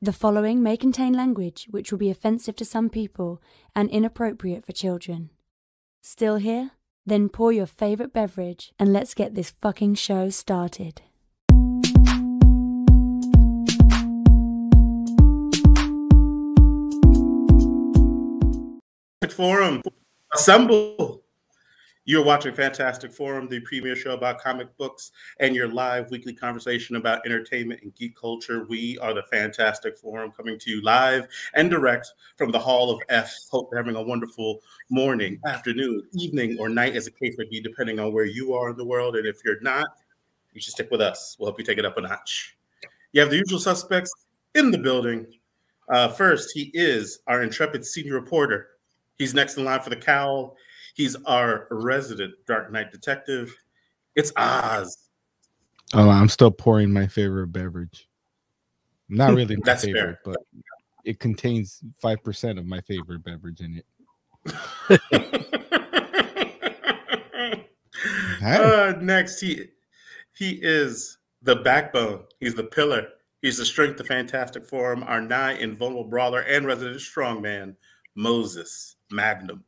The following may contain language which will be offensive to some people and inappropriate for children. Still here? Then pour your favorite beverage and let's get this fucking show started. Forum, assemble. You're watching Fantastic Forum, the premier show about comic books and your live weekly conversation about entertainment and geek culture. We are the Fantastic Forum coming to you live and direct from the Hall of F. Hope you're having a wonderful morning, afternoon, evening, or night, as the case may be, depending on where you are in the world. And if you're not, you should stick with us. We'll help you take it up a notch. You have the usual suspects in the building. Uh, first, he is our intrepid senior reporter. He's next in line for the cowl. He's our resident Dark Knight detective. It's Oz. Oh, I'm still pouring my favorite beverage. Not really my That's favorite, fair. but it contains five percent of my favorite beverage in it. uh, next, he he is the backbone. He's the pillar. He's the strength of Fantastic Forum, our nigh invulnerable brawler and resident strongman, Moses Magnum.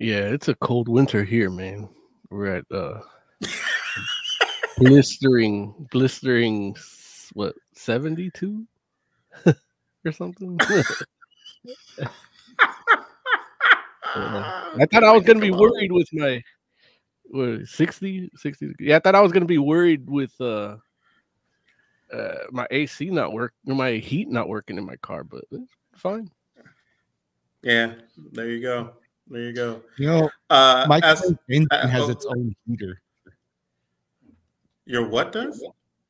Yeah, it's a cold winter here, man. We're at uh blistering, blistering what 72 or something. Yeah. I thought I was gonna be worried with my what, 60, 60. Yeah, I thought I was gonna be worried with uh uh my AC not work or my heat not working in my car, but it's fine. Yeah, there you go. There you go. You know, Uh, my as- car's engine uh, has oh. its own heater. your what does?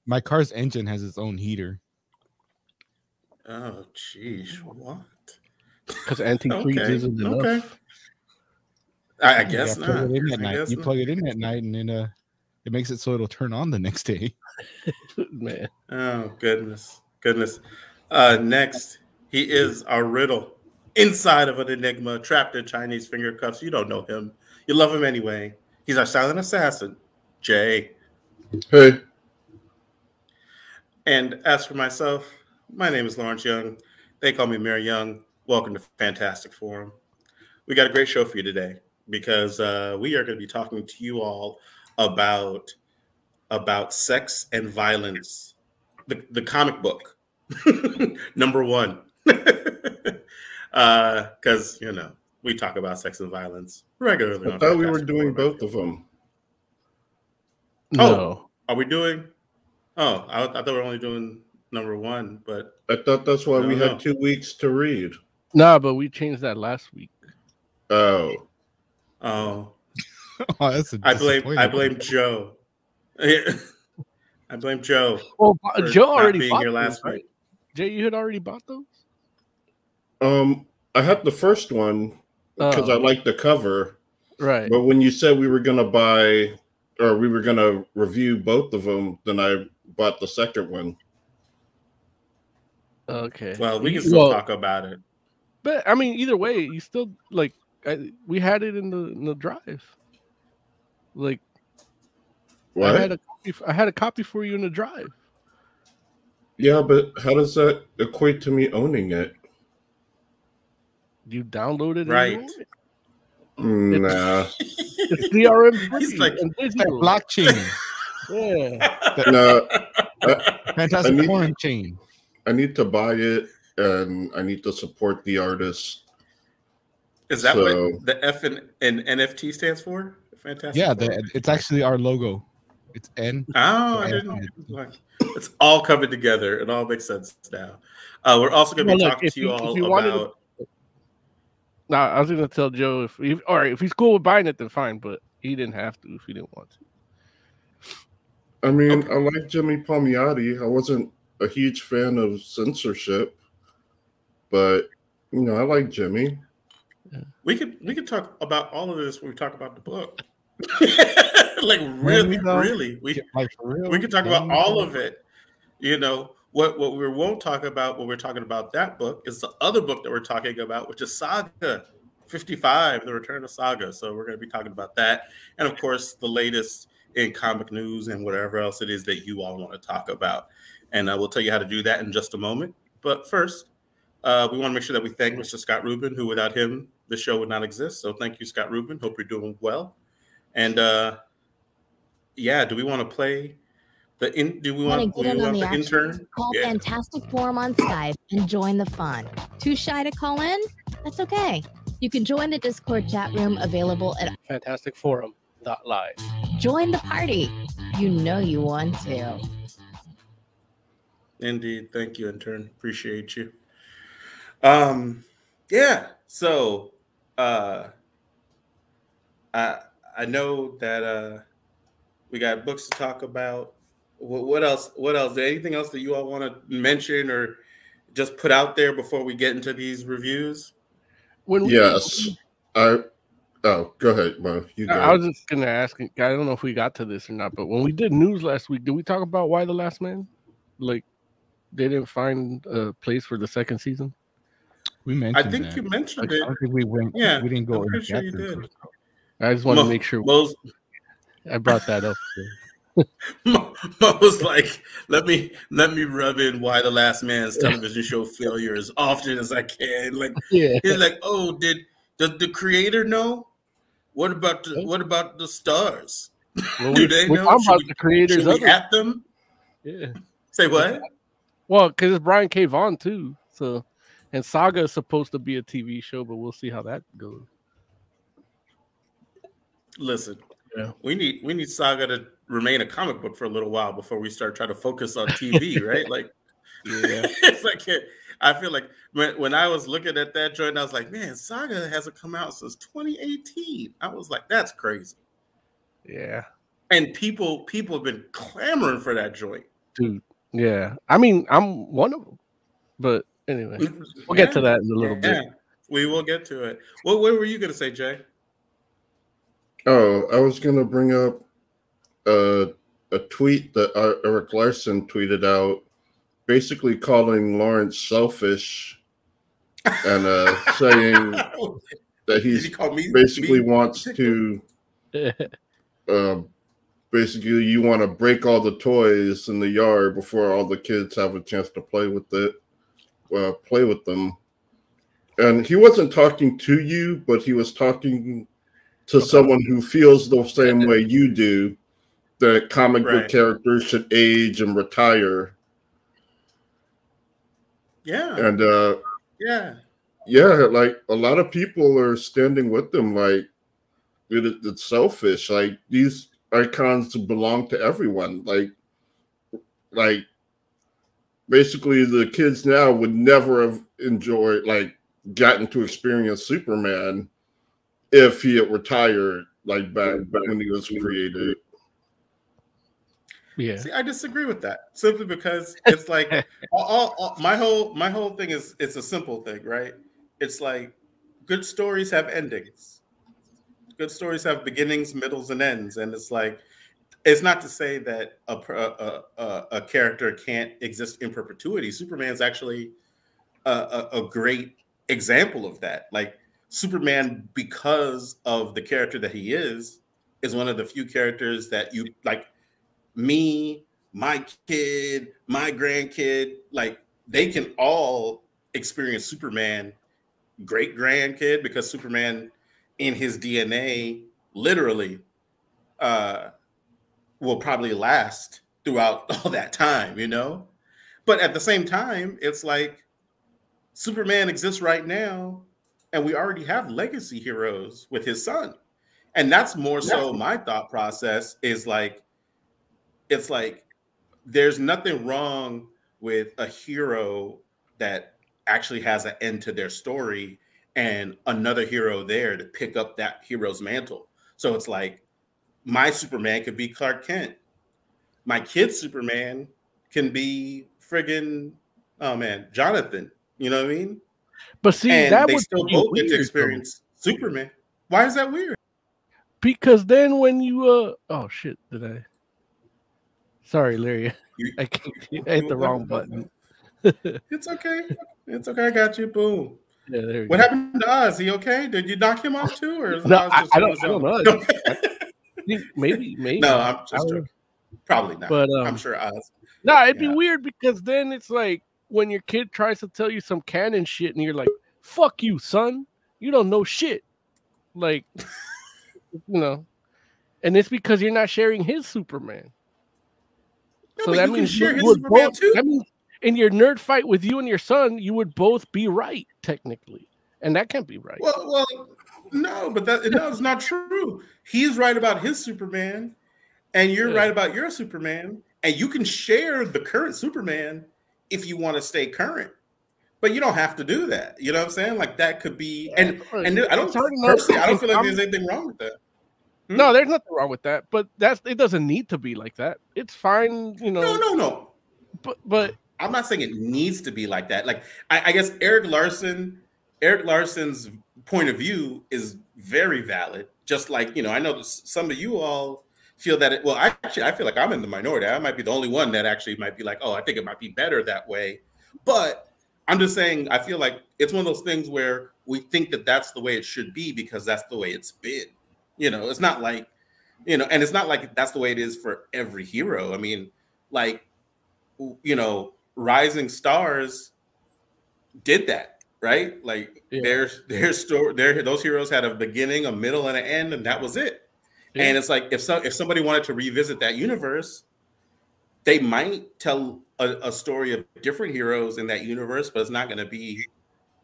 My car's engine has its own heater. Oh, jeez, what? Because anti-freeze Okay, isn't enough. okay. I, I guess gotta plug not. it in at I night. guess You not. plug it in at night, and then uh, it makes it so it'll turn on the next day. Man. Oh goodness, goodness. Uh, next, he is our riddle inside of an enigma, trapped in Chinese finger cuffs. You don't know him. You love him anyway. He's our silent assassin, Jay. Hey, And as for myself, my name is Lawrence Young. They call me Mary Young. Welcome to Fantastic Forum. We got a great show for you today because uh, we are going to be talking to you all about about sex and violence, the, the comic book, number one. Uh, because, you know, we talk about sex and violence regularly. I thought we were doing both of them. Oh. No. Are we doing? Oh, I, I thought we were only doing number one, but I thought that's why we don't had two weeks to read. Nah, but we changed that last week. Oh, oh, oh, that's a I blame I blame Joe. I blame Joe. For Joe already being bought here those, last right? week. Jay, you had already bought those. Um, I had the first one because Oh. I liked the cover, Right. but when you said we were gonna buy or we were gonna review both of them, then I bought the second one. Okay. Well, we can still well, talk about it. But I mean, either way, you still like I, we had it in the in the drive. Like What? I had a copy. f- I had a copy for you in the drive. yeah, but how does that equate to me owning it? You downloaded it. Right. and you Mm, Nah, It's DRM free He's like- and That digital. blockchain, yeah. no. fantastic need- forum chain. I need to buy it, and I need to support the artist. Is that So- what the F in, in NFT stands for? Fantastic. Yeah, the, it's actually our logo. It's N. Oh, I didn't. like, It's all coming together. It all makes sense now. Uh, we're also going to Well, be look, talking if to you you- all you wanted to- about. Nah, I was gonna tell Joe if, if all right if he's cool with buying it, then fine. But he didn't have to if he didn't want to. I mean, I like Jimmy Palmiotti. I wasn't a huge fan of censorship, but you know, I like Jimmy. We could we could talk about all of this when we talk about the book. like really, really, we Like for real. we could talk about all of it. You know what? What we won't talk about when we're talking about that book is the other book that we're talking about, which is Saga Fifty Five: The Return of Saga. So we're going to be talking about that, and of course, the latest in comic news and whatever else it is that you all want to talk about. and uh, we'll tell you how to do that in just a moment. But first, uh, we want to make sure that we thank Mr. Scott Rubin, who without him, the show would not exist. So thank you, Scott Rubin. Hope you're doing well. And uh, yeah, do we want to play the in? Do we want, Want do to we get in on want the the intern? Call Yeah. Fantastic Forum on Skype and join the fun. Too shy to call in? That's okay. You can join the Discord chat room available at Fantastic Forum. Dot live. Join the Party. You know you want to. Indeed. Thank you, intern. Appreciate you. Um, yeah. So uh I I know that uh we got books to talk about. What, what else? What else? Anything else that you all want to mention or just put out there before we get into these reviews? When we, Yes. I oh go ahead, Mo. You go. I I was just gonna ask. I don't know if we got to this or not, but when we did news last week, did we talk about why the Last Man? Like, they didn't find a place for the second season. We mentioned. I think that. you I mentioned it. don't think we went. Yeah, we didn't go I'm pretty sure you did. into it. I just want to make sure Mo's, I brought that up. Mo, Mo was like, "Let me let me rub in why the Last Man's television show failure as often as I can." Like yeah, he's like, "Oh, did does the creator know? What about the what about the stars? well, Do they know? about we- the creators Should we at them? Yeah. Say what? Well, because it's Brian K. Vaughan too. So, and Saga is supposed to be a TV show, but we'll see how that goes. Listen, Yeah. we need we need Saga to remain a comic book for a little while before we start trying to focus on TV, right? Like, Yeah. it's like I feel like when, when I was looking at that joint, I was like, man, Saga hasn't come out since 2018. I was like, that's crazy. Yeah, And people people have been clamoring for that joint. dude. Yeah, I mean, I'm one of them. But anyway, mm-hmm. we'll get to that in a little Yeah, bit. we will get to it. What what were you gonna say, Jay? Oh, I was gonna bring up uh, a tweet that uh, Erik Larsen tweeted out, basically calling Lawrence selfish and uh, saying that Did he he's me basically me- wants to um, basically you want to break all the toys in the yard before all the kids have a chance to play with it, uh, play with them. And he wasn't talking to you, but he was talking to someone who feels the same way you do. That comic book Right. characters should age and retire, Yeah, and uh, yeah. yeah, like a lot of people are standing with them. Like it, it's selfish. Like these icons belong to everyone. Like, like basically, the kids now would never have enjoyed, like, gotten to experience Superman if he had retired, like back when he was created. Yeah, See, I disagree with that simply because it's like all, all, all- my whole my whole thing is it's a simple thing, right? It's like good stories have endings. Good stories have beginnings, middles, and ends, and it's like it's not to say that a a, a, a character can't exist in perpetuity. Superman's actually a, a, a great example of that. Like Superman, because of the character that he is, is one of the few characters that you like me, my kid, my grandkid, like they can all experience Superman, great grandkid, because Superman in his DNA literally uh will probably last throughout all that time, you know? But at the same time, it's like Superman exists right now, and we already have legacy heroes with his son. And that's more so my thought process is like, it's like there's nothing wrong with a hero that actually has an end to their story and another hero there to pick up that hero's mantle. So it's like my Superman could be Clark Kent. My kid's Superman can be friggin' oh man, Jonathan. You know what I mean? but see, and that they still both get to experience Superman. Why is that weird? because then when you uh oh shit, did I? Sorry, Larry, I, I hit the wrong button. It's okay. It's okay. I got you. Boom. Yeah, there What go. happened to Oz? He okay? Did you knock him off too, or is No, I- just I on don't- I don't know. Maybe, maybe. no, I'm just joking. Probably not. But, um, I'm sure Oz. Nah, it'd Yeah. be weird because then it's like when your kid tries to tell you some canon shit and you're like, fuck you, son. You don't know shit. Like, you know. And it's because you're not sharing his Superman. So that means you would both. That means in your nerd fight with you and your son, you would both be right, technically. And that can't be right. Well, well, no, but that no, it's not true. He's right about his Superman, and you're Yeah. right about your Superman, and you can share the current Superman if you want to stay current. But you don't have to do that. You know what I'm saying? Like that could be, and and I don't It's hard enough personally, I don't feel like there's anything wrong with that. No, hmm? there's nothing wrong with that, but that's it doesn't need to be like that. It's fine, you know. No, no, no. But but I'm not saying it needs to be like that. Like I, I guess Erik Larsen, Erik Larsen's point of view is very valid. Just like you know, I know some of you all feel that it. Well, I actually I feel like I'm in the minority. I might be the only one that actually might be like, oh, I think it might be better that way. But I'm just saying, I feel like it's one of those things where we think that that's the way it should be because that's the way it's been. You know, it's not like, you know, and it's not like that's the way it is for every hero. I mean, like, you know, Rising Stars did that, right? Like Yeah. their their story, their those heroes had a beginning, a middle, and an end, and that was it. Yeah. And it's like if so, if somebody wanted to revisit that universe, they might tell a, a story of different heroes in that universe, but it's not going to be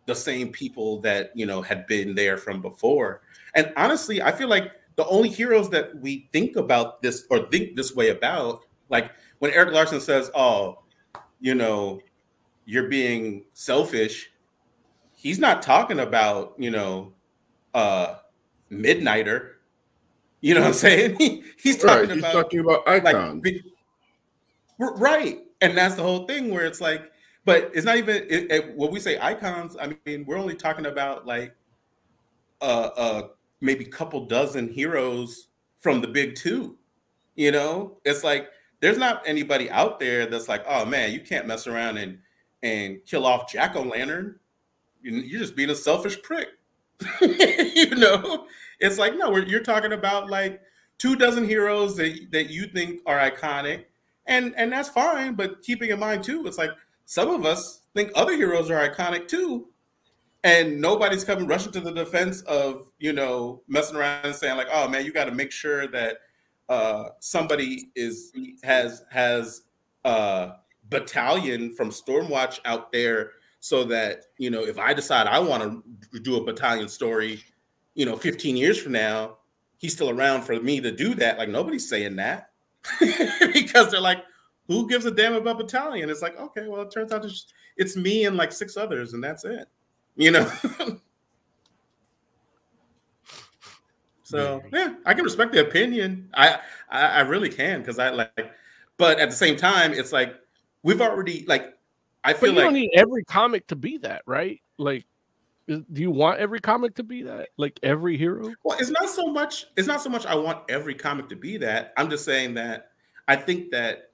the same people that you know had been there from before. And honestly, I feel like the only heroes that we think about this or think this way about, like when Erik Larsen says, "Oh, you know, you're being selfish," he's not talking about you know, uh, Midnighter. You know what I'm saying? He, he's talking Right. He's about talking about like icons. be- right and that's the whole thing where it's like but it's not even it, it, when we say icons i mean we're only talking about like uh uh maybe a couple dozen heroes from the big two you know? It's like there's not anybody out there that's like oh man you can't mess around and and kill off jack-o'-lantern. You- you're just being a selfish prick. You know? It's like no you're talking about like two dozen heroes that, that you think are iconic and and that's fine but keeping in mind too it's like some of us think other heroes are iconic too and nobody's coming rushing to the defense of you know messing around and saying like oh man you got to make sure that uh somebody is has has uh battalion from stormwatch out there so that you know if i decide i want to do a battalion story you know 15 years from now he's still around for me to do that like nobody's saying that because they're like, who gives a damn about battalion? It's like, okay, well, it turns out it's, it's me and like six others, and that's it. You know. so yeah, I can respect the opinion. I I, I really can because I like, but at the same time, it's like we've already like. I feel you like don't need every comic to be that, right? Like do you want every comic to be that? Like every hero? Well, it's not so much. It's not so much. I want every comic to be that. I'm just saying that I think that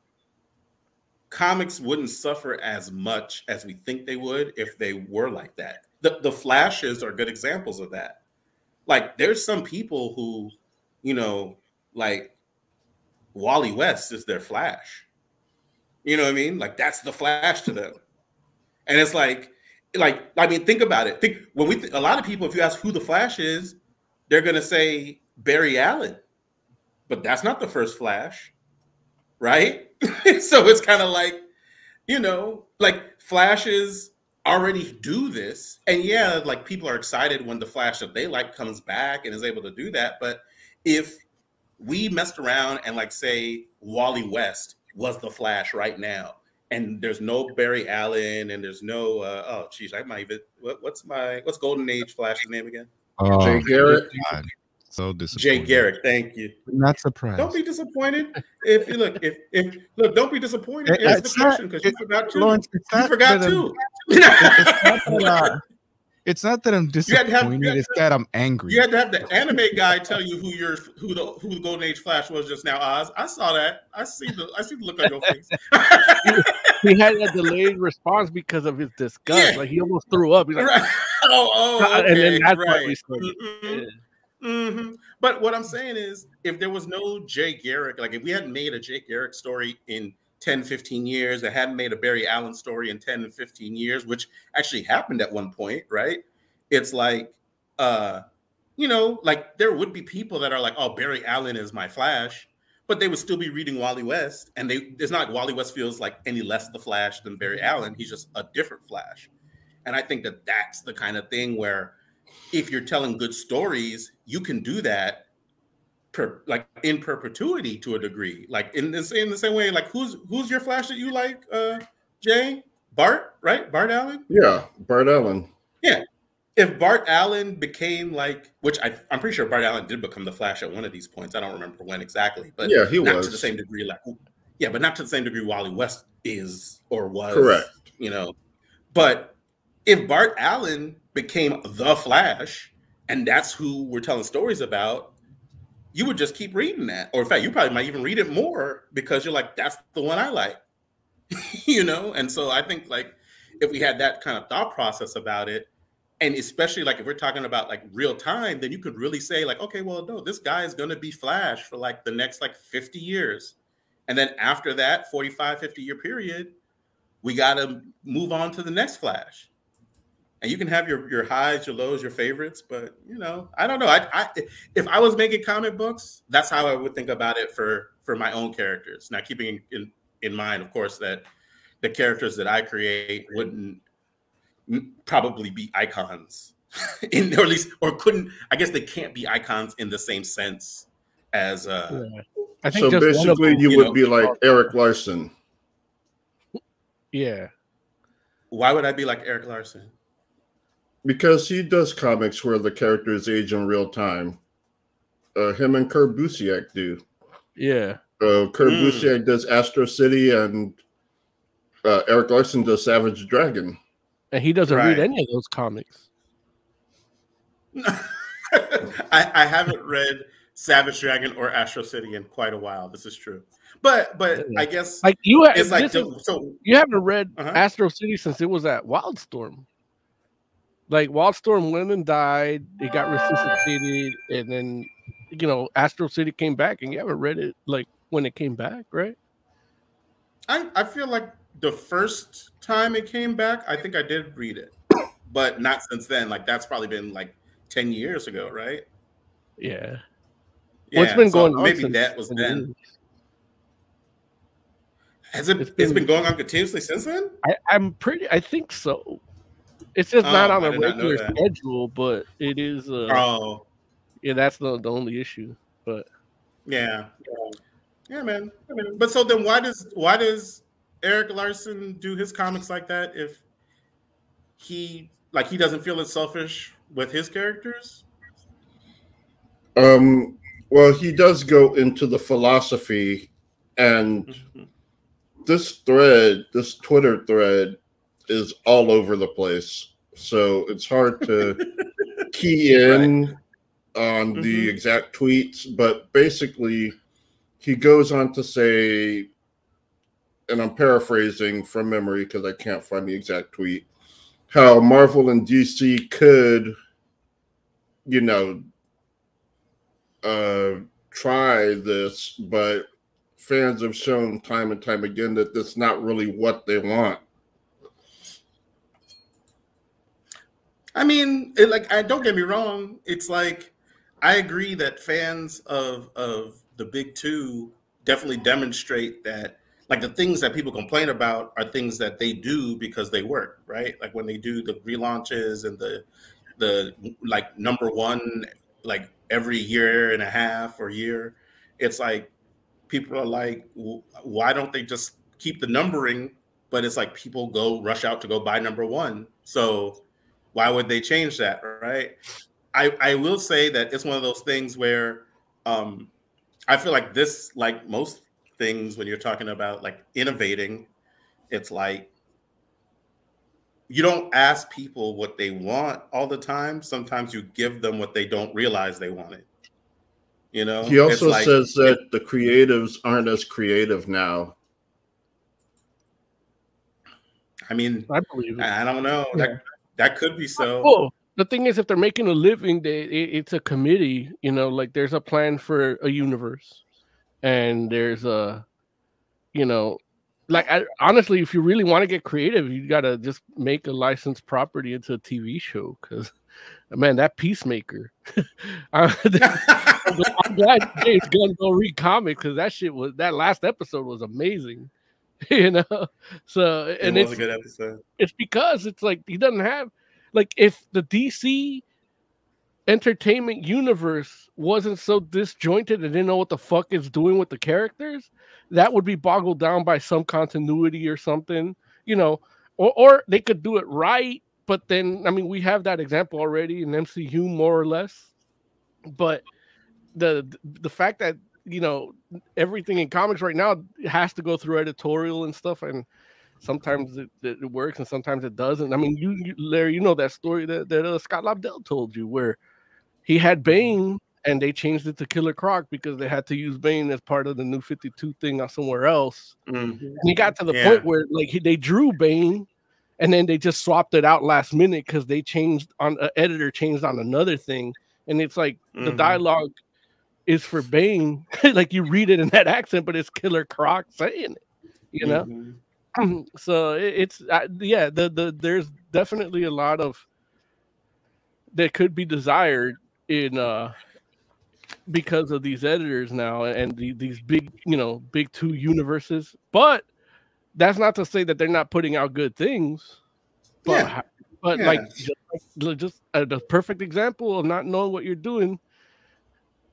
comics wouldn't suffer as much as we think they would if they were like that. The the flashes are good examples of that. Like, there's some people who, you know, like Wally West is their Flash. You know what I mean? Like that's the Flash to them, and it's like like I mean, think about it. Think when we th- a lot of people, if you ask who the Flash is, they're gonna say Barry Allen, but that's not the first Flash, right? so it's kind of like, you know, like Flashes already do this, and yeah, like people are excited when the Flash that they like comes back and is able to do that. But if we messed around and like say Wally West was the Flash right now, and there's no Barry Allen, and there's no uh, oh geez, I might even what, what's my what's Golden Age Flash's name again? Oh, Jay Garrett. God. So disappointed. Jay Garrick. Thank you. Not surprised. Don't be disappointed if you look if if look. Don't be disappointed. It- Answer the it's not- question because you forgot too. Lawrence, it's you not forgot that I'm- too. it's, not that, uh, it's not that I'm had to have- disappointed. it's that I'm angry. You had to have the anime guy tell you who your who the who the Golden Age Flash was just now. Oz, I saw that. I see the I see the look on your face. He had a delayed response because of his disgust. Yeah. Like he almost threw up. He's like, right. Oh, oh, And then okay, that's why right. we started. Mhm. Mhm. But what I'm saying is, if there was no Jay Garrick, like if we hadn't made a Jay Garrick story in 10, 15 years. They hadn't made a Barry Allen story in 10 and 15 years, which actually happened at one point, right? It's like, uh, you know, like there would be people that are like, oh, Barry Allen is my Flash, but they would still be reading Wally West. And they it's not like Wally West feels like any less the Flash than Barry Allen. He's just a different Flash. And I think that that's the kind of thing where if you're telling good stories, you can do that per, like in perpetuity to a degree. Like in the same in the same way, like who's who's your Flash that you like, uh Jay? Bart, right? Bart Allen? Yeah, Bart Allen. Yeah. If Bart Allen became like, which I, I'm pretty sure Bart Allen did become the Flash at one of these points. I don't remember when exactly, but Yeah, he not was. to the same degree. Like, yeah, but not to the same degree Wally West is or was. Correct. You know, but if Bart Allen became the Flash, and that's who we're telling stories about, you would just keep reading that. Or in fact, you probably might even read it more because you're like, that's the one I like. you know? And so I think like if we had that kind of thought process about it, and especially like if we're talking about like real time, then you could really say, like, okay, well, no, this guy is gonna be Flash for like the next like 50 years. And then after that 45, 50 year period, we gotta move on to the next Flash and you can have your your highs, your lows, your favorites, but you know, I don't know. I, I if I was making comic books, that's how I would think about it for for my own characters. Now, keeping in in mind, of course, that the characters that I create wouldn't probably be icons, in or at least or couldn't. I guess they can't be icons in the same sense as. uh Yeah. I think So just one of basically, them- you you would know, be like Erik Larsen. yeah. Why would I be like Erik Larsen? Because he does comics where the characters age in real time. Uh, him and Kurt Busiek do. Yeah. Uh, Kurt Mm. Busiek does Astro City, and uh, Erik Larsen does Savage Dragon. And he doesn't Right. read any of those comics. I, I haven't read Savage Dragon or Astro City in quite a while. This is true, but but I guess Like you, ha- it's like is- so. you haven't read Uh-huh. Astro City since it was at Wildstorm. Like Wildstorm went and died, it got resuscitated, and then you know Astro City came back, and you haven't read it like when it came back, right? I I feel like the first time it came back, I think I did read it, but not since then. Like that's probably been like ten years ago, right? Yeah. It's Yeah, been so going on Maybe that was then. years. Has it? It's it's been, been- going on continuously since then. I, I'm pretty. I think so. It's just not Oh, on I a did not know regular schedule, but it is. Uh, Oh, yeah, that's the, the only issue. But yeah, yeah, man. But so then, why does why does Erik Larsen do his comics like that? If he like he doesn't feel it's selfish with his characters. Um, well, he does go into the philosophy, and Mhm. this thread, this Twitter thread, is all over the place. So it's hard to key in on the Mhm. exact tweets, but basically, he goes on to say, and I'm paraphrasing from memory because I can't find the exact tweet, how Marvel and DC could, you know, uh, try this, but fans have shown time and time again that that's not really what they want. I mean, it, like, I don't get me wrong. It's like I agree that fans of of the big two definitely demonstrate that, like, the things that people complain about are things that they do because they work, right? Like when they do the relaunches and the the like number one, like every year and a half or year, it's like people are like, "W- why don't they just keep the numbering? But it's like people go rush out to go buy number one, so why would they change that right? I i will say that it's one of those things where um i feel like this like most things when you're talking about like innovating it's like you don't ask people what they want all the time. Sometimes you give them what they don't realize they wanted you know? He also like- says that the creatives aren't as creative now. i mean I believe it. i don't know. That that could be so Well, the thing is, if they're making a living, they it, it's a committee. You know, like there's a plan for a universe, and there's a, you know, like I, honestly, if you really want to get creative, you gotta just make a licensed property into a TV show. Because man, that Peacemaker, I'm glad James Gunn go read comics because that shit was that last episode was amazing. you know, so and it was it's a good episode. it's because it's like he doesn't have like if the DC entertainment universe wasn't so disjointed and didn't know what the fuck it's doing with the characters, that would be boggled down by some continuity or something, you know, or or they could do it right, but then I mean we have that example already in MCU more or less. But the the fact that you know everything in comics right now has to go through editorial and stuff and sometimes it, it works and sometimes it doesn't i mean you, you larry you know that story that, that uh, scott lobdell told you where he had bane and they changed it to killer croc because they had to use bane as part of the new 52 thing or somewhere else Mhm. and he got to the Yeah. point where like he, they drew bane and then they just swapped it out last minute because they changed on an editor changed on another thing and it's like the Mhm. dialogue is for Bane, like you read it in that accent, but it's Killer Croc saying it, you know. Mhm. so it, it's uh, yeah, the the there's definitely a lot of that could be desired in uh because of these editors now and the, these big you know big two universes, but that's not to say that they're not putting out good things. But Yeah. but Yeah. like just, just uh, the perfect example of not knowing what you're doing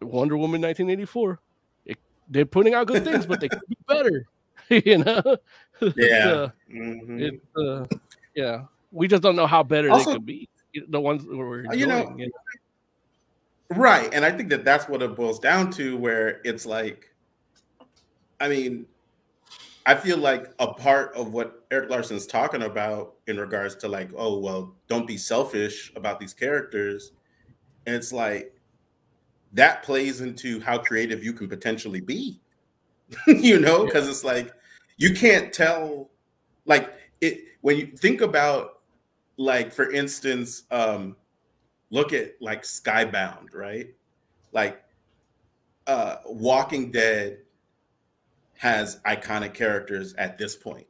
Wonder Woman 1984. It, they're putting out good things, but they could be better. you know? Yeah. So, Mhm. it, uh, yeah. We just don't know how better Also- they could be. The ones we're Uh, you know, you know? Right. And I think that that's what it boils down to, where it's like, I mean, I feel like a part of what Erik Larsen's talking about in regards to like, oh, well, don't be selfish about these characters. And it's like, that plays into how creative you can potentially be, you know, because it's like, you can't tell, like, it when you think about, like, for instance, um, look at like Skybound, right? Like uh Walking Dead has iconic characters at this point.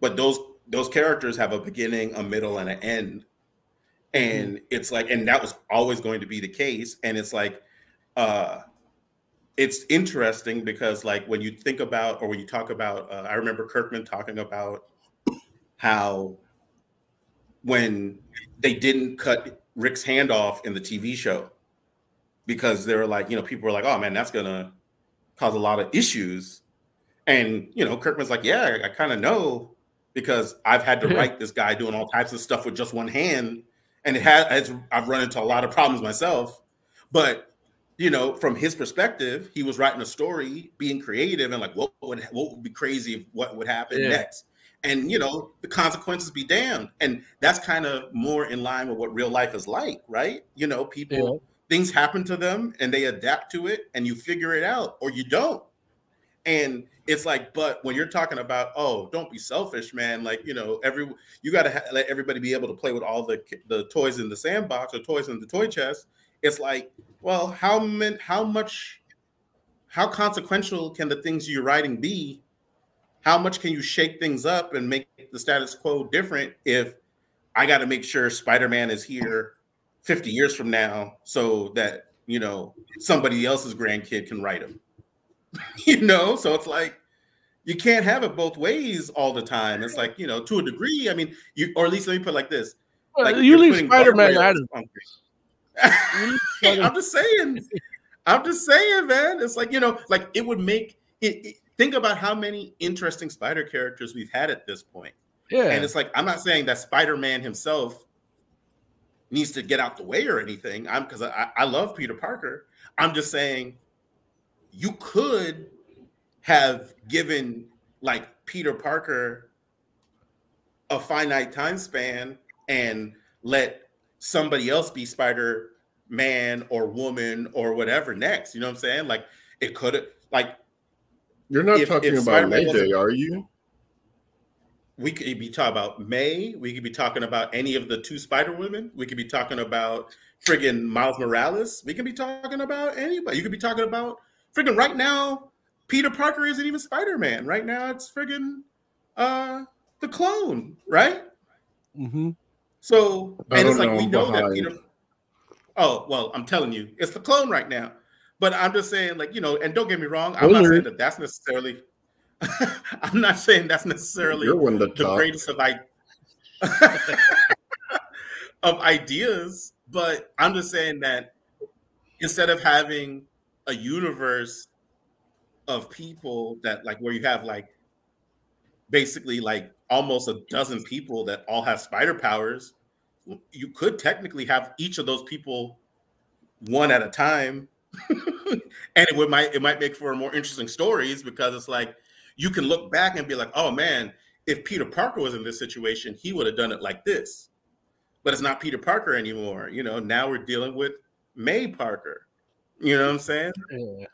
But those those characters have a beginning, a middle, and an end. And it's like, and that was always going to be the case. And it's like, uh it's interesting because like when you think about or when you talk about uh, I remember Kirkman talking about how when they didn't cut Rick's hand off in the TV show because they were like, you know, people were like, oh man, that's gonna cause a lot of issues. And you know, Kirkman's like, yeah, I kind of know because I've had to write this guy doing all types of stuff with just one hand, and it has I've run into a lot of problems myself. But you know, from his perspective, he was writing a story, being creative, and like, what would what would be crazy what would happen Yeah. next? And you know, the consequences be damned. And that's kind of more in line with what real life is like, right? You know, people things happen to them and they adapt to it and you figure it out or you don't. And it's like, but when you're talking about, oh, don't be selfish, man. Like, you know, every you got to ha- let everybody be able to play with all the the toys in the sandbox or toys in the toy chest. It's like, well, how many, how much, how consequential can the things you're writing be? How much can you shake things up and make the status quo different if I got to make sure Spider-Man is here 50 years from now so that you know somebody else's grandkid can write them you know so it's like you can't have it both ways all the time. It's like you know to a degree i mean you or at least let me put it like this like you leave Spider-Man out of i'm just saying. I'm just saying man. It's like you know like it would make it, it- think about how many interesting spider characters we've had at this point. Yeah. and it's like I'm not saying that Spider-Man himself needs to get out the way or anything. I'm because I, I love Peter Parker. I'm just saying you could have given like Peter Parker a finite time span and let somebody else be Spider Man or woman or whatever next. You know what I'm saying? Like it could have like You're not If- talking if about Mayday, are you? we could be talking about May. We could be talking about any of the two Spider Women. We could be talking about friggin' Miles Morales. We could be talking about anybody. You could be talking about friggin' right now. Peter Parker isn't even Spider Man right now. It's friggin' uh, the clone, right? Mm-hmm. So I and it's don't like we know know that behind. Peter. Oh well, I'm telling you, it's the clone right now. But I'm just saying, like you know, and don't get me wrong, I'm not Spoiler. saying that that's necessarily. I'm not saying that's necessarily You're one the talk. greatest of I of ideas, but I'm just saying that instead of having a universe of people that like where you have like basically like almost a dozen people that all have spider powers, you could technically have each of those people one at a time. and it would might it might make for more interesting stories because it's like you can look back and be like, oh man, if Peter Parker was in this situation, he would have done it like this. But it's not Peter Parker anymore. You know, now we're dealing with May Parker. You know what I'm saying? Yeah.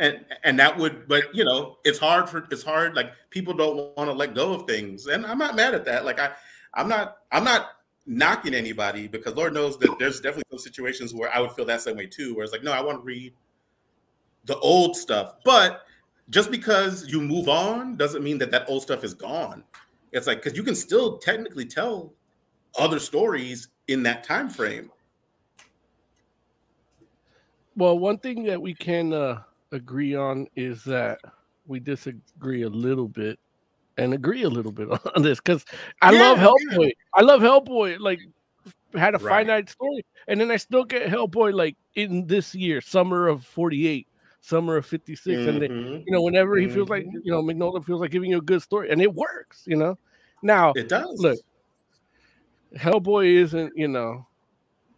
And and that would, but you know, it's hard for it's hard. Like people don't want to let go of things, and I'm not mad at that. Like I, I'm not I'm not knocking anybody because Lord knows that there's definitely some situations where I would feel that same way too. Where it's like, no, I want to read the old stuff, but just because you move on doesn't mean that that old stuff is gone. It's like because you can still technically tell other stories in that time frame. Well, one thing that we can uh, agree on is that we disagree a little bit and agree a little bit on this because I Yeah, love yeah. Hellboy. I love Hellboy. Like had a Right. finite story, and then I still get Hellboy like in this year, summer of '48, summer of '56, and then Mhm. you know whenever he feels like Mhm. you know McNulty feels like giving you a good story, and it works. You know, now It does. Look, Hellboy isn't, you know,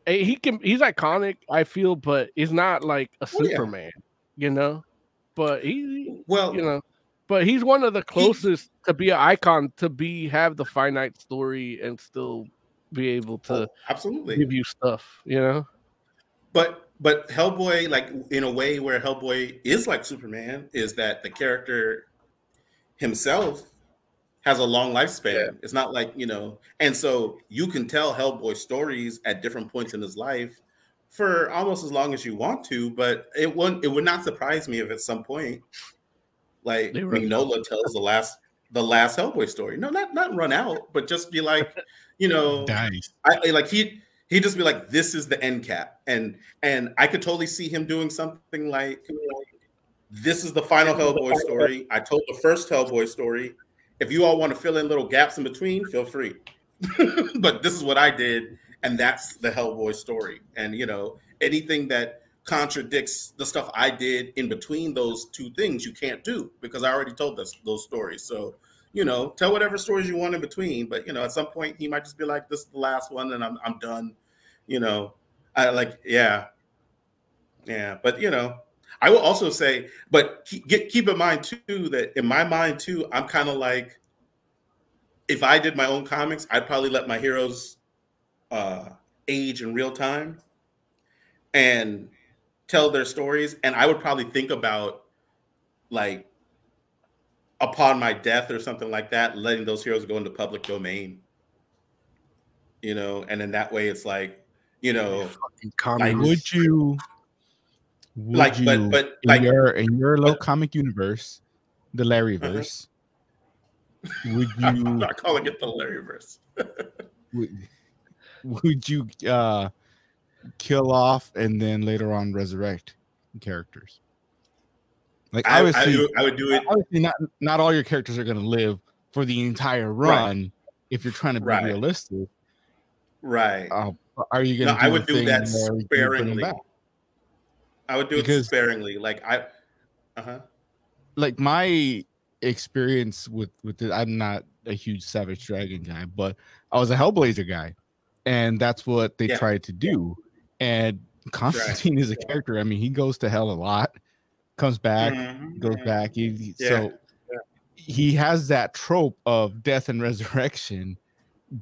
Eh, he can he's iconic, I feel, but he's not like a Oh, yeah. Superman, you know. But he, well, you know, but he's one of the closest to be an icon to be have the finite story and still be able to oh, absolutely. give you stuff, you know. But but Hellboy, like in a way where Hellboy is like Superman, is that the character himself has a long lifespan. It's not like you know, and so you can tell Hellboy stories at different points in his life for almost as long as you want to. But it wouldn't. It would not surprise me if at some point, like Mignola tells the last the last Hellboy story. No, not not run out, but just be like, you know, Dies. I I- like he he'd just be like, "This is the end cap," and and I could totally see him doing something like, "This is the final Hellboy story. I told the first Hellboy story. If you all want to fill in little gaps in between, feel free. but this is what I did, and that's the Hellboy story. And you know, anything that contradicts the stuff I did in between those two things, you can't do because I already told this, those stories. So." you know, tell whatever stories you want in between. But you know, at some point he might just be like, "This is the last one, and I'm I'm done." You know, I like, yeah, yeah. But you know, I will also say, but keep, keep in mind too that in my mind too, I'm kind of like, if I did my own comics, I'd probably let my heroes uh, age in real time and tell their stories, and I would probably think about like upon my death or something like that, letting those heroes go into public domain. You know, and in that way it's like, you know, Fucking communist. Would you? Would Like, you, but- but, in like- your in your little but- comic universe, the Larryverse, would you? I'm not calling it the Larryverse. would, would you uh kill off and then later on resurrect characters? Like I, I, obviously, do- I would do it. obviously not not all your characters are going to live for the entire Right. run. If you're trying to be Right. realistic, Right. uh, are you going No, to? I would do that sparingly. I would do it because- sparingly. Like I, uh huh. like my experience with with it, I'm not a huge Savage Dragon guy, but I was a Hellblazer guy, and that's what they Yeah. tried to do. And Constantine is a character. I mean, he goes to hell a lot, comes back, goes back. He, he- Yeah. So he has that trope of death and resurrection,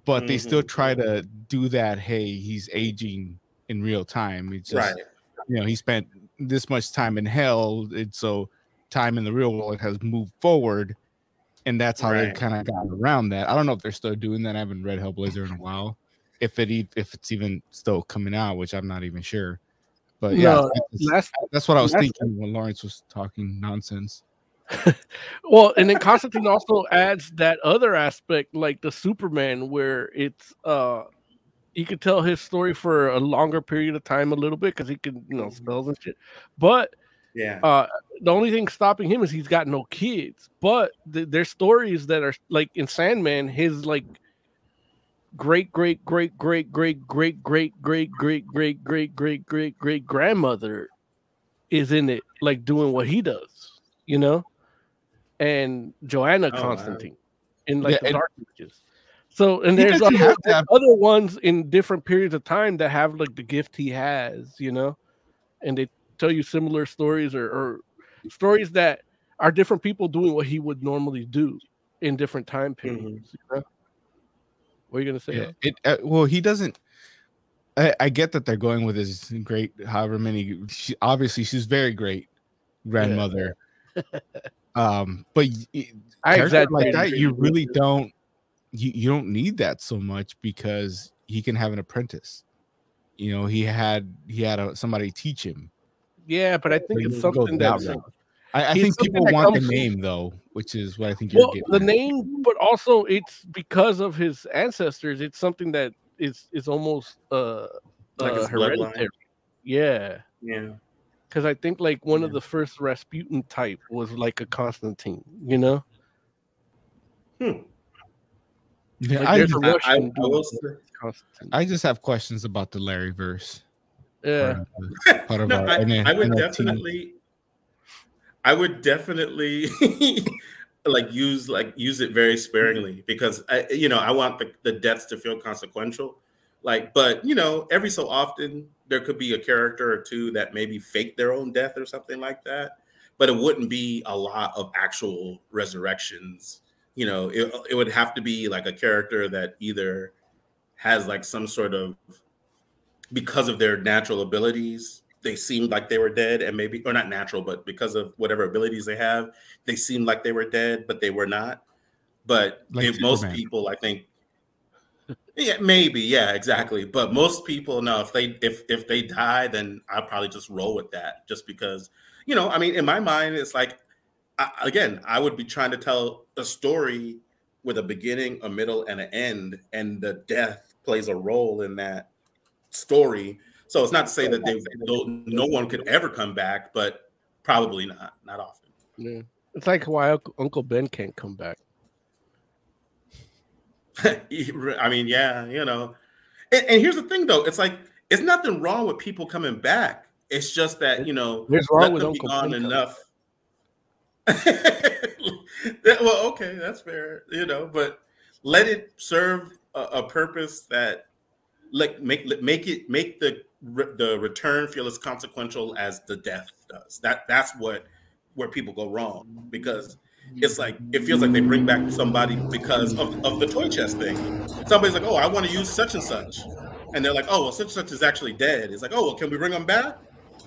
but they still Mhm. try to do that. Hey, he's aging in real time. It's just Right. you know he spent this much time in hell and so time in the real world has moved forward and that's how they've kind of got around that. I don't know if they're still doing that i haven't read hellblazer in a while. If it if it's even still coming out which i'm not even sure. But yeah that's, that's what i was thinking when lawrence was talking nonsense. Well, and then Constantine also adds that other aspect, like the Superman, where it's uh you could tell his story for a longer period of time a little bit because he can, you know, Mm-hmm. spells and shit. But Yeah. uh the only thing stopping him is he's got no kids. But th- there's stories that are like in Sandman, his like great great great great great great great great great great great great great great grandmother is in it, like doing what he does, you know, and Johanna Oh. Constantine in like the Dark Ages. So and there's have have- other ones in different periods of time that have like the gift he has, you know, and they tell you similar stories or, or stories that are different people doing what he would normally do in different time periods. You know? What are you gonna say? Yeah, it uh, well, he doesn't. I, I get that they're going with his great, however many. She, obviously, she's very great grandmother. um, but I character like that, you really don't. You, you don't need that so much because he can have an apprentice. You know, he had he had a, somebody teach him. Yeah, but I think you it's something that that's route. I, I think people that want the comes- name though, which is what I think you're well, getting. the at. name, but also it's because of his ancestors. It's something that is is almost uh, Like uh his hereditary. Yeah, Yeah. because I think like one of the first Rasputin type was like a Constantine. You know, Yeah, like I, just, a I, I, I will say, I just have questions about the Larry verse. Yeah, uh, part of no, our I, N- I would NFT. definitely, I would definitely like use like use it very sparingly because I, you know, I want the, the deaths to feel consequential. Like, but you know, every so often there could be a character or two that maybe fake their own death or something like that. But it wouldn't be a lot of actual resurrections. You know, it, it would have to be like a character that either has like some sort of because of their natural abilities, they seemed like they were dead, and maybe or not natural, but because of whatever abilities they have, they seemed like they were dead, but they were not. But Like if most people, I think, yeah, maybe, yeah, exactly. But most people, no, if they if if they die, then I'll probably just roll with that, just because you know, I mean, in my mind, it's like I, again, I would be trying to tell a story with a beginning, a middle, and an end, and the death plays a role in that story. So it's not to say that they no, no one could ever come back, but probably not, not often. yeah. It's like why Uncle- Uncle Ben can't come back. I mean, yeah, you know. And, and here's the thing, though, it's like it's nothing wrong with people coming back. It's just that you know, There's wrong with them be Uncle gone Ben enough. That- well, okay, that's fair, you know, but let it serve a, a purpose that like make make it make the the return feel as consequential as the death does. That that's what where people go wrong because it's like it feels like they bring back somebody because of, of the toy chest thing. Somebody's like, "Oh, I want to use such and such," and they're like, "Oh, well, such and such is actually dead." It's like, "Oh, well, can we bring them back?"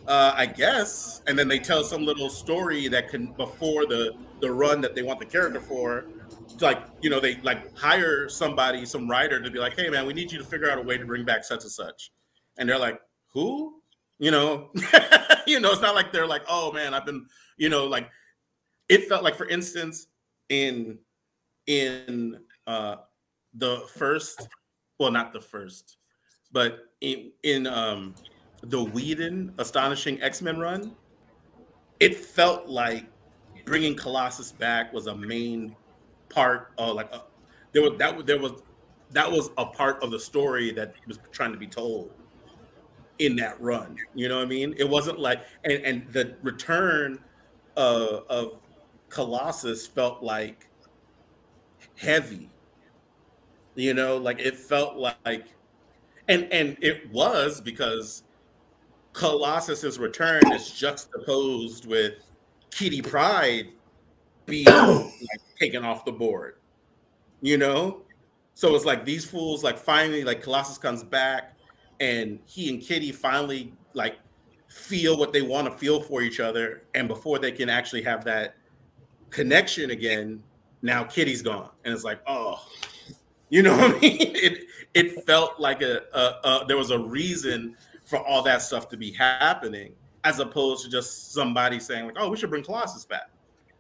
Uh, I guess, and then they tell some little story that can before the the run that they want the character for. It's like you know, they like hire somebody, some writer, to be like, "Hey, man, we need you to figure out a way to bring back such and such," and they're like, "Who?" You know, you know, it's not like they're like, "Oh man, I've been," you know, like it felt like, for instance, in in uh the first, well, not the first, but in in um the Whedon Astonishing X Men run, it felt like bringing Colossus back was a main part of like a, there was that there was that was a part of the story that was trying to be told in that run. You know what I mean? It wasn't like and and the return of Colossus felt like heavy. You know, like it felt like and and it was because Colossus's return is juxtaposed with Kitty Pryde being like taken off the board. You know? So it's like these fools like finally like Colossus comes back and he and Kitty finally like feel what they want to feel for each other and before they can actually have that connection again, now Kitty's gone and it's like, "Oh, you know what I mean? It it felt like a, a, a there was a reason for all that stuff to be happening, as opposed to just somebody saying like, "Oh, we should bring Colossus back,"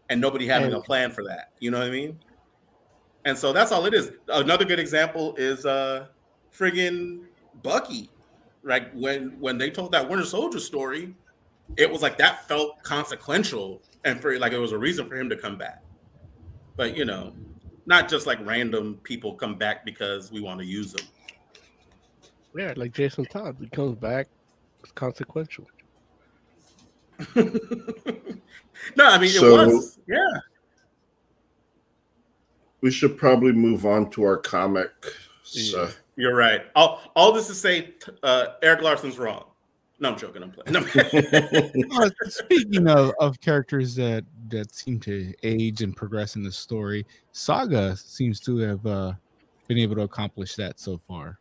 and nobody having a plan for that. You know what I mean? And so that's all it is. Another good example is uh friggin' Bucky. Like when when they told that Winter Soldier story, it was like that felt consequential and for like it was a reason for him to come back. But you know, not just like random people come back because we want to use them. Yeah, like Jason Todd, he comes back. It's consequential. no, I mean So- it was yeah. We should probably move on to our comic. So, You're right. All all this to say, uh, Erik Larsen's wrong. No, I'm joking. I'm playing. No. Uh, speaking of, of characters that that seem to age and progress in the story, Saga seems to have uh, been able to accomplish that so far.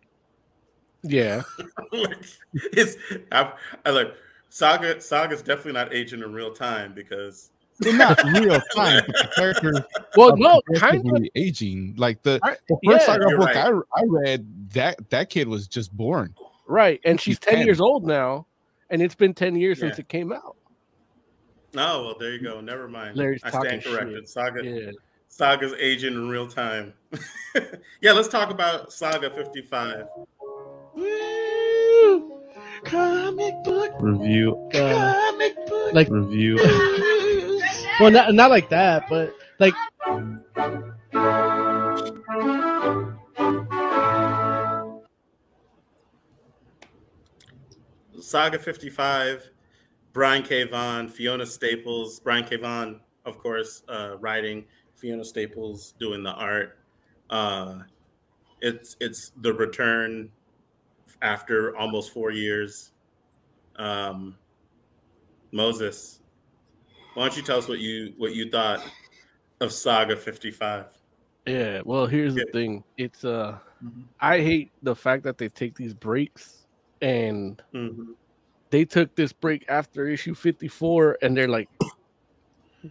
Yeah, like, it's I, I like Saga. Saga's definitely not aging in real time because Well, not real time, but the character well, are no, kind of. aging. Like the, I- the yeah, first Saga book right. I, I read, that that kid was just born. Right, and she's ten 10. years old now, and it's been ten years since it came out. oh well, there you go. Never mind. Larry's I stand corrected. shit. Saga. Yeah, Saga's aging in real time. yeah, let's talk about Saga 55. Comic book, Review. uh, comic book. Like review. well, not not like that, but like Saga 55, Brian K. Vaughan, Fiona Staples, Brian K. Vaughan, of course, uh, writing, Fiona Staples doing the art. Uh, it's it's the return after almost four years. Um, Moses, why don't you tell us what you what you thought of Saga 55? yeah. Well, here's the thing. It's uh, Mhm. I hate the fact that they take these breaks, and Mhm. they took this break after issue fifty four, and they're like,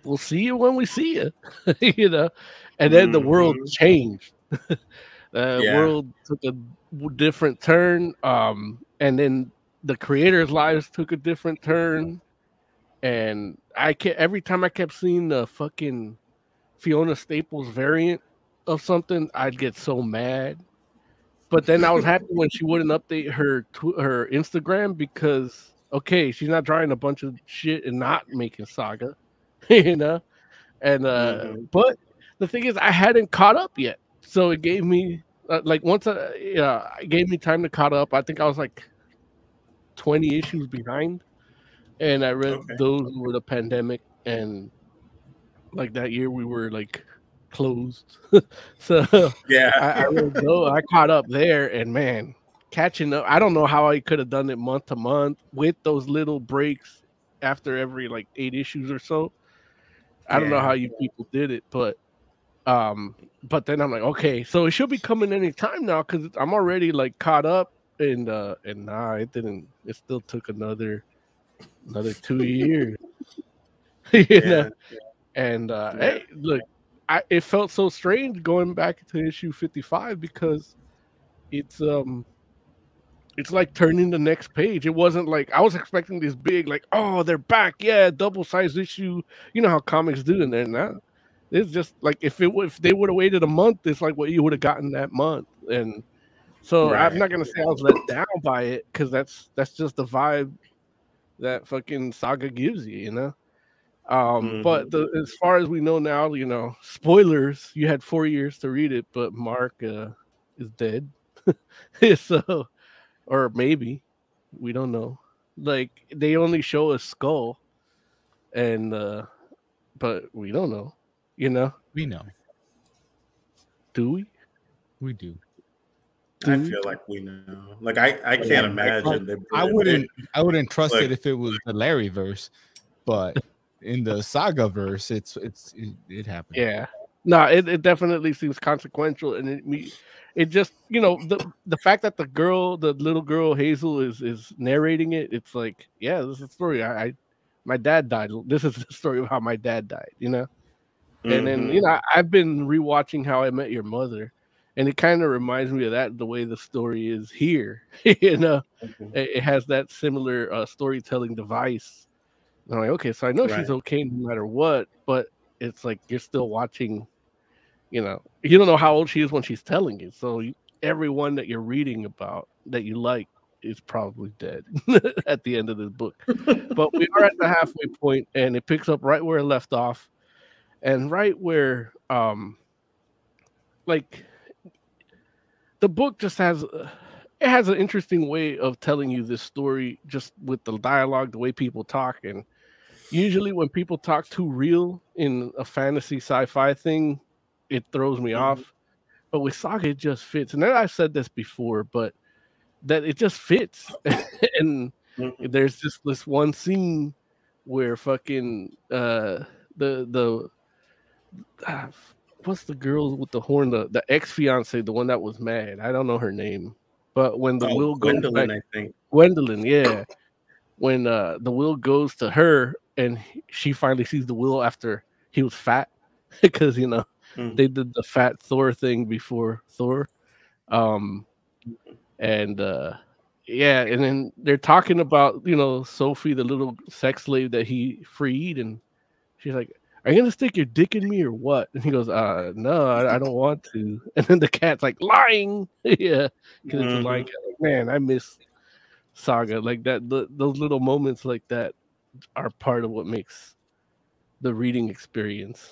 "We'll see you when we see you," you know. And then the world Mhm. changed. the Yeah. world took a different turn um and then the creators lives took a different turn and i kept every time i kept seeing the fucking fiona staples variant of something i'd get so mad but then i was happy when she wouldn't update her tw- her instagram because okay she's not drawing a bunch of shit and not making saga you know and uh Mhm. but the thing is i hadn't caught up yet so it gave me uh, like once I, yeah it gave me time to caught up. I think i was like 20 issues behind and i read Okay. those were the pandemic and like that year we were like closed. So Yeah. I, I read those, i caught up there and man catching up. I don't know how i could have done it month to month with those little breaks after every like eight issues or so. I don't know how you people did it but um but then i'm like okay so it should be coming any time now because i'm already like caught up and uh and nah it didn't it still took another another two years. You know? yeah. and uh Yeah. hey look i it felt so strange going back to issue 55 because it's um it's like turning the next page. It wasn't like i was expecting this big like oh they're back. Yeah double size issue. You know how comics do and then now it's just like if it if they would have waited a month it's like what you would have gotten that month. And so Right. i'm not gonna say i was let down by it because that's that's just the vibe that fucking saga gives you you know? Um but the, as far as we know now you know spoilers you had four years to read it but mark uh is dead. So or maybe we don't know. Like they only show a skull and uh but we don't know you know We know. do we We do. I feel like we know. Like I, I can't like, imagine. they- I wouldn't I wouldn't trust Like- it if it was the Larry verse, but in the saga verse, it's it's it, it happened. Yeah. No, it, it definitely seems consequential and it me it just you know the the fact that the girl the little girl Hazel is is narrating it it's like yeah this is a story I, I my dad died this is the story of how my dad died you know and then Mhm. you know I've been rewatching How I Met Your Mother and it kind of reminds me of that the way the story is here you know Mhm. it, it has that similar uh, storytelling device. And I'm like, okay, so I know she's okay no matter what, but it's like you're still watching. You know, you don't know how old she is when she's telling you. So you, everyone that you're reading about that you like is probably dead at the end of the book. but we are at the halfway point, and it picks up right where it left off, and right where, um, like, the book just has. Uh, it has an interesting way of telling you this story just with the dialogue the way people talk and usually when people talk too real in a fantasy sci-fi thing it throws me Mhm. off but with saga it just fits and i've said this before but that it just fits and Mhm. there's just this one scene where fucking uh the the ah, what's the girl with the horn the the ex-fiance the one that was mad i don't know her name but when the Oh, will goes Gwendolyn, back, I think. Gwendolyn, yeah. When uh the will goes to her and she finally sees the will after he was fat because you know Mhm. they did the fat Thor thing before Thor. Um and uh yeah, and then they're talking about, you know, Sophie, the little sex slave that he freed, and she's like, Are you gonna stick your dick in me or what? And he goes, uh no, I, I don't want to. And then the cat's like lying. yeah, because it's lying cat. Like, man, I miss saga like that the, those little moments like that are part of what makes the reading experience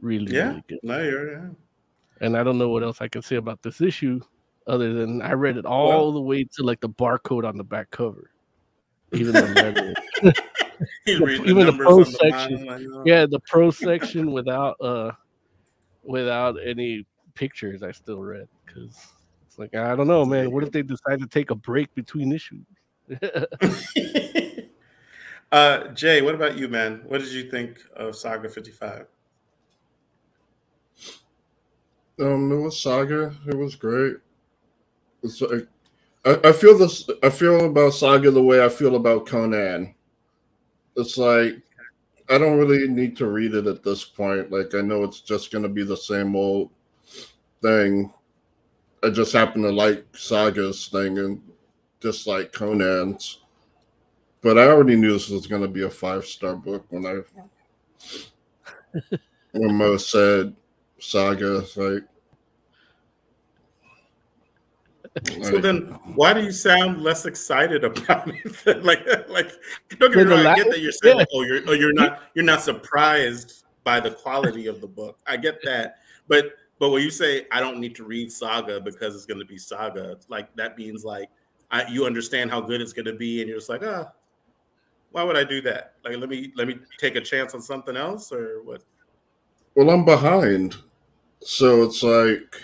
really Yeah. really good No, you're yeah. and i don't know what else i can say about this issue other than i read it all the way to like the barcode on the back cover even the letter He's The- reading even the numbers pro the section. line, like, oh. yeah the pro section without uh without any pictures i still read because it's like i don't know man what if they decide to take a break between issues uh, Jay, what about you, man? What did you think of Saga 55? Um, it was Saga. It was great. It's like I, I feel this. I feel about Saga the way I feel about Conan. It's like I don't really need to read it at this point. Like I know it's just gonna be the same old thing. I just happen to like Saga's thing and dislike Conan's. But I already knew this was gonna be a five star book when I when Mo said Saga. Like So then, why do you sound less excited about it? like, like don't get me wrong. I get that you're saying, yeah. oh, you're, oh, you're not, you're not surprised by the quality of the book. I get that, but, but when you say I don't need to read Saga because it's going to be Saga, like that means like I, you understand how good it's going to be, and you're just like, ah, why would I do that? Like, let me, let me take a chance on something else, or what? well, I'm behind, so it's like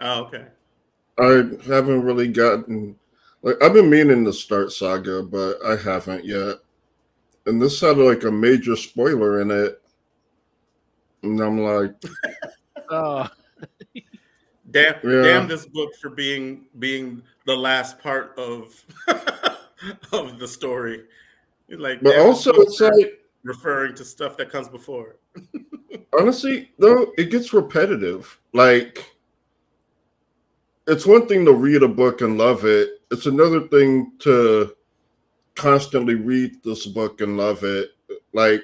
Oh, okay. I haven't really gotten like I've been meaning to start Saga, but I haven't yet. And this had like a major spoiler in it, and I'm like, oh Damn, Yeah. damn this book for being being the last part of of the story. Like, but also it's like referring to stuff that comes before. honestly though it gets repetitive. Like it's one thing to read a book and love it. It's another thing to constantly read this book and love it, like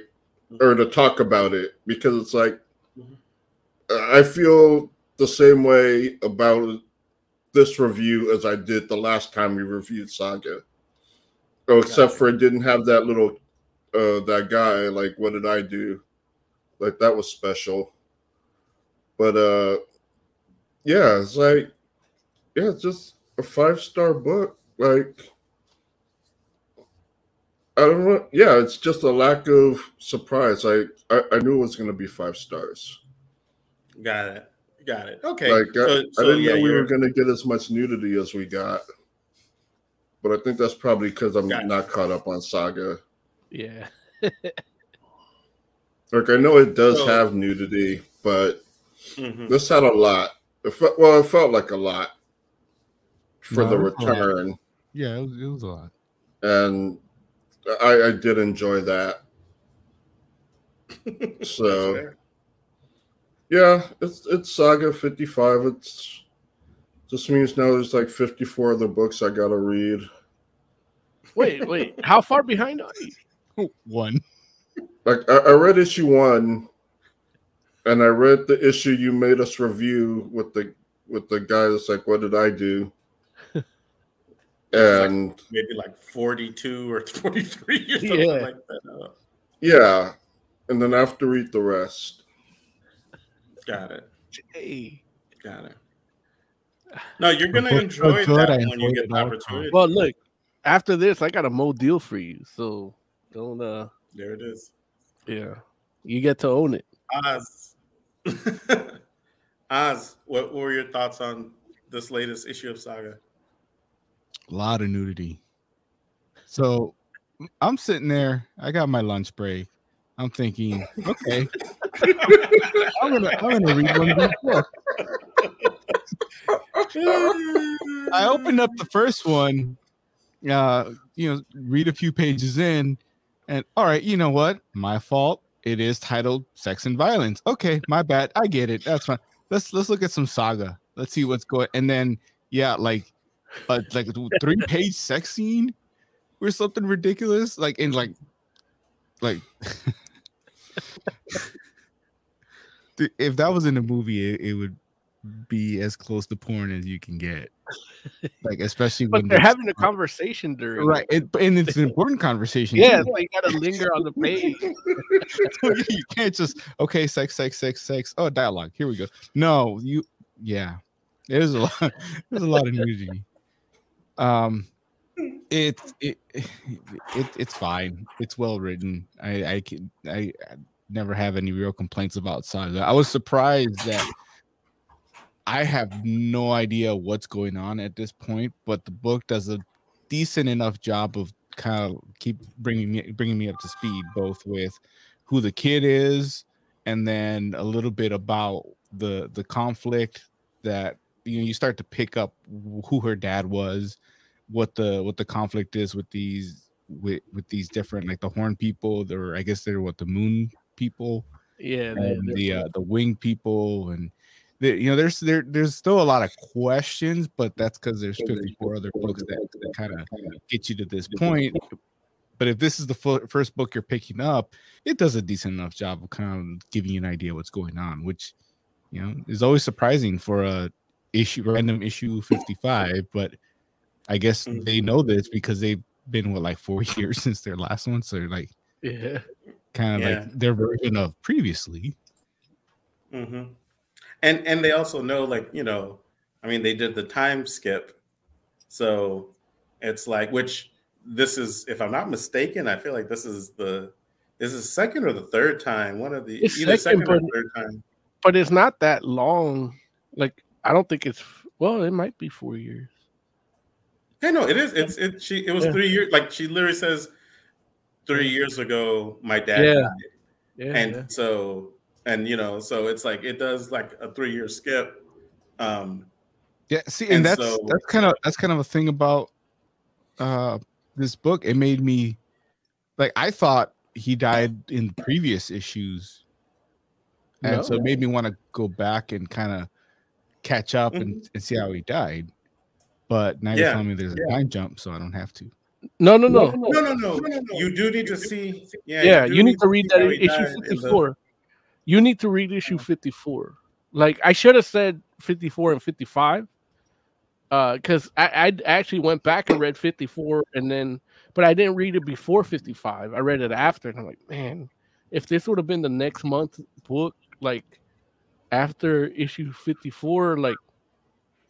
or to talk about it because it's like. I feel the same way about this review as I did the last time we reviewed Saga. Oh, except Gotcha. for it didn't have that little uh that guy, like what did I do? Like that was special. But uh yeah, it's like yeah, it's just a five star book. Like I don't know. Yeah, it's just a lack of surprise. I I, I knew it was gonna be five stars. Got it. Got it. Okay. Like I, so, I didn't yeah, know we you're were gonna get as much nudity as we got. But I think that's probably because I'm Gotcha. not caught up on Saga. yeah Like I know it does So- have nudity, but Mhm. this had a lot. It felt, well, it felt like a lot for No, the it was return, Yeah, it was, it was a lot. and I, I did enjoy that. So yeah, it's it's Saga 55. It's just means now there's like 54 other books I gotta read. wait wait how far behind are you One. Like I, I read issue one and I read the issue you made us review with the with the guy that's like, "What did I do?" And like maybe like forty-two or forty-three or something Yeah. like that. Yeah, and then I have to read the rest. got it. Hey. Got it. No, you're gonna book so enjoy good, that I when you get the opportunity. Well, look, after this, I got a mo deal for you. So don't uh there it is. yeah. You get to own it. Oz. Oz, what, what were your thoughts on this latest issue of Saga? A lot of nudity. So I'm sitting there. I got my lunch break. I'm thinking, okay, I'm gonna I'm gonna read one of these books. I opened up the first one, uh, you know, read a few pages in, and all right, you know what? My fault. It is titled Sex and Violence. Okay, my bad. I get it. That's fine. Let's let's look at some saga. Let's see what's going. And then yeah, like uh, like three page sex scene or something ridiculous. Like in like like Dude, if that was in a movie, it, it would be as close to porn as you can get. Like especially when they're having a conversation during right, it, and it's an important conversation. Yeah, too. so you gotta linger on the page. you can't just okay, sex, sex, sex, sex. Oh, dialogue. Here we go. No, you. Yeah, there's a lot. There's a lot of nudity. Um, it it, it it's fine. It's well written. I I can I, I never have any real complaints about Saga. I was surprised that I have no idea what's going on at this point, but the book does a decent enough job of kind of keep bringing me bringing me up to speed, both with who the kid is and then a little bit about the the conflict that you know you start to pick up who her dad was what the what the conflict is with these with with these different like the horn people or i guess they're what the moon people? Yeah, they- and they're- the uh, the wing people and the, you know there's there there's still a lot of questions but that's because there's 54 other books that, that kind of get you to this point. But if this is the fu- first book you're picking up it does a decent enough job of kind of giving you an idea what's going on which you know is always surprising for a issue random issue 55 but i guess Mhm. they know this because they've been what like four years since their last one so like yeah. kind of Yeah. like their version of previously hmm And and they also know, like you know, I mean, they did the time skip, so it's like which this is, if I'm not mistaken, I feel like this is the this is second or the third time. One of the It's either second, second, or third time. But it's not that long. Like I don't think it's well, it might be four years. Yeah, no, it is. It's it. She it was Yeah. three years. Like she literally says, three years ago, my dad Yeah. died. Yeah. and yeah. so and you know so it's like it does like a three year skip um Yeah, see, and, And that's so- that's kind of that's kind of a thing about uh this book. It made me like I thought he died in previous issues, and so it made me want to go back and kind of catch up and, and see how he died. But now you're telling me there's a time jump, so I don't have to. No, no, no. no no no no, no. you do need to see yeah yeah, do you need to read that issue died in the- 54. You need to read issue 54. Like I should have said 54 and 55. Uh, because I, I actually went back and read 54 and then but I didn't read it before 55. I read it after, and I'm like, man, if this would have been the next month book, like after issue 54, like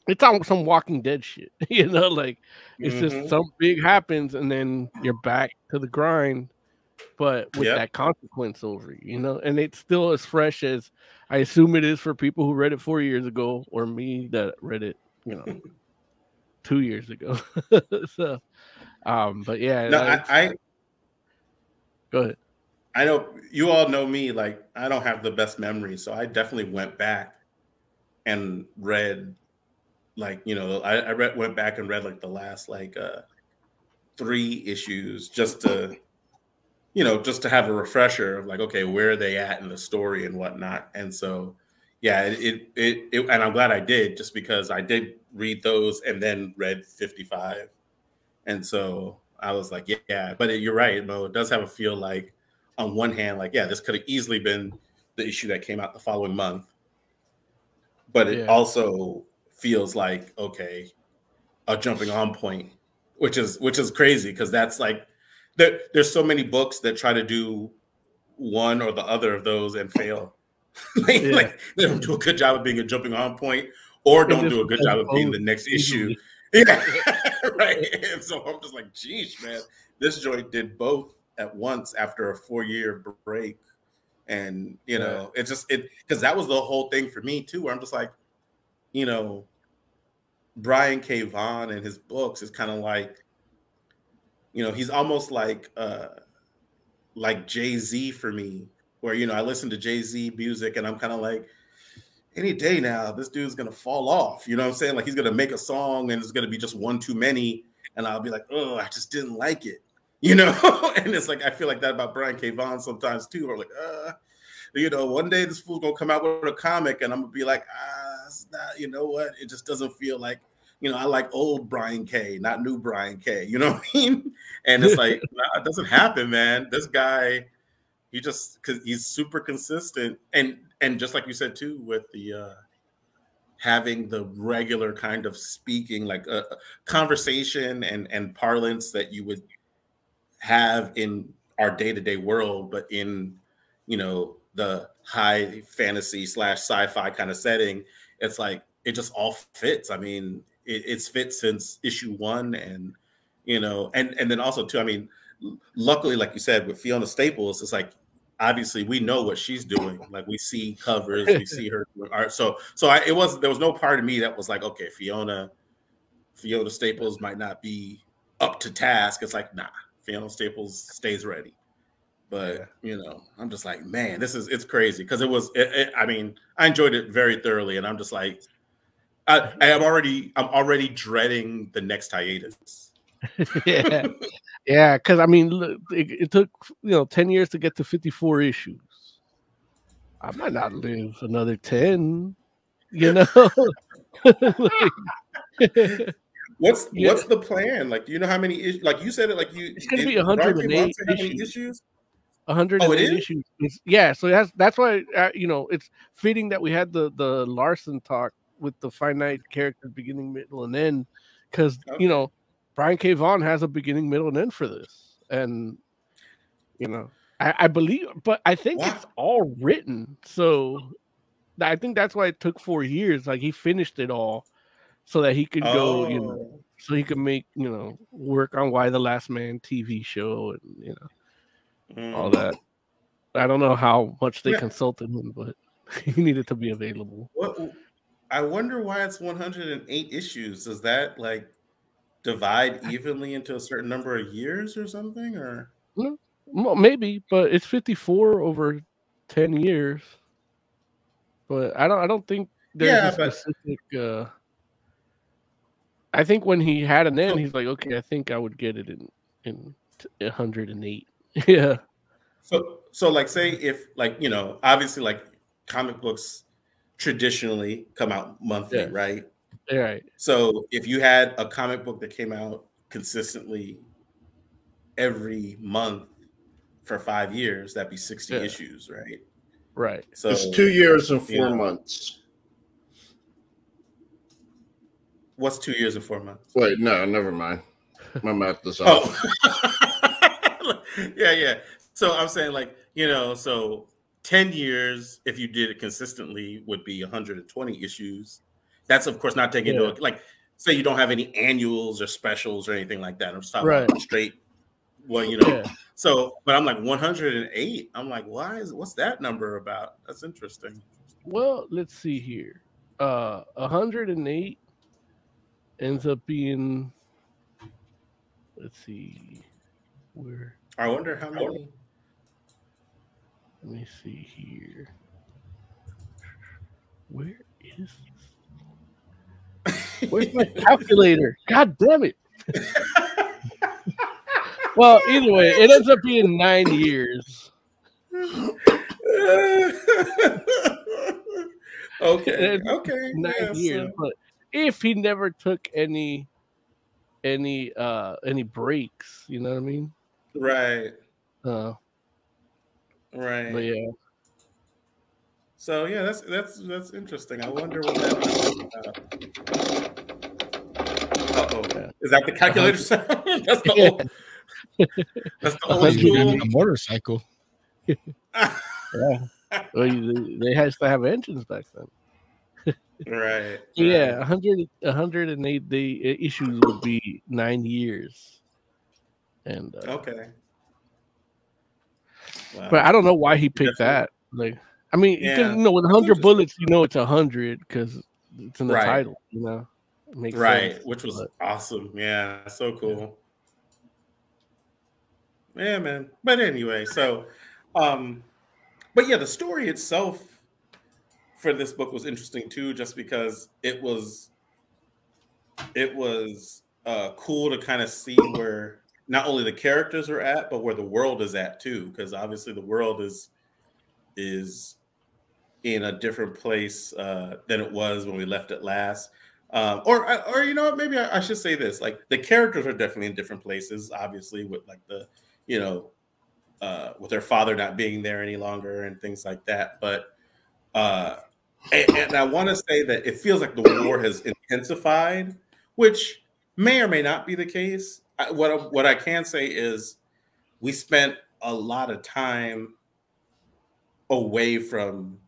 it's on some walking dead shit, you know, like it's Mhm. just something big happens and then you're back to the grind, but with Yep. that consequence over, you, you know, and it's still as fresh as I assume it is for people who read it four years ago or me that read it, you know, two years ago. so, um, but yeah, no I, I go ahead. I know you all know me like i don't have the best memory so i definitely went back and read like you know i, I read went back and read like the last like uh three issues just to you know just to have a refresher of like okay where are they at in the story and whatnot. And so yeah it it, it, it and i'm glad i did just because i did read those and then read 55 and so i was like yeah but it, you're right mo it does have a feel like on one hand like yeah this could have easily been the issue that came out the following month. But it Yeah. also feels like okay, a jumping on point, which is which is crazy because that's like there, there's so many books that try to do one or the other of those and fail. like, Yeah. like, they don't do a good job of being a jumping on point, or don't do a good job of being the next issue. Yeah, right. And so I'm just like, geez, man, this joint did both at once after a four year break. And you know, it just it because that was the whole thing for me too, where I'm just like, you know, Brian K. Vaughan and his books is kind of like, you know, he's almost like uh like Jay-Z for me, where you know, I listen to Jay-Z music and I'm kind of like, any day now, this dude's gonna fall off. You know what I'm saying? Like he's gonna make a song and it's gonna be just one too many, and I'll be like, oh, I just didn't like it. You know, and it's like I feel like that about Brian K. Vaughan sometimes too. Or like, uh, you know, one day this fool's gonna come out with a comic, and I'm gonna be like, ah, it's not. You know what? It just doesn't feel like. You know, I like old Brian K, not new Brian K. You know what I mean? And it's like, nah, it doesn't happen, man. This guy, he just because he's super consistent, and and just like you said too, with the uh having the regular kind of speaking, like a uh, conversation and and parlance that you would have in our day-to-day world, but in you know the high fantasy slash sci-fi kind of setting, it's like it just all fits. I mean, it, it's fit since issue one, and you know, and and then also too. I mean, luckily, like you said, with Fiona Staples, it's like obviously we know what she's doing. Like we see covers, we see her art. So so I, it was there was no part of me that was like, okay, Fiona, Fiona Staples might not be up to task. It's like, nah, Fiona Staples stays ready. But you know, I'm just like, man, this is it's crazy because it was. It, it, I mean, I enjoyed it very thoroughly, and I'm just like, I, I am already, I'm already dreading the next hiatus. yeah, yeah. Because I mean, look, it, it took you know ten years to get to fifty four issues. I might not live another ten. You know. Like- What's Yeah. what's the plan? Like, do you know how many issues? Like you said it, like you. It's gonna it- be Dark 108 Knight Monster, how many issues. issues? 108 Oh, it is? issues. It's- yeah, so that's that's why uh, you know it's fitting that we had the the Larsen talk with the finite character beginning, middle, and end, because Okay. you know Brian K. Vaughan has a beginning, middle, and end for this, and you know I, I believe, but I think Wow. it's all written, so I think that's why it took four years. Like he finished it all, so that he could go, you know, Oh. so he could make you know work on Y the Last Man TV show and you know all Mm. that. I don't know how much they Yeah. consulted him, but he needed to be available. What I wonder why it's 108 issues. Does that like divide evenly into a certain number of years or something? Or Well, maybe, but it's 54 over 10 years. But I don't I don't think there's Yeah, a but- specific uh I think when he had an end, oh. he's like, okay, I think I would get it in in t- 108. yeah. so so like say if like you know obviously like comic books traditionally come out monthly, Yeah. right? All right. So if you had a comic book that came out consistently every month for five years, that'd be 60 Yeah. issues, right? Right. So it's two years and four yeah. months. What's two years and four months? Wait, no, never mind. My math is off. Oh, yeah, yeah. So I'm saying, like, you know, so 10 years, if you did it consistently, would be 120 issues. That's, of course, not taking Yeah. into like, say you don't have any annuals or specials or anything like that. I'm just talking Right. about straight, well, you know. Yeah. So, but I'm like 108. I'm like, why is what's that number about? That's interesting. Well, let's see here. Uh 108 ends up being let's see where I wonder how many. let me see here. Where is Where's my calculator? God damn it. well, either way, it ends up being nine years. okay. Okay. Nine yeah, years. so- But if he never took any any uh any breaks, you know what I mean? right. Uh Right. but yeah. So yeah, that's that's that's interesting. I wonder what that. Uh oh, is that the calculator sound? that's the old. That's the old school. a motorcycle. Yeah. Well, you- they had to have engines back then. Right. Yeah, 100, 108 day uh, issues would be nine years. And uh, Okay. Wow. but I don't know why he picked Definitely. that. Like, I mean, you Yeah. you know, with 100 bullets, you know it's a hundred because it's in the Right. title. You know, right, sense, which was but- awesome. Yeah, so cool. Yeah, man. But anyway, so um but yeah, the story itself for this book was interesting too just because it was it was uh cool to kind of see where not only the characters are at but where the world is at too because obviously the world is is in a different place uh than it was when we left it last. Um, or or you know maybe I, I should say this like the characters are definitely in different places obviously with like the you know uh with their father not being there any longer and things like that but uh and, and i want to say that it feels like the war has intensified which may or may not be the case I, what I- what i can say is we spent a lot of time away from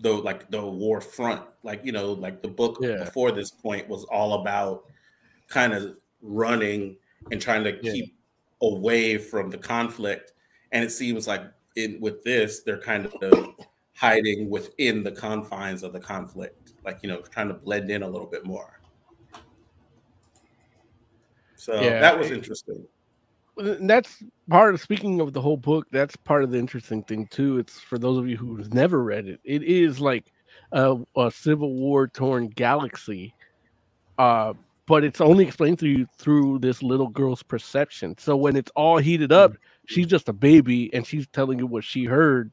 the like the war front like you know like the book Yeah. before this point was all about kind of running and trying to Yeah. keep away from the conflict and it seems like in with this they're kind of hiding within the confines of the conflict like you know trying to blend in a little bit more. So Yeah. that was interesting. And that's part of speaking of the whole book that's part of the interesting thing too. It's for those of you who've never read it it is like a, a civil war torn galaxy uh but it's only explained to you through this little girl's perception. So when it's all heated up she's just a baby and she's telling you what she heard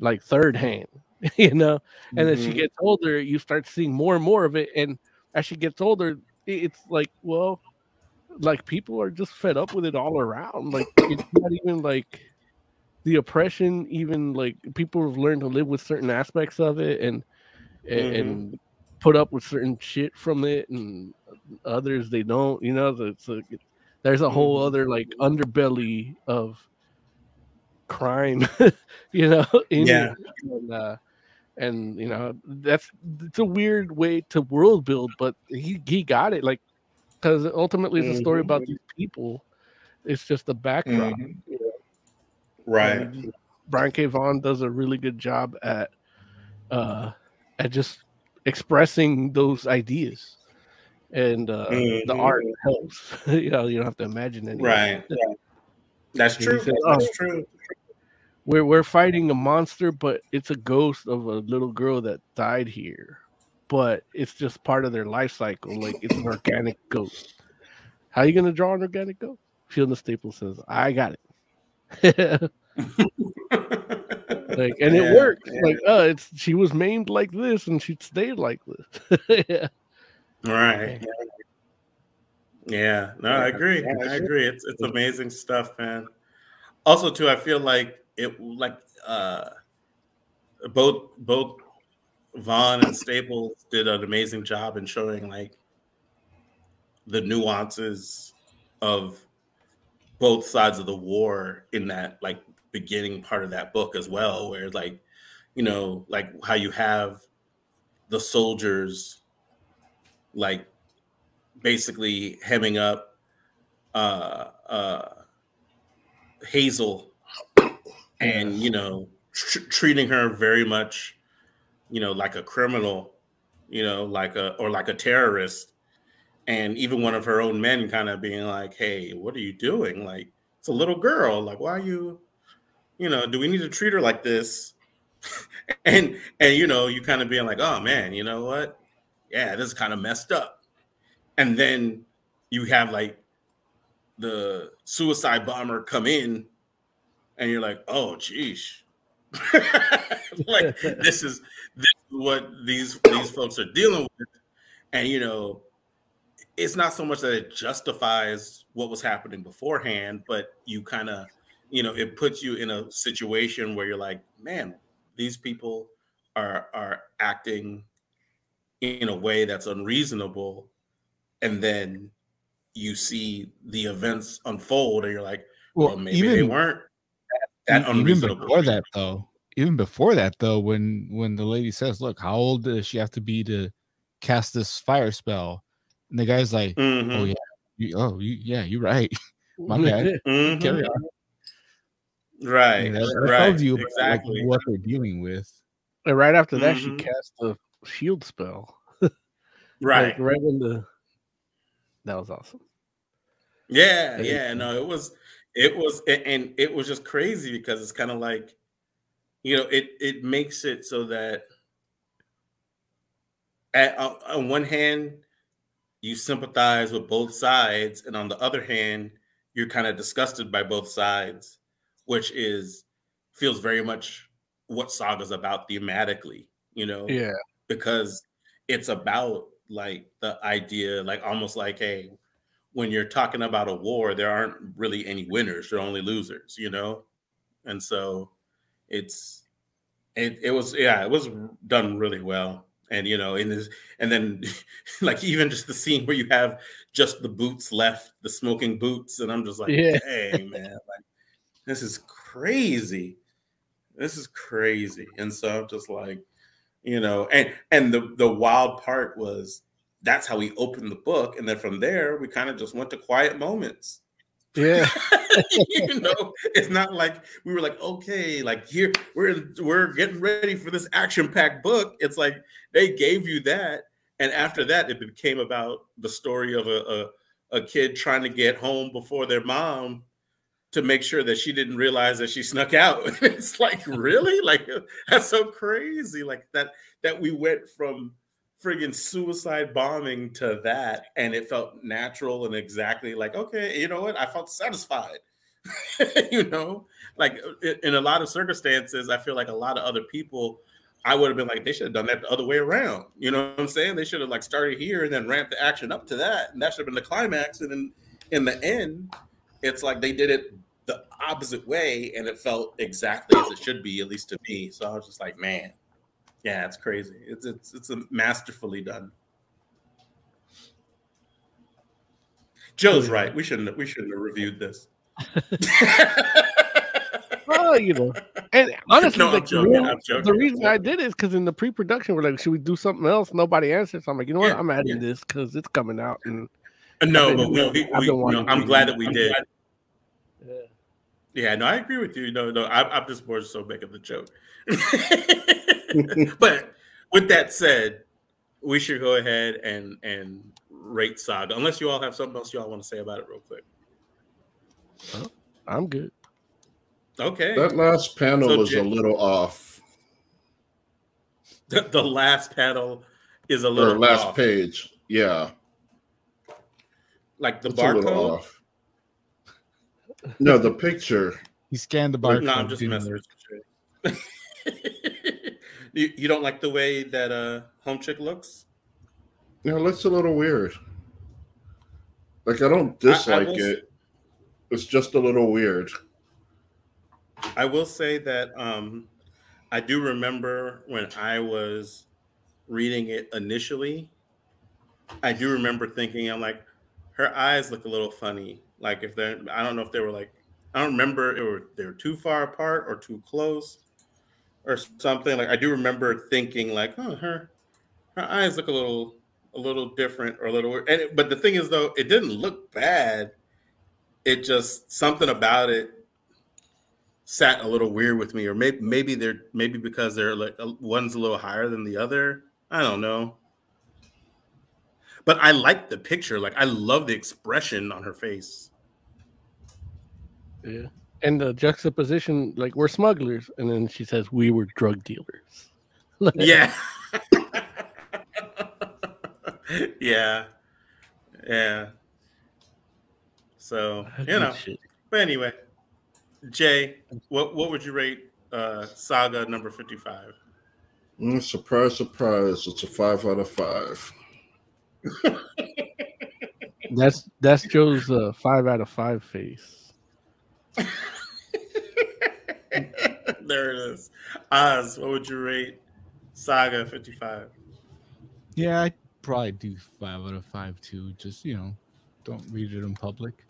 like third hand you know and as she Mhm. gets older you start seeing more and more of it and as she gets older it's like well like people are just fed up with it all around like it's not even like the oppression even like people have learned to live with certain aspects of it and and, Mhm. and put up with certain shit from it and others they don't you know it's like there's a whole Mhm. other like underbelly of crime you know in Yeah. and, uh, and you know that's it's a weird way to world build but he he got it like because ultimately it's a story Mhm. about these people it's just a backdrop Mhm. you know? right and brian k vaughan does a really good job at uh at just expressing those ideas and uh the Mhm. art helps you know you don't have to imagine anything right that's true said, that's "Oh, true we're we're fighting a monster, but it's a ghost of a little girl that died here. But it's just part of their life cycle. Like it's an organic ghost. How are you gonna draw an organic ghost? Fiona Staples says, "I got it." like, and Yeah, it works. yeah. Like, uh, it's she was maimed like this, and she stayed like this. yeah. Right. Yeah, no, I agree. I agree. It's it's amazing stuff, man. Also, too, I feel like it like uh both both Vaughan and Staples did an amazing job in showing like the nuances of both sides of the war in that like beginning part of that book as well, where like you know, like how you have the soldiers like basically hemming up uh uh Hazel and you know tr- treating her very much you know like a criminal you know like a or like a terrorist. And even one of her own men kind of being like hey what are you doing? Like it's a little girl. Like why are you you know do we need to treat her like this? And and you know you kind of being like oh man you know what? Yeah this is kind of messed up. And then you have like the suicide bomber come in and you're like oh geez. Like this is this is what these these folks are dealing with. And you know it's not so much that it justifies what was happening beforehand but you kind of you know it puts you in a situation where you're like man these people are are acting in a way that's unreasonable. And then you see the events unfold and you're like well, well maybe even, they weren't that, that even before that though even before that though when when the lady says look how old does she have to be to cast this fire spell? And the guy's like oh, mm-hmm. oh yeah you, oh you, yeah you're right. My bad. Mm-hmm. carry on. Right that, that right tells you exactly. like, what they're dealing with. And right after that mm-hmm. she cast the shield spell. Right like right. in the that was awesome. Yeah yeah no it was it was and it was just crazy because it's kind of like you know it it makes it so that at, on one hand you sympathize with both sides and on the other hand you're kind of disgusted by both sides which is feels very much what saga's about thematically you know? Yeah. Because it's about like the idea like almost like hey when you're talking about a war there aren't really any winners there are only losers you know? And so it's it, it was yeah it was done really well. And you know in this and then like even just the scene where you have just the boots left the smoking boots and i'm just like yeah. hey man like this is crazy. This is crazy. And so i'm just like you know and and the the wild part was that's how we opened the book and then from there we kind of just went to quiet moments yeah. you know, it's not like we were like, okay, like here we're we're getting ready for this action-packed book. It's like they gave you that, and after that, it became about the story of a, a, a kid trying to get home before their mom to make sure that she didn't realize that she snuck out. it's like, really? Like that's so crazy. Like that that we went from friggin' suicide bombing to that, and it felt natural and exactly like, okay, you know what? I felt satisfied. you know, like uh, in a lot of circumstances, I feel like a lot of other people, I would have been like, they should have done that the other way around. You know what I'm saying? They should have like started here and then ramped the action up to that, and that should have been the climax. And then in the end, it's like they did it the opposite way, and it felt exactly as it should be, at least to me. So I was just like, man, yeah, it's crazy. It's it's it's a masterfully done. Joe's right. We shouldn't we shouldn't have reviewed this. well, you know, and honestly, no, joking, real, the reason I did is because in the pre-production we're like, should we do something else? Nobody answered, so I'm like, you know what? Yeah, I'm adding yeah. this because it's coming out. And uh, no, but we, we, we no, I'm glad that we did. Yeah. yeah, no, I agree with you. No, no, I, I'm just more so making the joke. but with that said, we should go ahead and and rate Saga. Unless you all have something else you all want to say about it, real quick. Oh, I'm good. Okay. That last panel so, was Jim, a little off. The, the, last panel is a little or last off. page. Yeah. Like the it's barcode. No, the picture. He scanned the barcode. No, I'm just messing. You, you don't like the way that uh home chick looks? Yeah, it looks a little weird. Like I don't dislike I, I will, it. It's just a little weird. I will say that um I do remember when I was reading it initially. I do remember thinking, I'm like, her eyes look a little funny. Like if they're, I don't know if they were like, I don't remember it were they were too far apart or too close or something. Like I do remember thinking like, oh, her her eyes look a little a little different or a little weird. And it, but the thing is though, it didn't look bad. It just something about it sat a little weird with me, or maybe maybe they're maybe because they're like one's a little higher than the other. I don't know. But I like the picture. Like I love the expression on her face. Yeah and the juxtaposition, like we're smugglers, and then she says we were drug dealers. yeah. yeah. Yeah. So you know. But anyway, Jay, what what would you rate uh Saga number fifty five? Mm, surprise, surprise! It's a five out of five. that's that's Joe's uh, five out of five face. there it is. Oz, what would you rate Saga 55. Yeah, I probably do five out of five too. Just you know, don't read it in public.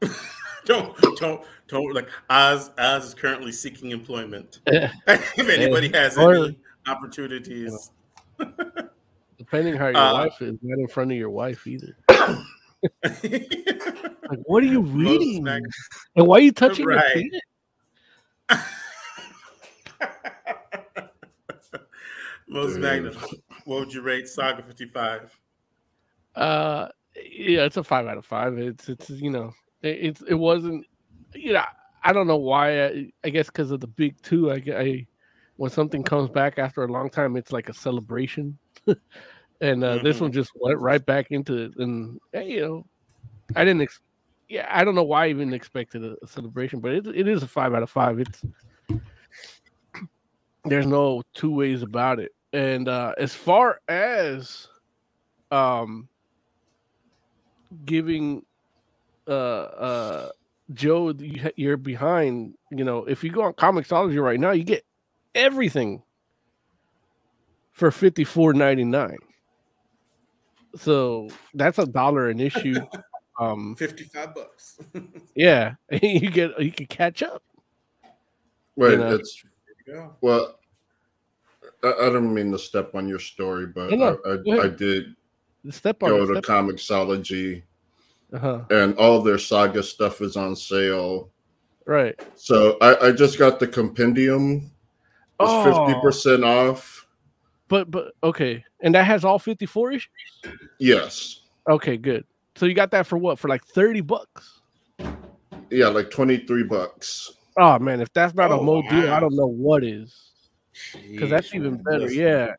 don't don't don't like Oz Oz is currently seeking employment. if anybody has Or- any opportunities. Depending how your Uh, wife is, not in front of your wife either. Like, what are you reading? And why are you touching Right. your penis? Most. Magnum. What would you rate Saga 55? Uh, yeah, it's a five out of five. It's it's you know, it, it's it wasn't, you know, I don't know why. I, I guess because of the big two. I, get- I when something comes back after a long time, it's like a celebration. and uh, this Mhm. one just went right back into it. And hey, you know, I didn't. Ex- yeah, I don't know why I even expected a, a celebration, but it, it is a five out of five. It's there's no two ways about it. And uh, as far as um giving uh uh Joe you're behind, you know, if you go on Comixology right now, you get everything for fifty four ninety nine. So that's a dollar an issue. Um 55 bucks. yeah, you get you can catch up. Wait, know. it's There you go. well. I, I don't mean to step on your story, but No, no, I, I, I ahead. did Step on go it, to step- Comixology, uh-huh. and all their saga stuff is on sale. Right. So I, I just got the compendium. It's fifty Oh, percent off. but but okay, and that has all fifty four issues. Yes. Okay, good. So you got that for what? For like thirty bucks. Yeah, like twenty three bucks. Oh man, if that's not a Oh, mo deal, I don't know what is. Because that's even man. better. Listen. Yeah.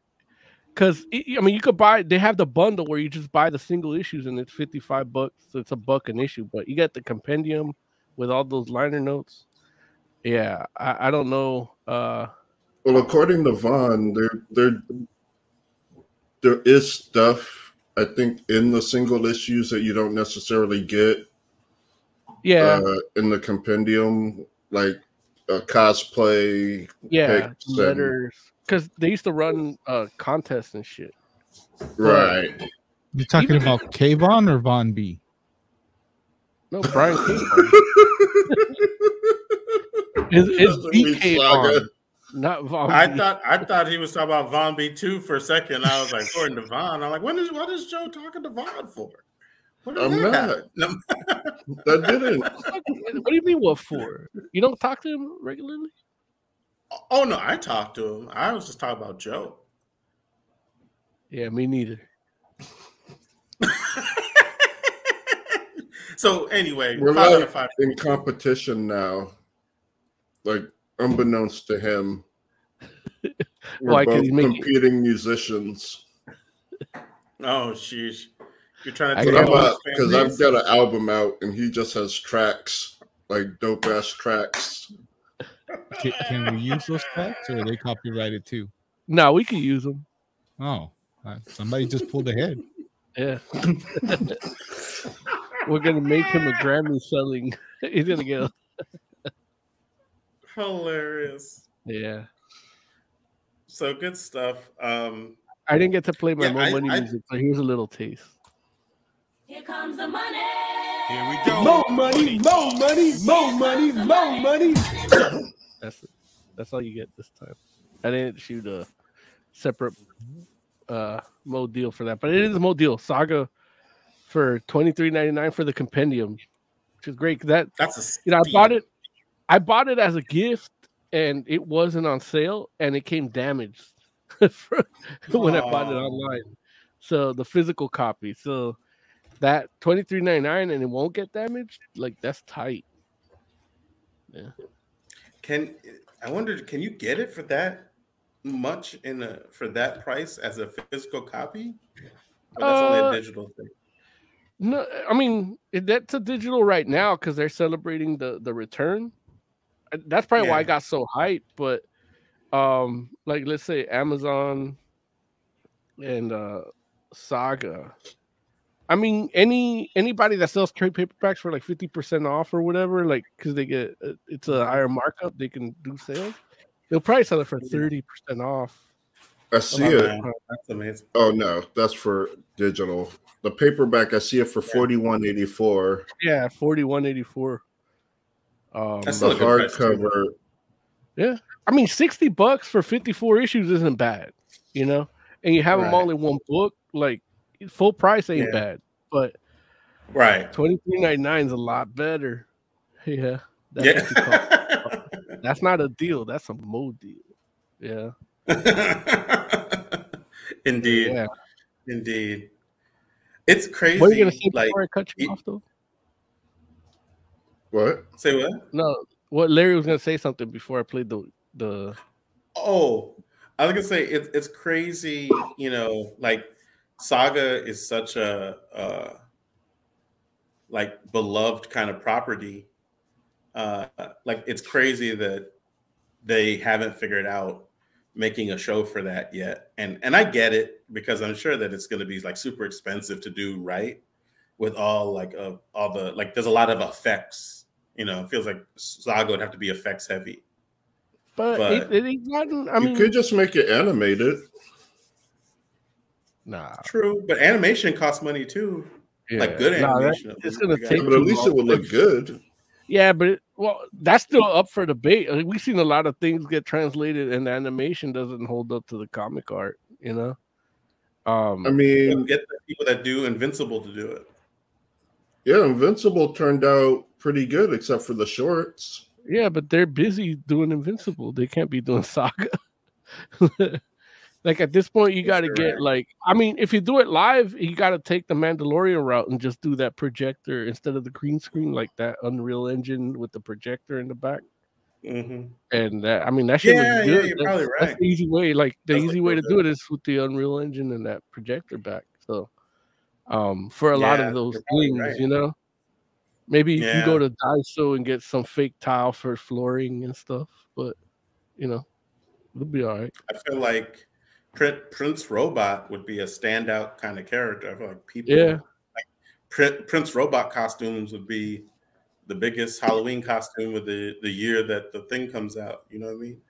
Because I mean, you could buy. They have the bundle where you just buy the single issues and it's fifty five bucks. So it's a buck an issue, but you got the compendium with all those liner notes. Yeah, I, I don't know. Uh, Well, according to Vaughan, there there there is stuff I think in the single issues that you don't necessarily get yeah, uh, in the compendium, like uh, cosplay. yeah, letters. Because they used to run uh contests and shit. Right. You're talking Even- about Kayvon or Von B? No, Brian King. Is is That's a weak BK saga. on? Not Von. I B. thought I thought he was talking about Von B two for a second. I was like, according to Von, I'm like, when is what is Joe talking to Von for? What I'm that not. happen? No, That didn't. What do you mean? What for? You don't talk to him regularly? oh no, I talked to him. I was just talking about Joe. Yeah, me neither. so anyway, We're five like five. in competition now. Like unbeknownst to him. We're Why, 'cause both he's making- competing musicians. Oh sheesh. You're trying to I take got- over his fan Because I've got an album out and he just has tracks, like dope ass tracks. Can, can we use those tracks or are they copyrighted too? No, we can use them. Oh, uh, somebody just pulled ahead. Yeah. We're gonna make him a Grammy selling. He's gonna get a hilarious. yeah. So good stuff. Um I didn't get to play my Yeah, Mo I- Money I- music, so here's a little taste. Here comes the money. Here we go. More money, more money, more money, more money. That's it. That's all you get this time. I didn't shoot a separate uh Mo deal for that, but it is a Mo deal saga for twenty three ninety nine for the compendium, which is great. That that's a you know, I bought it. I bought it as a gift, and it wasn't on sale, and it came damaged when I bought it online. So the physical copy. So that twenty three ninety nine, and it won't get damaged. Like that's tight. Yeah. Can I wonder? can you get it for that much in a for that price as a physical copy? Or that's only Uh, a digital thing. No, I mean that's a digital right now because they're celebrating the the return. Uh, That's probably why I got so hyped. But um, like let's say Amazon and uh Saga. I mean, any anybody that sells trade paperbacks for like fifty percent off or whatever, like because they get uh, it's a higher markup, they can do sales. They'll probably sell it for thirty percent off. I see Oh, it. man, That's amazing. Oh no, that's for digital. The paperback, I see it for forty one eighty four. Yeah, forty one eighty four. Um, That's still a good price, too. hardcover. I mean, sixty bucks for fifty four issues isn't bad, you know. And you have them all in one book, like full price ain't Yeah. bad, but Right. twenty three ninety nine is a lot better. Yeah, that's what you call Yeah. That's not a deal. That's a mo deal. Yeah. Indeed. Yeah. Indeed. It's crazy. What are you gonna say like before I cut you it- off though? What? say what? No. What Larry was gonna say something before I played the the Oh, I was gonna say it's it's crazy. You know, like Saga is such a uh, like beloved kind of property. Uh, like it's crazy that they haven't figured out making a show for that yet. And and I get it because I'm sure that it's going to be like super expensive to do right with all like uh, all the like there's a lot of effects. You know, it feels like Saga would have to be effects heavy. but, But- it, it ain't gotten I you mean could just make it animated. nah. True, but animation costs money too. Like yeah. good Nah, that- animation. it's gonna take But at least long. it would look good. Yeah, but it, well, that's still up for debate. Like, we've seen a lot of things get translated, and the animation doesn't hold up to the comic art. You know, um, I mean, get the people that do Invincible to do it. yeah, Invincible turned out pretty good, except for the shorts. yeah, but they're busy doing Invincible. They can't be doing Saga. like at this point, you got to get like, I mean, if you do it live, you got to take the Mandalorian route and just do that projector instead of the green screen, like that Unreal Engine with the projector in the back. Mhm. And that, I mean, that shit Yeah, looks yeah, good. you're That's- probably That's the easy way. Like the Does easy look way to do it is with the Unreal Engine and that projector back. So, um, for a lot of those things, right. you know, maybe you can go to Daiso and get some fake tile for flooring and stuff. But you know, it'll be all right. I feel like Prince Robot would be a standout kind of character. I feel like people, Yeah. like Prince Robot costumes would be the biggest Halloween costume of the the year that the thing comes out. You know what I mean?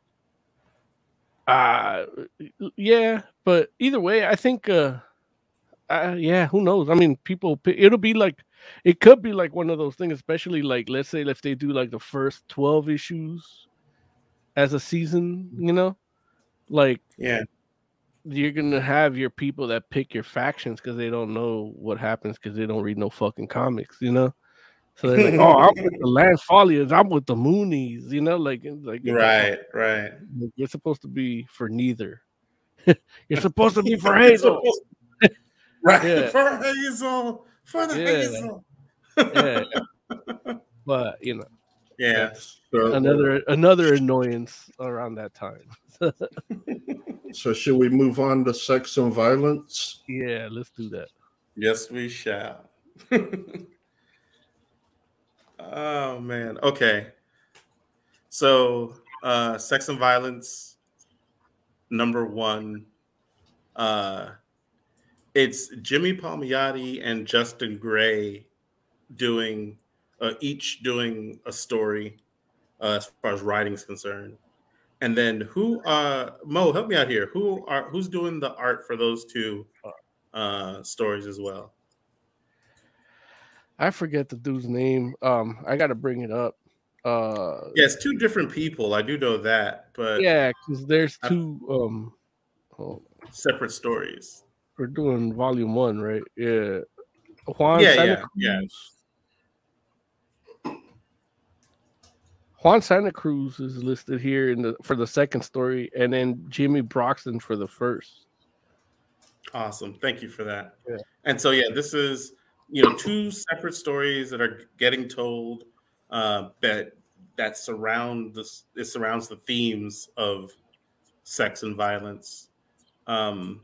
Uh yeah, but either way, I think uh, uh yeah, who knows? I mean, people it'll be like it could be like one of those things, especially like let's say if they do like the first 12 issues as a season, you know, like Yeah. you're gonna have your people that pick your factions because they don't know what happens because they don't read no fucking comics, you know. So they're like, "Oh, I'm with the Landfallians. I'm with the Moonies," you know, like like Right. Right. like, You're supposed to be for neither. You're supposed to be for Hazel. right. Yeah. For Hazel. For the Yeah. Hazel. Yeah. But you know, Yeah. So, another another annoyance around that time. so should we move on to sex and violence? yeah, let's do that. Yes, we shall. oh man. Okay. So, uh, sex and violence number one. Uh, it's Jimmy Palmiotti and Justin Gray doing uh, each doing a story uh, as far as writing's concerned. And then who uh Mo, help me out here. Who are who's doing the art for those two uh stories as well? I forget the dude's name. Um, I gotta bring it up. Uh, Yeah, it's two different people. I do know that, but yeah, because there's two. Um, oh, separate stories. We're doing volume one, right? Yeah. Juan Yeah, Santa yeah, Cruz. yeah. Juan Santa Cruz is listed here in the for the second story, and then Jimmy Broxton for the first. Awesome. Thank you for that. Yeah. And so yeah, this is you know two separate stories that are getting told uh that that surround this it surrounds the themes of sex and violence. Um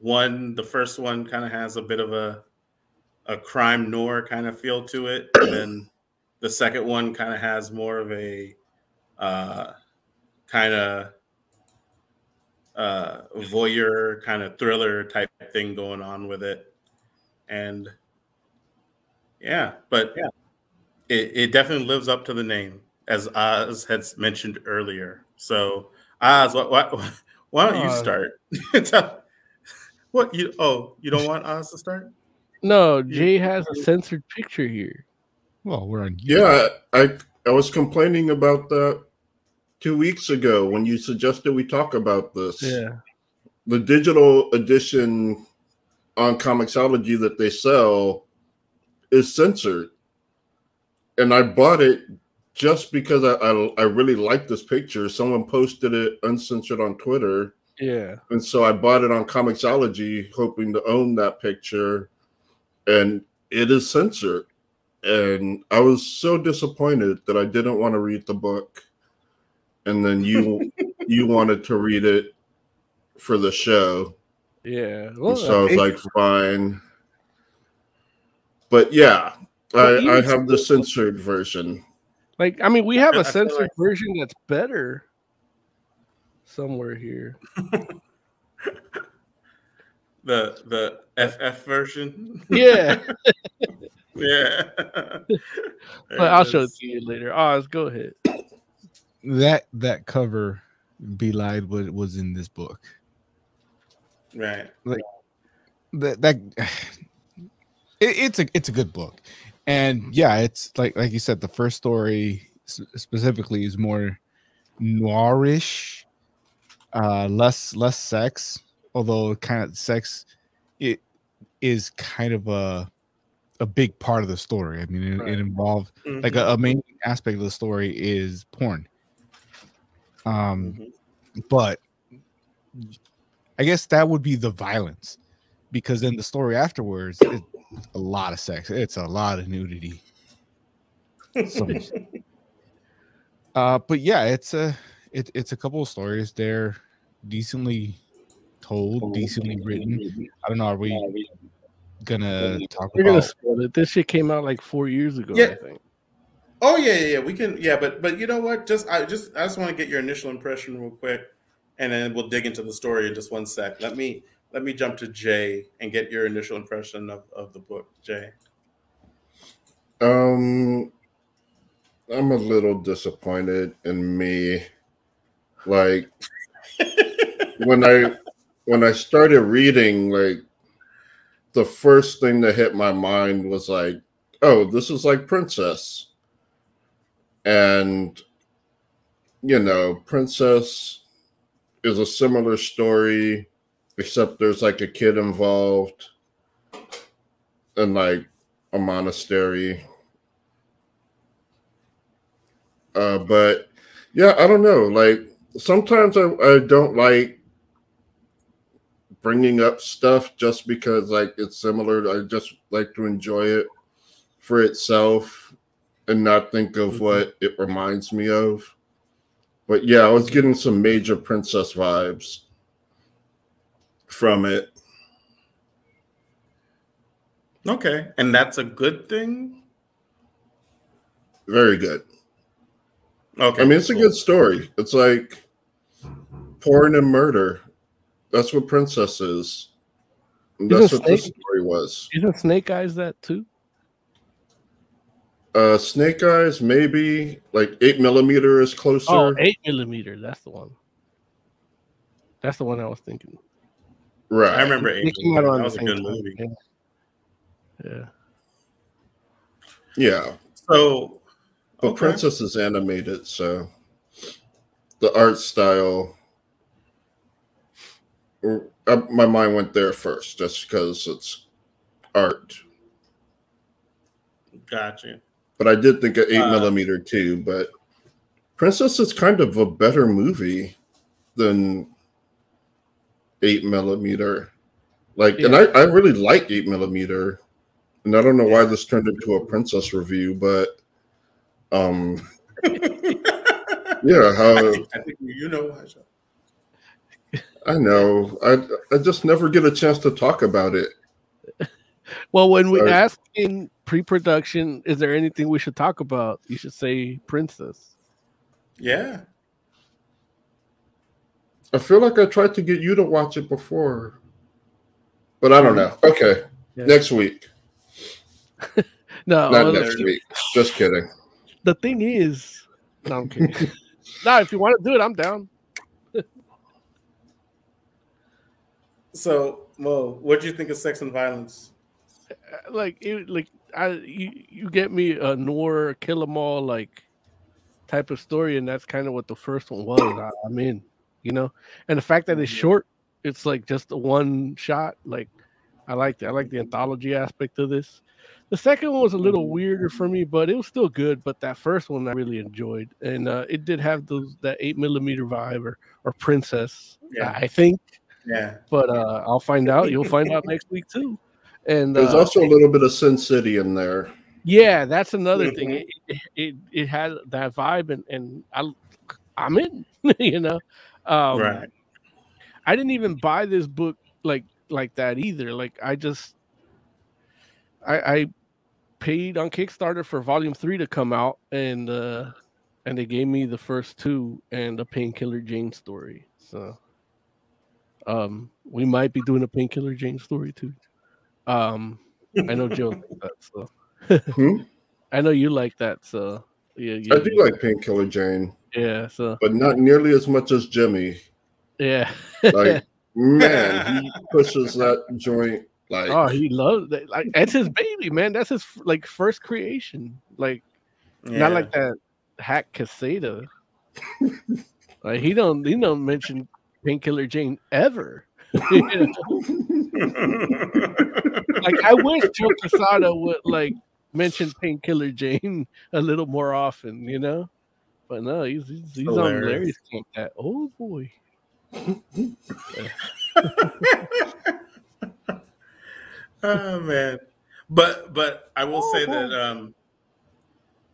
one the first one kind of has a bit of a a crime noir kind of feel to it. And then the second one kind of has more of a uh kind of uh voyeur kind of thriller type thing going on with it. And yeah but yeah. it, it definitely lives up to the name as oz had mentioned earlier. So Oz, what, what, why don't you Uh, start? Tell- what you? Oh, you don't want Oz to start? No, Jay has a censored picture here. Well, we're on. Yeah, I I was complaining about that two weeks ago when you suggested we talk about this. Yeah. The digital edition on Comixology that they sell is censored, and I bought it just because I I, I really like this picture. Someone posted it uncensored on Twitter, Yeah. and so I bought it on Comixology, hoping to own that picture, and it is censored. And I was so disappointed that I didn't want to read the book, and then you you wanted to read it for the show, Yeah. Well, so I was like, fine. But yeah, I, I have the censored version. like I mean, we have a censored like- version that's better somewhere here. The the FF version. Yeah. yeah. but I'll show it to you later. Oz, go ahead. that that cover belied what was in this book. Right. That that it, it's a it's a good book, and yeah, it's like like you said, the first story specifically is more noirish, uh, less less sex, although kind of sex it is kind of a a big part of the story. I mean, it, Right. it involved like a, a main aspect of the story is porn. Um, Mhm. but I guess that would be the violence, because then the story afterwards, it's a lot of sex. It's a lot of nudity. So, uh, but yeah, it's a it, it's a couple of stories. They're decently told, decently written. I don't know. Are we gonna talk We're gonna about? spoil it. This shit came out like four years ago, Yeah. I think. Oh yeah, yeah, yeah. We can. Yeah, but but you know what? Just I just I just want to get your initial impression real quick, and then we'll dig into the story in just one sec. Let me let me jump to Jay and get your initial impression of, of the book, Jay. Um, I'm a little disappointed in me. Like when I when I started reading, like the first thing that hit my mind was like, oh, this is like Princess. And you know, Princess is a similar story, except there's like a kid involved and like a monastery. Uh, but yeah, I don't know. Like sometimes I, I don't like bringing up stuff just because like it's similar. I just like to enjoy it for itself and not think of Mhm. what it reminds me of. But yeah, I was getting some major princess vibes from it. Okay, and that's a good thing. Very good. Okay, I mean, it's a good story. It's like porn and murder. That's what Princess is. And that's Isn't what this Snake- story was. Isn't Snake Eyes that too? Uh, Snake Eyes, maybe like eight millimeter is closer. Oh, eight millimeter. That's the one. That's the one I was thinking. right. I remember They Eight. came out That was a good movie. Yeah. yeah. Yeah, So, but okay. Princess is animated, so the art style. uh, my mind went there first, just because it's art. Gotcha. But I did think of eight Uh, millimeter too. But Princess is kind of a better movie than eight millimeter. Like, and I, I really like eight millimeter, and I don't know why this turned into a princess review, but um, yeah, I think, I think you know I know, I I just never get a chance to talk about it. Well, when we Right. ask in pre-production, is there anything we should talk about? You should say Princess. Yeah. I feel like I tried to get you to watch it before, but I don't know. Okay, Yeah. next week, No, not next week. Just kidding. The thing is, no, I'm kidding. no, if you want to do it, I'm down. So, Mo, what do you think of Sex and Violence? Uh, like it like I you, you get me a noir kill 'em all like type of story, and that's kind of what the first one was. I, I'm in, you know, and the fact that it's mm-hmm. short, it's like just a one shot. Like I like I like the anthology aspect of this. The second one was a little weirder for me, but it was still good. But that first one I really enjoyed, and uh, it did have those that eight millimeter vibe or or princess. Yeah. I think, Yeah. but uh, I'll find out. You'll find out next week too. And There's uh, also a little bit of Sin City in there. yeah, that's another thing. Mhm. It, it, it it had that vibe, and and I I'm in. you know, um, right. I didn't even buy this book like like that either. Like I just I I paid on Kickstarter for volume three to come out, and uh and they gave me the first two and a Painkiller Jane story. So um we might be doing a Painkiller Jane story too. Um I know Joe likes that, so Hmm? I know you like that, so yeah, yeah, I do like Painkiller Jane, yeah, so but not nearly as much as Jimmy. yeah. Like, man, he pushes that joint like Oh, he loves that. Like that's his baby, man. That's his like first creation. Like Yeah. not like that hack Quesada. like he don't he don't mention Painkiller Jane ever. You know? like I wish Joe Quesada would like mention Painkiller Jane a little more often, you know. But no, he's he's, he's on Hilarious. Larry's camp. That oh boy. oh man. But but I will say that um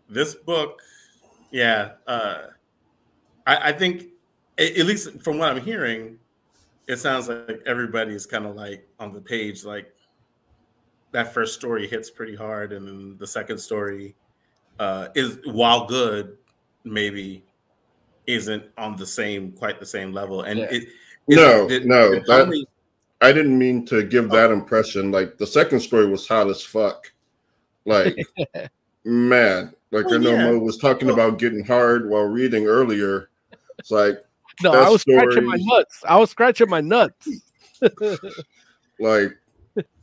this book, yeah, uh I, I think at least from what I'm hearing, it sounds like everybody's kind of like on the page, like that first story hits pretty hard, and then the second story uh is while good, maybe isn't on the same quite the same level. And Yeah. it No, did- no, did that- Tommy- I didn't mean to give that oh. impression. Like the second story was hot as fuck. Like man, like I Well, know yeah. Mo was talking about getting hard while reading earlier. It's like No, I was scratching my nuts. I was scratching my nuts. like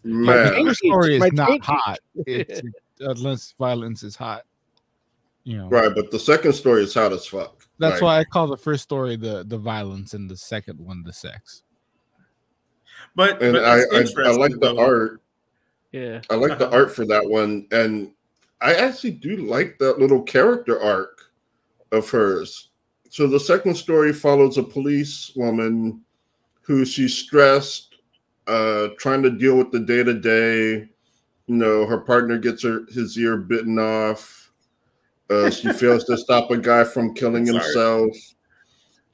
My man. first story is My not pinky. hot. It's unless violence is hot. You know, Right, but the second story is hot as fuck. that's Like, why I call the first story the the violence and the second one the sex. But, and but I, I I like the though. art. Yeah. I like the art for that one, and I actually do like that little character arc of hers. So the second story follows a police woman who she's stressed, uh, trying to deal with the day to day. You know, her partner gets her his ear bitten off. Uh, she fails to stop a guy from killing himself.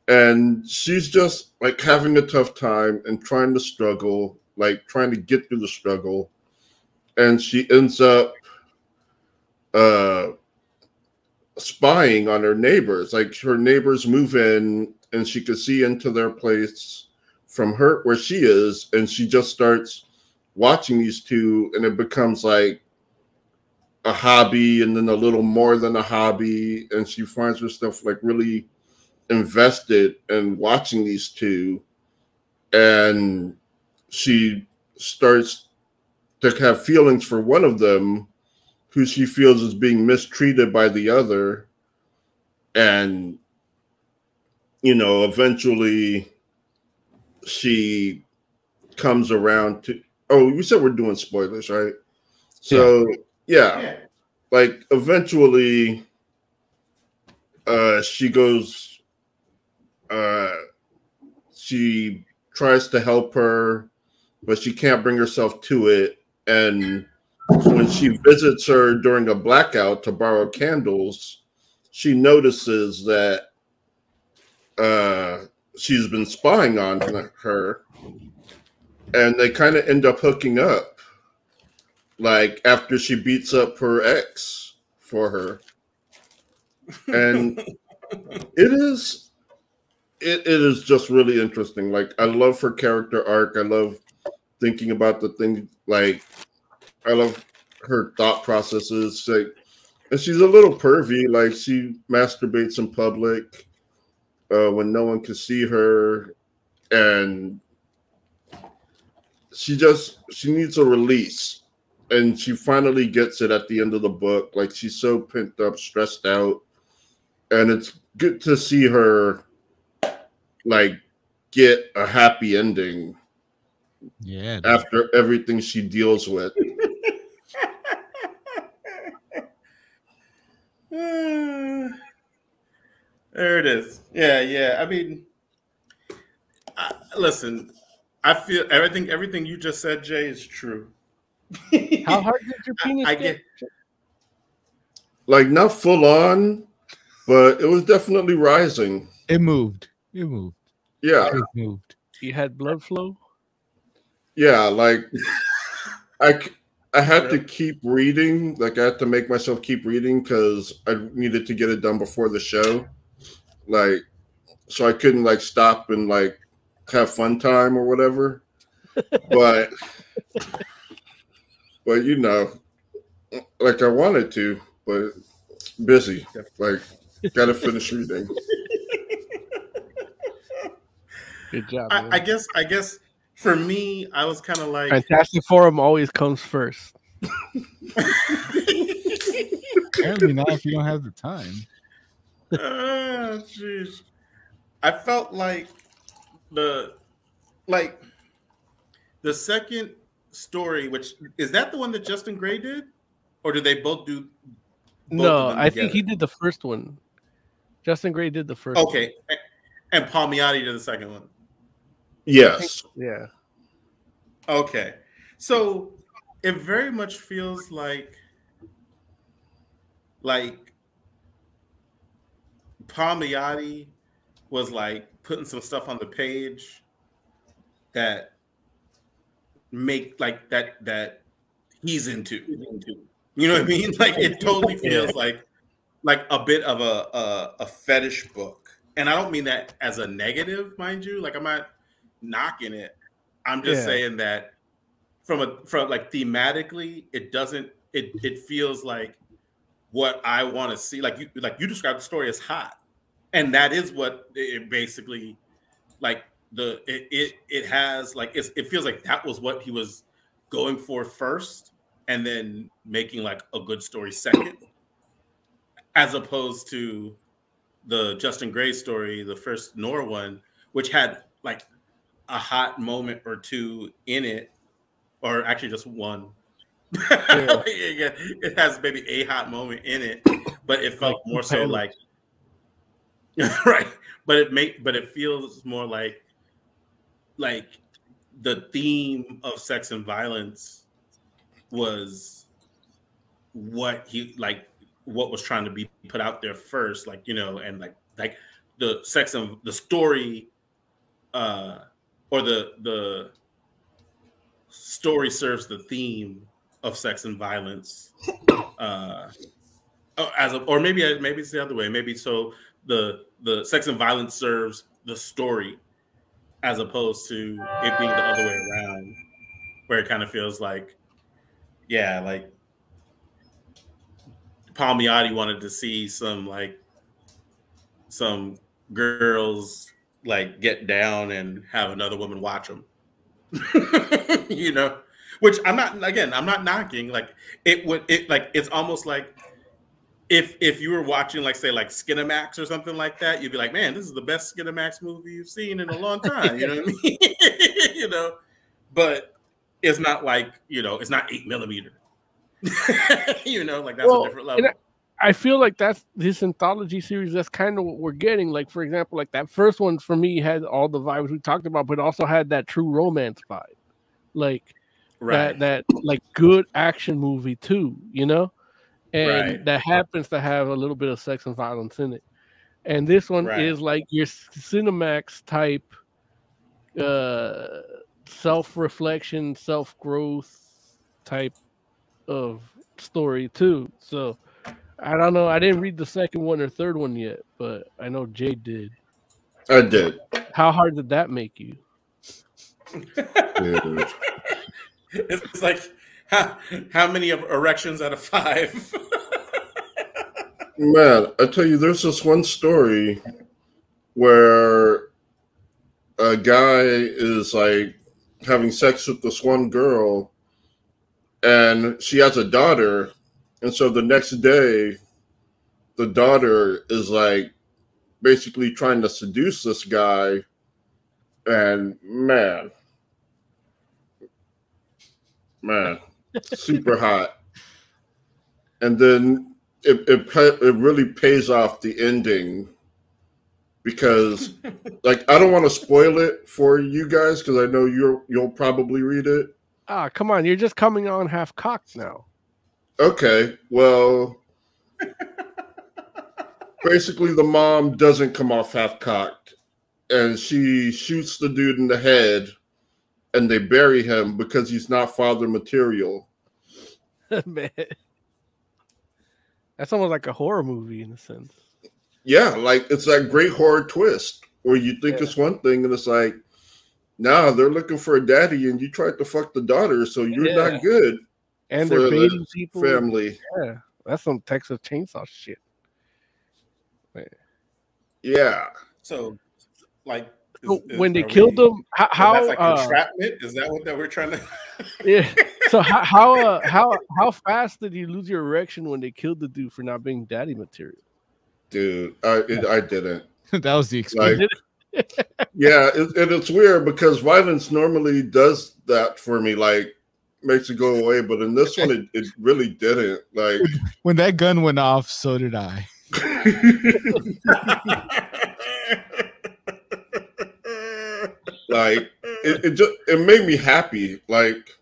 And she's just like having a tough time and trying to struggle, like trying to get through the struggle. And she ends up uh spying on her neighbors. Like her neighbors move in and she could see into their place from her where she is, and she just starts watching these two, and it becomes like a hobby and then a little more than a hobby. And she finds herself like really invested in watching these two. And she starts to have feelings for one of them who she feels is being mistreated by the other. And, you know, eventually she comes around to. Oh, you said we're doing spoilers, right? So, yeah, Yeah. like eventually uh she goes uh she tries to help her but she can't bring herself to it. And when she visits her during a blackout to borrow candles she notices that uh she's been spying on her. And they kind of end up hooking up like after she beats up her ex for her. And it is it, it is just really interesting. Like i love her character arc. I love thinking about the thing like i love her thought processes. Like and she's a little pervy. Like she masturbates in public uh, when no one can see her, and she just she needs a release, and she finally gets it at the end of the book. Like she's so pent up, stressed out, and it's good to see her like get a happy ending Yeah. after everything she deals with. there it is. Yeah, yeah. I mean, I, listen. I feel everything. Everything you just said, Jay, is true. How hard did your I, penis I get? get. Like not full on, but it was definitely rising. It moved. It moved. Yeah, It moved. You had blood flow. yeah. Like I I had to keep reading. Like I had to make myself keep reading because I needed to get it done before the show. Like, so I couldn't like stop and like have fun time or whatever. But, but you know, like I wanted to, but busy. Like, gotta finish reading. Good job. I, I guess. I guess for me, I was kind of like. Fantastic Forum always comes first. Apparently not if you don't have the time. Ah, jeez. I felt like the like the second story, which is that the one that Justin Gray did, or did they both do? both no, of them I think he did the first one. Justin Gray did the first. one. Okay, and Palmiotti did the second one. Yes. Yeah. Okay, so it very much feels like like Palmiotti was like putting some stuff on the page that make like that that he's into. You know what I mean? Like it totally feels like like a bit of a, a a fetish book. And I don't mean that as a negative, mind you. Like I'm not knocking it. I'm just Yeah. saying that from a from like thematically, it doesn't it it feels like what I want to see. Like you like you described the story as hot. And that is what it basically like the it it, it has like it's, it feels like that was what he was going for first and then making like a good story second as opposed to the Justin Gray story, the first Nor one, which had like a hot moment or two in it, or actually just one. Yeah. It has maybe a hot moment in it, but it felt more so like right. But it make but it feels more like like the theme of sex and violence was what he like what was trying to be put out there first like you know and like like the sex and the story uh or the the story serves the theme of sex and violence uh oh, as a, or maybe maybe it's the other way. Maybe so the the sex and violence serves the story as opposed to it being the other way around where it kind of feels like yeah like Palmiotti wanted to see some like some girls like get down and have another woman watch them you know? Which i'm not again i'm not knocking like it would it like it's almost like if if you were watching like say like skinamax or something like that you'd be like man this is the best skinamax movie you've seen in a long time you know what i mean? You know? But it's not like you know it's not eight millimeter. You know like that's Well, a different level I feel like that's this anthology series. That's kind of what we're getting. Like for example, like that first one for me had all the vibes we talked about, but also had that true romance vibe, like right that that like good action movie too. You know, and Right. that happens to have a little bit of sex and violence in it. And this one Right. is like your Cinemax type, uh, self reflection, self growth type of story too. So I don't know. I didn't read the second one or third one yet, but I know Jay did. I did. How hard did that make you? Dude. it's like how, how many of erections out of five Man, I tell you, there's this one story where a guy is like having sex with this one girl and she has a daughter and so the next day the daughter is like basically trying to seduce this guy and man man super hot and then it, it it really pays off the ending because like I don't want to spoil it for you guys because I know you're you'll probably read it. Ah, come on, you're just coming on half cocked now. Okay, well, basically the mom doesn't come off half cocked, and she shoots the dude in the head, and they bury him because he's not father material. Man. That's almost like a horror movie in a sense. Yeah, like it's that great horror twist where you think Yeah. it's one thing and it's like, nah, they're looking for a daddy and you tried to fuck the daughter, so you're Yeah. not good And they're the baiting people. family. Yeah, that's some Texas Chainsaw shit. Yeah. So, like, is- So is- when they killed we- them, how, so how that's like uh, entrapment? Is that what that we're trying to? yeah. So how how uh, how how fast did you lose your erection when they killed the dude for not being daddy material? Dude, I it, I didn't. that was the Like, experience. yeah, it, and it's weird because violence normally does that for me, like makes it go away. But in this one, it, it really didn't. Like, when that gun went off, so did I. like it, it just it made me happy. Like,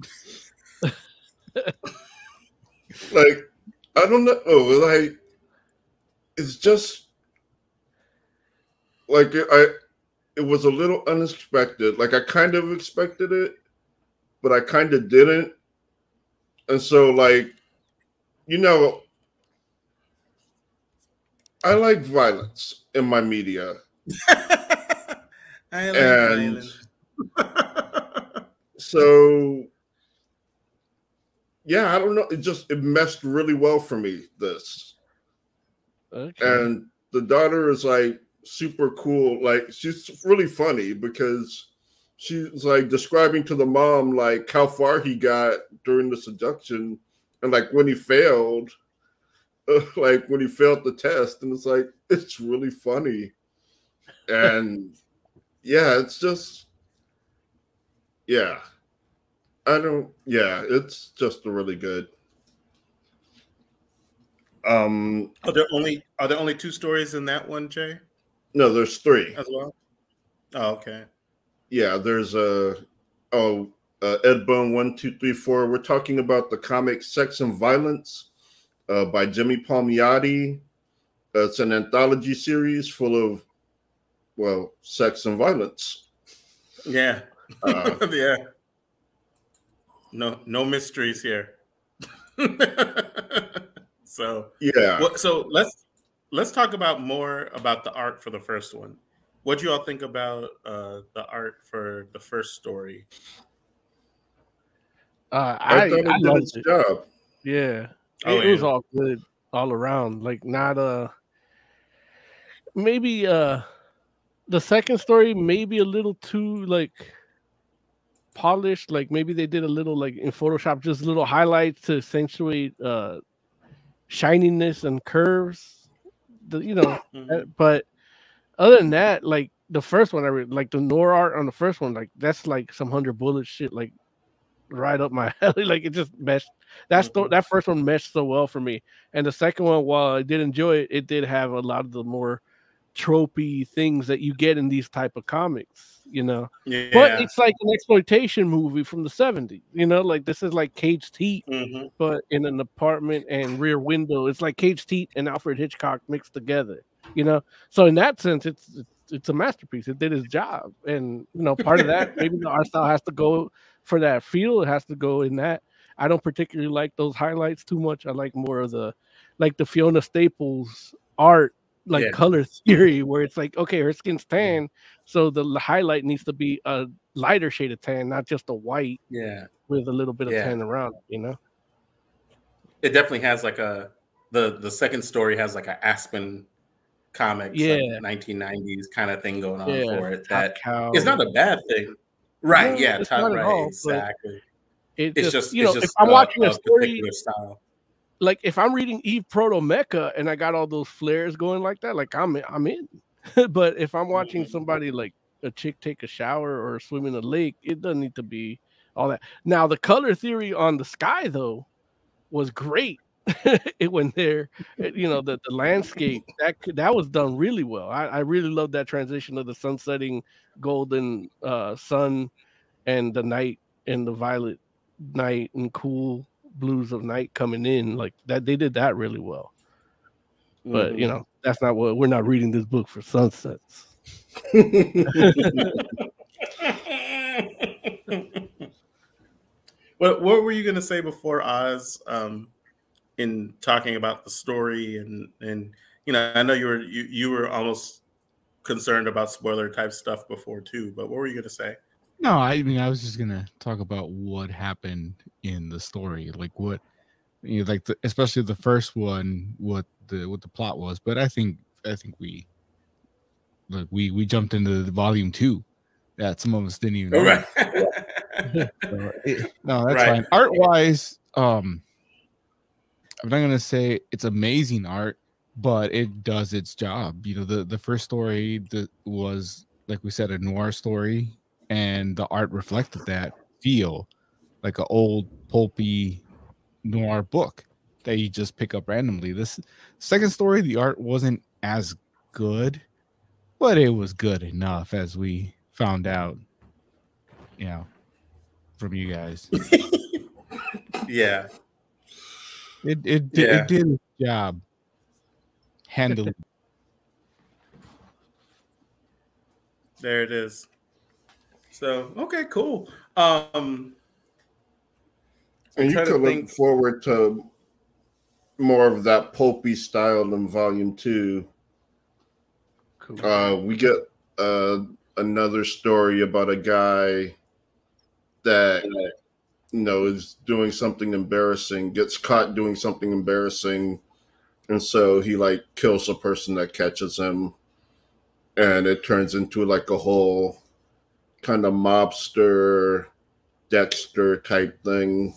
like I don't know. Oh, like it's just like it, I. It was a little unexpected. Like I kind of expected it, but I kind of didn't. And so, like, you know, I like violence in my media. I like And- violence. So yeah, I don't know. It just it meshed really well for me, this. Okay. And the daughter is like super cool. Like she's really funny because she's like describing to the mom like how far he got during the seduction and like when he failed, uh, like when he failed the test, and it's like it's really funny. And yeah, it's just yeah. I don't yeah, it's just a really good. Um Are there only are there only two stories in that one, Jay, no, there's three. as well? Oh, okay. Yeah, there's a oh uh, Ed Bone one two three four. We're talking about the comic Sex and Violence uh, by Jimmy Palmiotti. Uh, it's an anthology series full of well, sex and violence. Yeah. Uh, yeah. No no mysteries here. so yeah, Well, so let's let's talk about more about the art for the first one. What do you all think about uh, the art for the first story? Uh, I, I, thought it I did loved its it. job. Yeah. Oh, it, it was all good all around. Like not uh maybe uh the second story maybe a little too like polished. Like maybe they did a little like in Photoshop, just little highlights to accentuate uh shininess and curves. The, you know, Mhm. uh, but other than that, like the first one, I read, like the noir art on the first one, like that's like some hundred bullet shit, like right up my alley. Like it just meshed. That's the Mhm. that first one meshed so well for me, and the second one, while I did enjoy it, it did have a lot of the more tropey things that you get in these type of comics, you know. Yeah. But it's like an exploitation movie from the '70s, you know. Like this is like Caged Heat, Mhm. but in an apartment and rear window. It's like Caged Heat and Alfred Hitchcock mixed together, you know. So in that sense, it's it's, it's a masterpiece. It did its job, and you know, part of that maybe the art style has to go for that feel. It has to go in that. I don't particularly like those highlights too much. I like more of the like the Fiona Staples art, like Yeah. color theory, where it's like, okay, her skin's tan, so the highlight needs to be a lighter shade of tan, not just a white yeah. with a little bit of Yeah. tan around, it, you know. It definitely has like a the the second story has like an aspen comics, Yeah. like 1990s kind of thing going on Yeah, for it. Top Cow. it's not a bad thing, right? No, yeah, top right, all, exactly. It It's just, just you know, if I'm a- watching a story, style. like if I'm reading Eve Protomecha and I got all those flares going like that, like I'm I'm in. but if I'm watching Mm-hmm. somebody like a chick take a shower or swim in a lake, it doesn't need to be all that. Now the color theory on the sky though was great. it went there, it- you know, the, the landscape that that was done really well. I, I really love that transition of the sun setting, golden uh, sun, and the night and the violet night and cool blues of night coming in like that. They did that really well. But you Mhm. know, that's not what we're not reading this book for sunsets. what what were you gonna say before Oz? Um, in talking about the story and and you know, I know you were you, you were almost concerned about spoiler type stuff before too. But what were you gonna say? No, I mean I was just gonna talk about what happened in the story, like what you know, like the, especially the first one, what the what the plot was. But I think I think we like we we jumped into the volume two that some of us didn't even. Know. right. So, it- no, that's Right. fine. Art wise, um, I'm not gonna say it's amazing art, but it does its job. You know, the the first story that was like we said a noir story, and the art reflected that feel, like an old pulpy noir book that you just pick up randomly. This second story, the art wasn't as good, but it was good enough as we found out. You know, from you guys. yeah. It it did Yeah. it did its job. Handle There it is. So okay, cool. Um And you trying to could look think- forward to more of that pulpy style in volume two. Cool. Uh, we get uh, another story about a guy that you know is doing something embarrassing, gets caught doing something embarrassing, and so he like kills a person that catches him, and it turns into like a whole kind of mobster, Dexter type thing,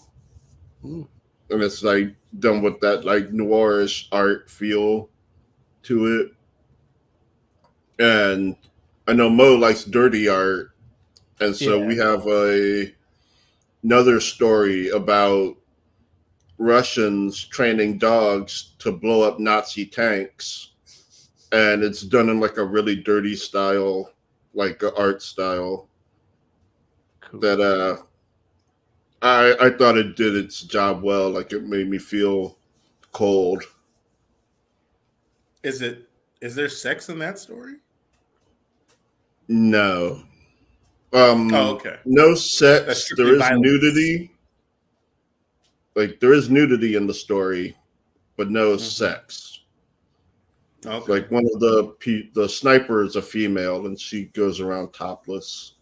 hmm. and it's like done with that like noirish art feel to it. And I know Mo likes dirty art, and so Yeah. we have a another story about Russians training dogs to blow up Nazi tanks, and it's done in like a really dirty style, like a art style cool. that uh I I thought it did its job well. Like it made me feel cold. is it is there sex in that story? No. Um Oh, okay. no sex. strictly There is violence. nudity. Like there is nudity in the story, but no Mhm. sex. Okay. Like one of the pe- the sniper is a female, and she goes around topless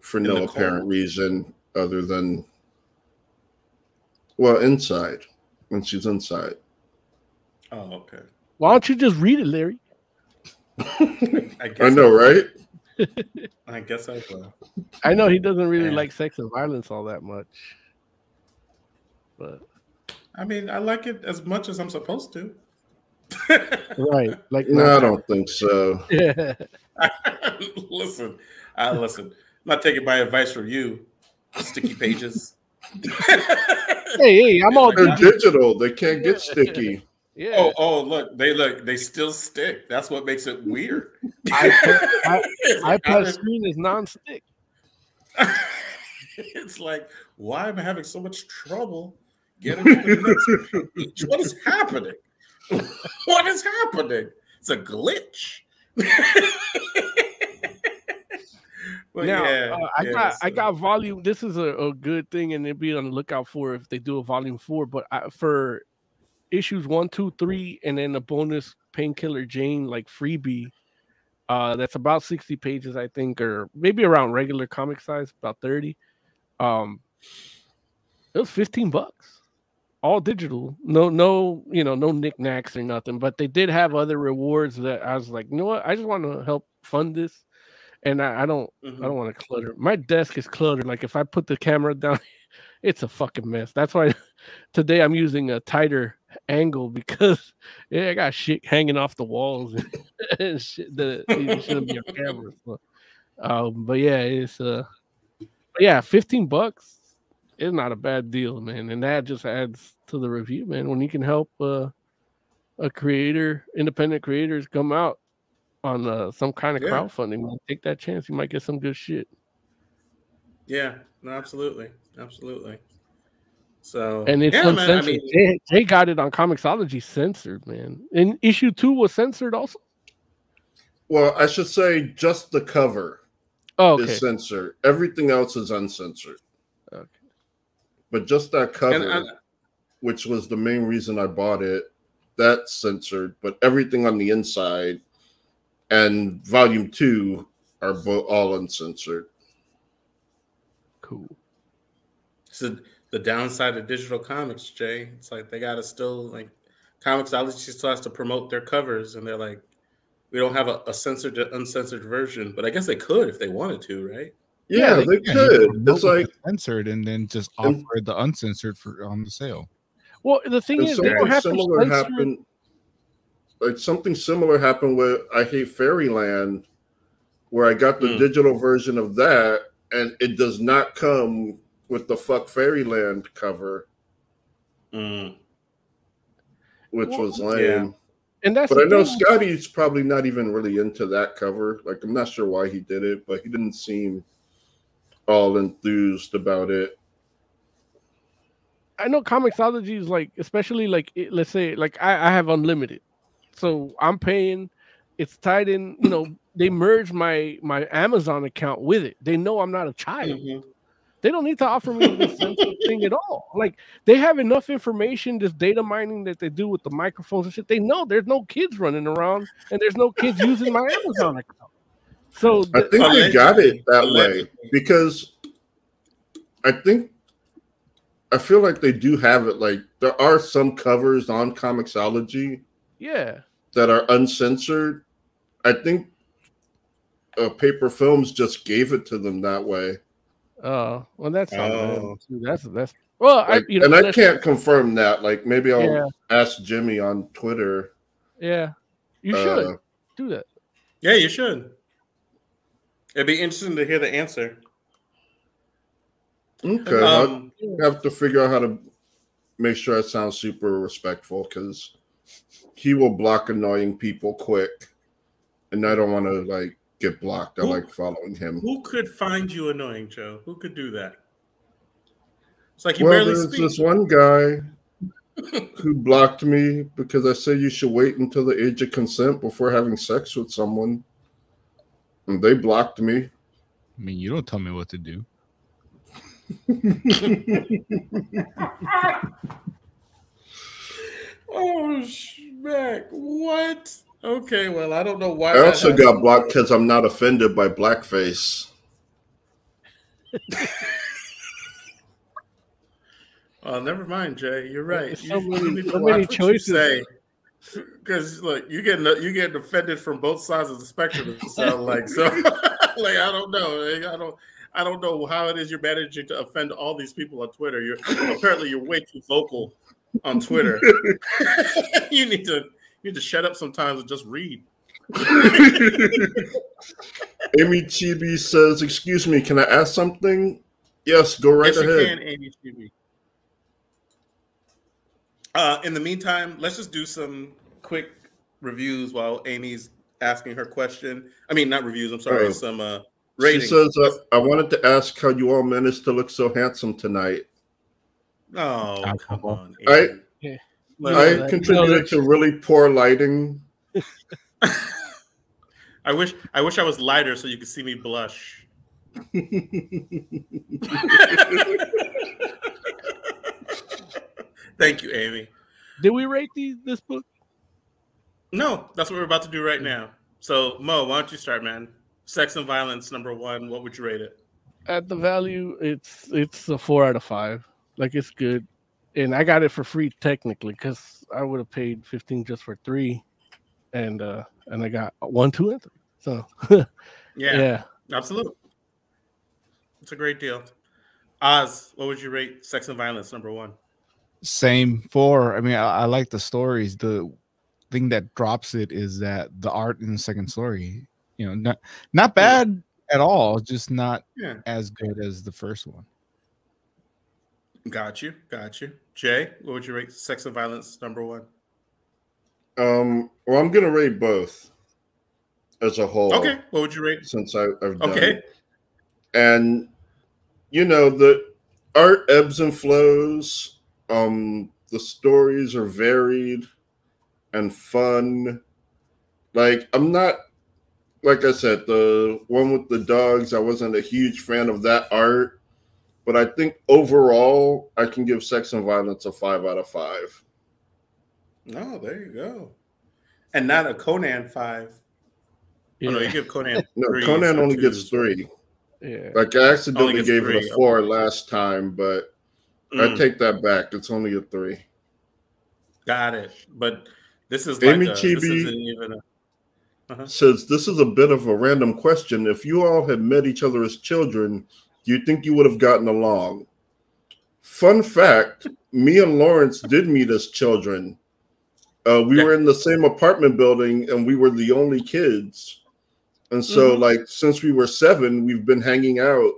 for In no apparent cold? reason other than well inside when she's inside. oh, okay. Why don't you just read it, Larry? I guess I know, right? I guess I will. I know he doesn't really Yeah. like sex and violence all that much. But I mean, I like it as much as I'm supposed to. right, like No, I don't think so. Yeah. listen, I listen. I'm not taking my advice from you, sticky pages. hey, hey, I'm all They're digital. digital. They can't get sticky. Yeah. Oh, oh, look, they look, they still stick. That's what makes it weird. iPad, I, iPad screen is non-stick. it's like, why am I having so much trouble getting to the next page? What is happening? what is happening? It's a glitch. But now, yeah, uh, I yeah, got I got volume. This is a, a good thing, and they'll be on the lookout for if they do a volume four. But I, for issues one, two, three, and then a bonus painkiller Jane like freebie. Uh, that's about sixty pages, I think, or maybe around regular comic size, about thirty. Um, it was fifteen bucks. all digital. No, no, you know, no knickknacks or nothing. But they did have other rewards that I was like, you know what? I just want to help fund this, and I, I don't, Mhm. I don't want to clutter. My desk is cluttered. Like if I put the camera down, it's a fucking mess. That's why today I'm using a tighter angle because yeah, I got shit hanging off the walls and, and shit that it shouldn't be a camera. So, um, but yeah, it's uh, yeah, fifteen bucks is not a bad deal, man, and that just adds to the review, man. When you can help uh, a creator, independent creators come out on uh, some kind of Yeah. crowdfunding, man, take that chance. You might get some good shit. Yeah, no, absolutely, absolutely. So And it's yeah, man, I uncensored. mean, they, they got it on Comixology censored, man. And issue two was censored also. Well, I should say just the cover Oh, okay. is censored. Everything else is uncensored. Okay. But just that cover, I, which was the main reason I bought it, that's censored. But everything on the inside and volume two are bo- all uncensored. Cool. So the downside of digital comics, Jay, it's like they gotta still like Comixology still has to promote their covers, and they're like, we don't have a, a censored to uncensored version, but I guess they could if they wanted to, right? Yeah, they- they, Yeah, could. It's like censored and then just And- offer the uncensored for on the sale. Well, the thing is, something have similar censor it. happened. Like something similar happened with I Hate Fairyland, where I got the Mm. digital version of that, and it does not come with the Fuck Fairyland cover, Mm. which Well, was lame. yeah. And that's But I know thing. Skottie's probably not even really into that cover. Like I'm not sure why he did it, but he didn't seem all enthused about it. I know Comixology is like, especially like, it- let's say, like I, I have unlimited, so I'm paying. It's tied in. You know, they merge my my Amazon account with it. They know I'm not a child. Mhm. They don't need to offer me this censored thing at all. Like they have enough information, this data mining that they do with the microphones and shit. They know there's no kids running around and there's no kids using my Amazon account. So I think they got it that way because I think I feel like they do have it. Like there are some covers on Comixology yeah, that are uncensored. I think uh, Paper Films just gave it to them that way. Uh, well that's not bad, Oh. that's that's well, I you know and I can't confirm that. Like maybe I'll Yeah. ask Jimmy on Twitter. Yeah, you uh, should do that. Yeah, you should. It'd be interesting to hear the answer. Okay, I'll Um, have to figure out how to make sure I sound super respectful because he will block annoying people quick, and I don't want to like get blocked. I Who- like following him. who could find you annoying, Joe? Who could do that? It's like you Well, barely there's speak. this one guy who blocked me because I said you should wait until the age of consent before having sex with someone, and they blocked me. I mean, you don't tell me what to do. Oh, smack. What? Okay, well, I don't know why. I that also happened. got blocked because I'm not offended by blackface. Oh, never mind, Jay. You're right. So you many- so many choices. Because look, you get you getting offended from both sides of the spectrum. It sounds like so. like I don't know. Like, I don't. I don't know how it is you're managing to offend all these people on Twitter. You're apparently you're way too vocal on Twitter. you need to you need to shut up sometimes and just read. Amy Chibi says, "Excuse me, can I ask something?" Yes, go right yes, ahead. you can, Amy Chibi. Uh, in the meantime, let's just do some quick reviews while Amy's asking her question. I mean, not reviews. I'm sorry. Oh. Some uh, She says, uh, "I wanted to ask how you all managed to look so handsome tonight. "Oh, come on." I- Amy. Yeah. Let- I contributed no, to really poor lighting. I wish I wish I was lighter so you could see me blush. Thank you, Amy. Did we rate these this book? No, that's what we're about to do right now. So, Mo, why don't you start, man? Sex and violence, number one. What would you rate it? At the value, it's it's a four out of five. Like it's good. And I got it for free technically because I would have paid fifteen just for three, and uh and I got one, two, and three. So Yeah, yeah, absolutely. It's a great deal. Oz, what would you rate Sex and Violence number one? Same four. I mean, I, I like the stories. The thing that drops it is that the art in the second story, you know, not not bad at all, just not Yeah. as good as the first one. Got you. Got you. Jay, what would you rate Sex and Violence number one? Um, well, I'm gonna rate both as a whole. Okay. What would you rate? Since I, I've done Okay. it. and you know the art ebbs and flows. Um, the stories are varied and fun. Like I'm not, like I said, the one with the dogs. I wasn't a huge fan of that art, but I think overall I can give Sex and Violence a five out of five. No, there you go. And not a Conan five. Oh, no, you give Conan. No, threes Conan only twos. gets three. yeah. Like I accidentally gets gave it a four last time, but I Mm, take that back. It's only a three. got it. But this is like Amy a, this Chibi- isn't even a. Uh-huh. Says this is a bit of a random question. If you all had met each other as children, do you think you would have gotten along? Fun fact: Me and Lawrence did meet as children. Uh, we Yeah. were in the same apartment building, and we were the only kids. And so, Mhm. like, since we were seven, we've been hanging out.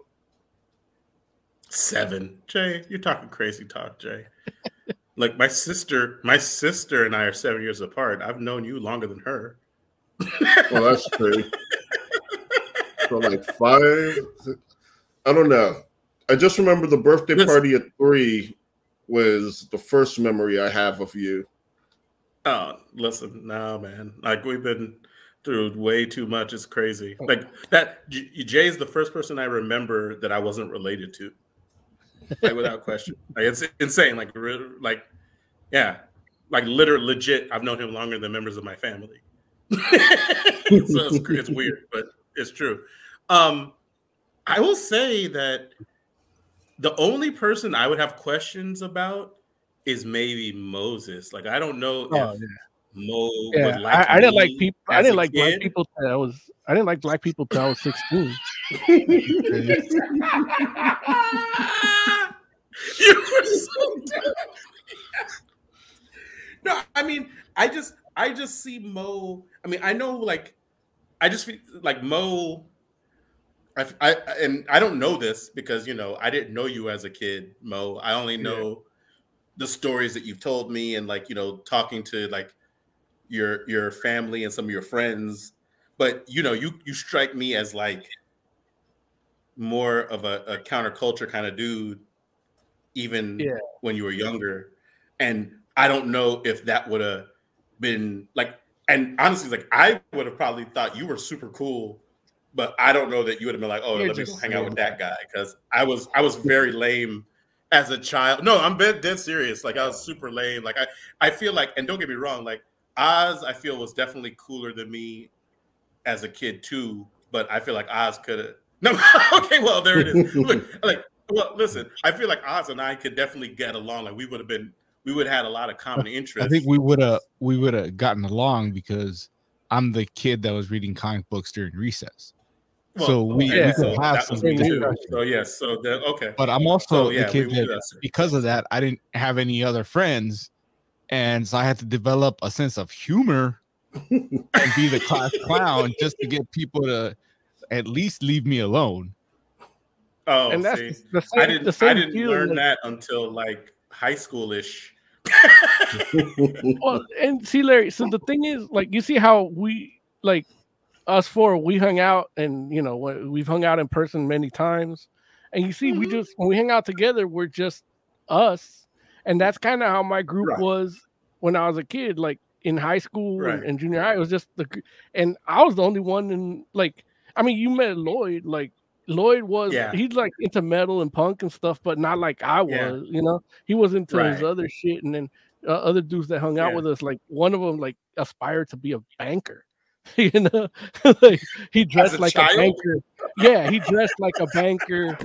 Seven. Jay, you're talking crazy talk, Jay. like my sister, my sister and I are seven years apart. I've known you longer than her. Well, that's true. so like five. I don't know. I just remember the birthday party at three was the first memory I have of you. Oh, listen, no, man. Like we've been through way too much. It's crazy. Like that. Jay is the first person I remember that I wasn't related to, like without question. Like it's insane. Like, like, yeah, like literally legit. I've known him longer than members of my family. so it's, it's weird, but it's true. Um, I will say that the only person I would have questions about is maybe Moses. Like I don't know Oh, if yeah. Mo Yeah, like. I, I didn't like people. I didn't like black people till I was. I didn't like black people till I was sixteen. you were so no, I mean, I just, I just see Mo. I mean, I know, like, I just feel like Mo. I, I and I don't know this because you know I didn't know you as a kid, Mo. I only know the stories that you've told me and like you know talking to like your your family and some of your friends. But you know, you you strike me as like more of a, a counterculture kind of dude, even Yeah. when you were younger. And I don't know if that would have been like, and honestly, like I would have probably thought you were super cool, but I don't know that you would have been like, oh, You're let me go hang out with that guy because I was I was very lame as a child. No, I'm dead, dead serious. Like I was super lame. Like I I feel like, and don't get me wrong, like Oz, I feel was definitely cooler than me as a kid too. But I feel like Oz could have. No, okay, well there it is. Look, like, well, listen, I feel like Oz and I could definitely get along. Like we would have been, we would have had a lot of common interests. I think we would have we would have gotten along because I'm the kid that was reading comic books during recess. Well, so we, okay, we could so have some was discussion. So yes, so the, okay. But I'm also So, yeah, the kid we- we- that because of that I didn't have any other friends, and so I had to develop a sense of humor and be the class clown just to get people to at least leave me alone. Oh, and that's see, the same, I didn't. same I didn't learn that- that until like high schoolish. well, and see, Larry. So the thing is, like, you see how we like us four we hung out, and you know we've hung out in person many times, and you see we Mm-hmm. just when we hang out together, we're just us, and that's kind of how my group Right. was when I was a kid, like in high school and, Right. and junior high. It was just the, and I was the only one in like. I mean, you met Lloyd, like. Lloyd was Yeah. he's like into metal and punk and stuff, but not like I was, Yeah. you know. He was into his other shit, and then uh, other dudes that hung out Yeah. with us, like one of them, like aspired to be a banker. you know, like he dressed a like child? a banker. Yeah, he dressed like a banker.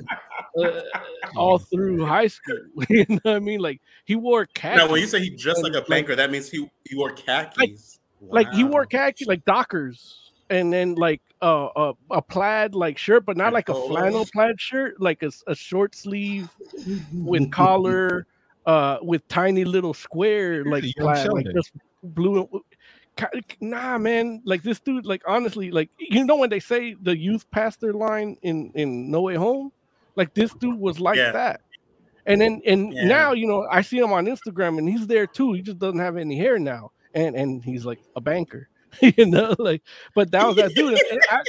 uh, all through high school. you know what I mean? Like he wore khakis. Now, when you say he dressed like a banker, that means he he wore khakis. like he wore Wow. khaki like Dockers, and then like uh, a a plaid like shirt, but not like a flannel plaid shirt, like a, a short sleeve with collar, uh, with tiny little square like a young plaid, like just blue. Nah, man, like this dude, like honestly, like you know when they say the youth pastor line in in No Way Home, like this dude was like Yeah. that. And then and Yeah. now you know I see him on Instagram and he's there too. He just doesn't have any hair now, and and he's like a banker, you know. Like, but that was that dude. I,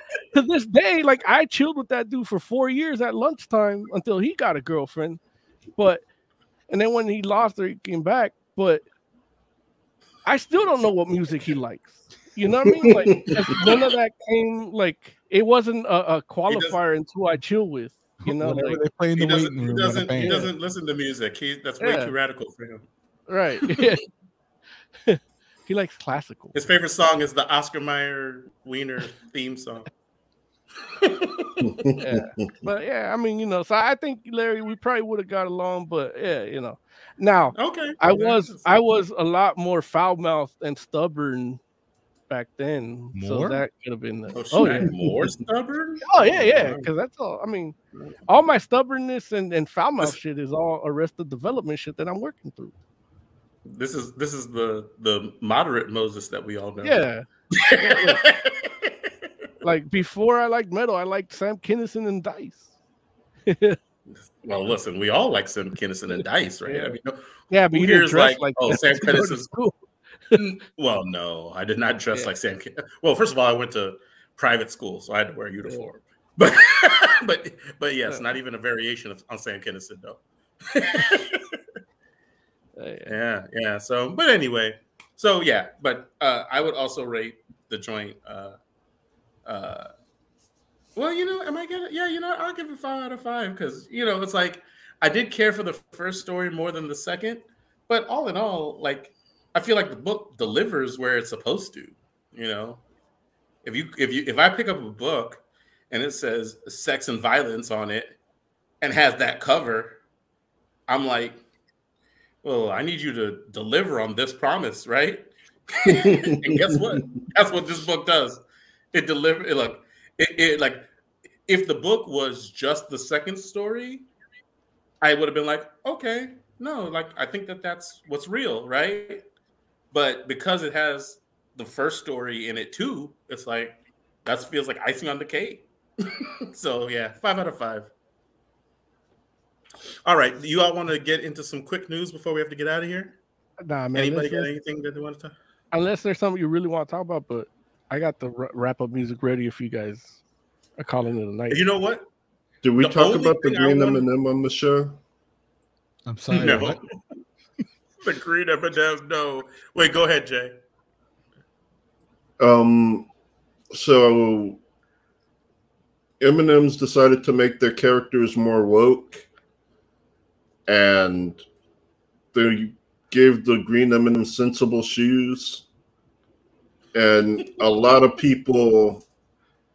to this day, like I chilled with that dude for four years at lunchtime until he got a girlfriend. But and then when he lost her, he came back. But I still don't know what music he likes. You know what I mean? Like 'cause none of that came like it wasn't a, a qualifier into who I chill with. You know, like, they play in He the doesn't. waiting He room. at doesn't. He doesn't listen to music. He that's way Yeah. too radical for him. right. he likes classical. His favorite song is the Oscar Mayer Wiener theme song. yeah. But yeah, I mean, you know, so I think Larry, we probably would have got along, but yeah, you know. Now Okay, I okay. was I was a lot more foul mouthed and stubborn back then. So that could have been the, Oh, oh, yeah. more stubborn. Oh yeah, yeah, because that's all. I mean, all my stubbornness and, and foul mouth shit is all arrested development shit that I'm working through. This is this is the the moderate Moses that we all know. Yeah, like before I liked metal, I liked Sam Kinison and Dice. well, listen, we all like Sam Kinison and Dice, right? I mean, no, Yeah, but you didn't dress like, like, oh, Sam Kinison's- school. well, no, I did not dress Yeah. like Sam. Well, first of all, I went to private school, so I had to wear a uniform. But but but yes, Yeah. not even a variation of, on Sam Kinison though. Uh, yeah. yeah, yeah. So, but anyway, so yeah, but uh, I would also rate the joint. Uh, uh, well, you know, am I gonna? Yeah, you know, I'll give it five out of five because you know it's like I did care for the first story more than the second, but all in all, like I feel like the book delivers where it's supposed to. You know, if you if you if I pick up a book and it says sex and violence on it and has that cover, I'm like, well, I need you to deliver on this promise, right? and guess what? That's what this book does. It deliver it like it, it like if the book was just the second story, I would have been like, okay, no, like I think that that's what's real, right? But because it has the first story in it too, it's like that feels like icing on the cake. so yeah, five out of five. All right, you all want to get into some quick news before we have to get out of here? Nah, man. Anybody got anything that they want to talk? unless there's something you really want to talk about, but I got the wrap up music ready if you guys are calling it a night. You know what? Did we The talk about the green wanna- M&M on the show? I'm sorry. no. what? the green M&M. No. Wait. Go ahead, Jay. Um, so M&M's decided to make their characters more woke, and they gave the green M&M sensible shoes, and a lot of people,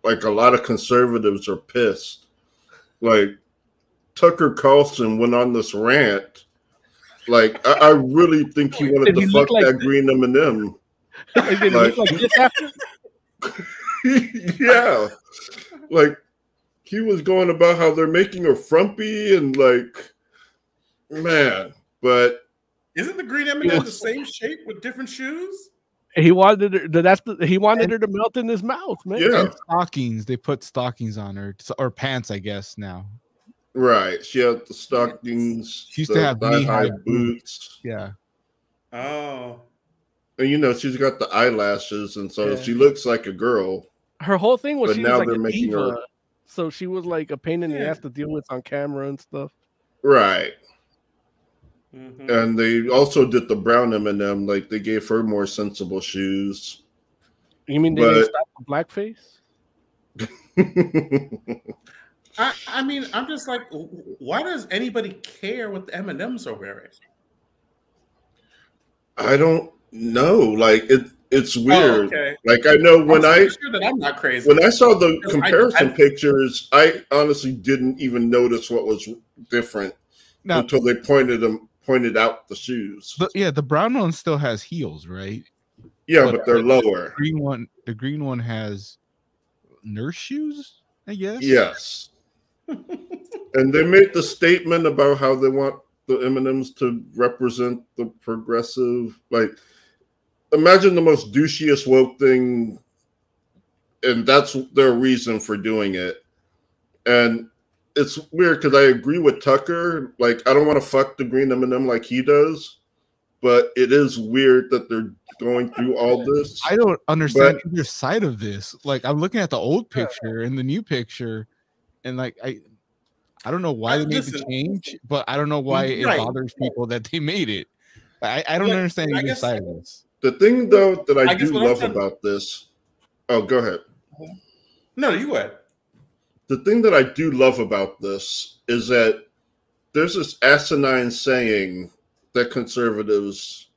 like a lot of conservatives, are pissed. Like Tucker Carlson went on this rant. Like I, I really think he wanted Did to look fuck like that green M&M. Like, did it like yeah. Like he was going about how they're making her frumpy and like man, but Isn't the green M&M the same shape with different shoes? He wanted her. That's the, he wanted her to melt in his mouth, man. yeah, And stockings. They put stockings on her or pants, I guess. Now, right. She had the stockings, She used to have knee-high boots. yeah. Oh. And you know, she's got the eyelashes, and so Yeah. she looks like a girl. Her whole thing was But she now was like they're a making her- so she was like a pain in the Yeah. ass to deal with on camera and stuff. Right. Mhm. And they also did the brown M&M, like they gave her more sensible shoes. You mean they didn't But- stop the blackface? I, I mean, I'm just like, why does anybody care what the M&Ms are wearing? I don't know. Like it it's weird. Oh, okay. Like I know when I'm I sure that I'm not crazy. when I saw the Because I- comparison I- pictures, I honestly didn't even notice what was different Now, until they pointed them pointed out the shoes. the, yeah, the brown one still has heels, right? yeah, but- but they're lower. Green one, the green one has nurse shoes, I guess. Yes. and they made the statement about how they want the M&Ms to represent the progressive like imagine the most douchiest woke thing and that's their reason for doing it. And it's weird because I agree with Tucker. Like, I don't want to fuck the green M&M like he does, but it is weird that they're going through all this. I don't understand either side of this. Like I'm looking at the old picture and the new picture, and like I, I don't know why they made the change, but I don't know why it Right. bothers people that they made it. I, I don't Yeah, understand I either guess- side of this. The thing though that I, I do love about this, oh, go ahead. No, you would. The thing that I do love about this is that there's this asinine saying that conservatives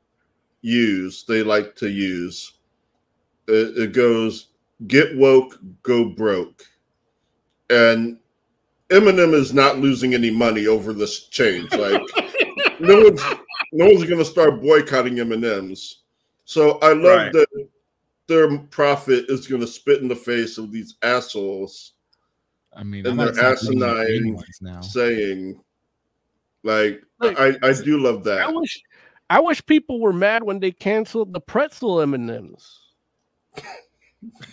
use, they like to use. It, it goes, "Get woke, go broke," and M&M is not losing any money over this change. Like, no one's no one's going to start boycotting M and M's. So I love Right. that their profit is going to spit in the face of these assholes I mean, And I might they're stop reading the green asinine now. saying, like, Look, I I do love that. I that. wish, I wish people were mad when they canceled the pretzel M and M's.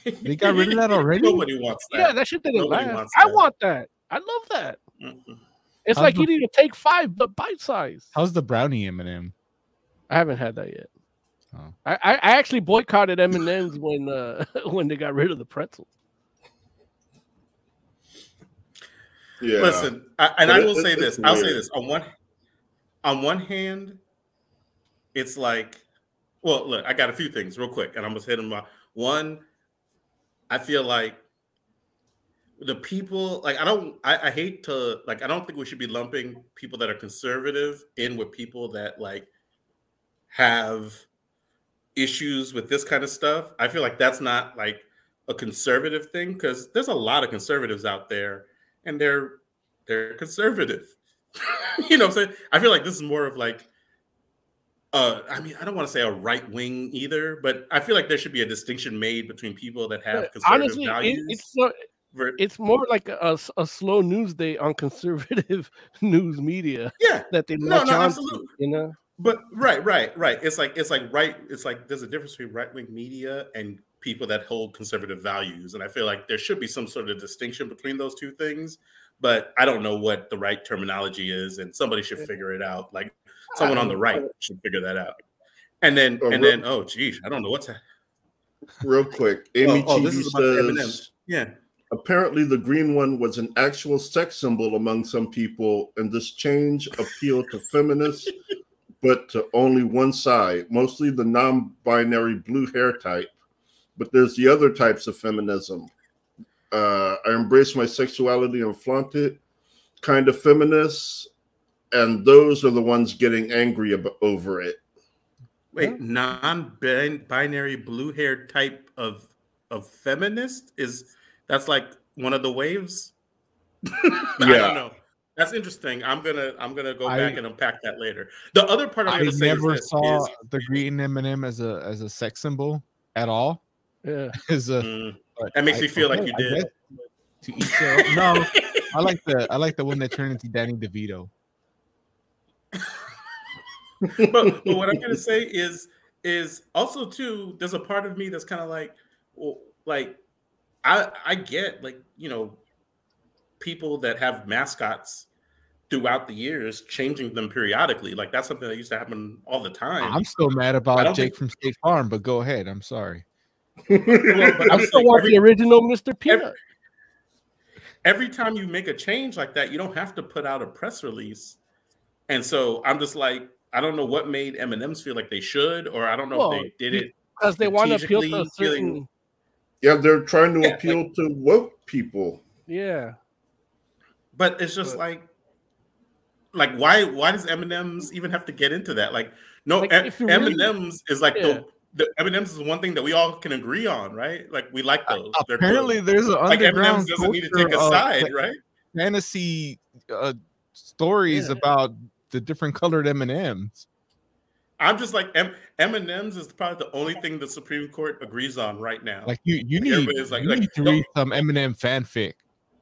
They got rid of that already? Nobody wants that. Yeah, that shit didn't Nobody last. I want that. I love that. Mm-mm. It's How's like the- you need to take five, but bite size. How's the brownie M&M? I haven't had that yet. Oh. I, I, I actually boycotted M and M's when uh, when they got rid of the pretzel. Yeah. Listen, I, and But I it- will say it's this. I'll say this. On one, on one hand, it's like, well, look, I got a few things real quick, and I'm gonna hit them. out. One, I feel like the people, like, I don't, I, I hate to, like, I don't think we should be lumping people that are conservative in with people that like have issues with this kind of stuff. I feel like that's not like a conservative thing because there's a lot of conservatives out there and they're they're conservative. you know what I'm saying? I feel like this is more of like uh I mean I don't want to say a right wing either, but I feel like there should be a distinction made between people that have But conservative Honestly, it, it's so- it's more like a, a, slow news day on conservative news media yeah, that they No, no, absolutely. You know, But right, right, right. It's like it's like right. It's like there's a difference between right wing media and people that hold conservative values, and I feel like there should be some sort of distinction between those two things. But I don't know what the right terminology is, and somebody should figure it out. Like someone on the right should figure that out. And then Oh, and real- then oh geez, I don't know what's that. Real quick, Amy oh, oh, this is says M&Ms. Yeah. apparently the green one was an actual sex symbol among some people, and this change appealed to feminists, but to only one side, mostly the non-binary blue hair type. But there's the other types of feminism. Uh, I embrace my sexuality and flaunt it, kind of feminists, and those are the ones getting angry about, over it. Wait, non-binary blue hair type of of feminist is that's like one of the waves. I Yeah. don't know. That's interesting. I'm gonna I'm gonna go I- back and unpack that later. The other part I'm I gonna say never is saw is- the green M&M as a as a sex symbol at all. Yeah. As a Mm, that makes I- me feel like okay, you I did. To each their. No, I like the I like the one that turned into Danny DeVito. but, but what I'm gonna say is is also too. There's a part of me that's kind of like, well, like I I get like you know people that have mascots throughout the years changing them periodically. Like that's something that used to happen all the time. I'm still mad about Jake think- from State Farm, but go ahead. I'm sorry. Well, I I'm still saying want every- the original Mr. Peanut. every time you make a change like that, you don't have to put out a press release. And so I'm just like, I don't know what made M and M's feel like they should, or I don't know Well, if they did it. because they want to appeal to a strategically feeling- certain. Yeah, they're trying to Yeah, appeal to woke people. Yeah, But it's just But- like, like why why does M and M's even have to get into that? Like, no, Like, M if you and really- M's is like Yeah. the the M&Ms is one thing that we all can agree on, right? Like we like those. Good. Apparently, there's an like underground M&Ms doesn't need to take a side, right? fantasy uh, stories Yeah. about the different colored M and M's. I'm just like M M&Ms is probably the only thing the Supreme Court agrees on right now. Like you, you Like, need, like- you like, need to read some M&M fanfic.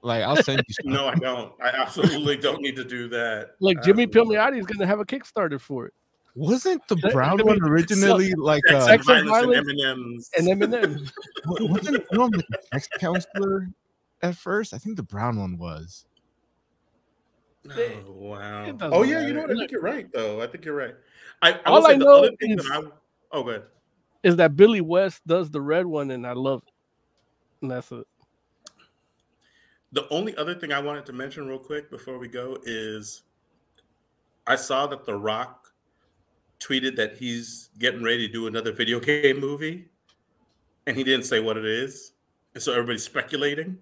Like I'll send you. Some. no, I don't. I absolutely don't need to do that. Like Jimmy Absolutely. Palmiotti is going to have a Kickstarter for it, Wasn't the brown one mean, originally like Sex, a and Sex and violence and violence M&Ms. and Eminem. wa- wasn't one like a sex counselor at first? I think the brown one was. Oh, wow. Oh yeah, you know what? I think you're right though. I think you're right. I, I All I the know other thing is- that I oh good. is that Billy West does the red one, and I love it. And that's it. The only other thing I wanted to mention real quick before we go is I saw that The Rock tweeted that he's getting ready to do another video game movie, and he didn't say what it is. And so everybody's speculating,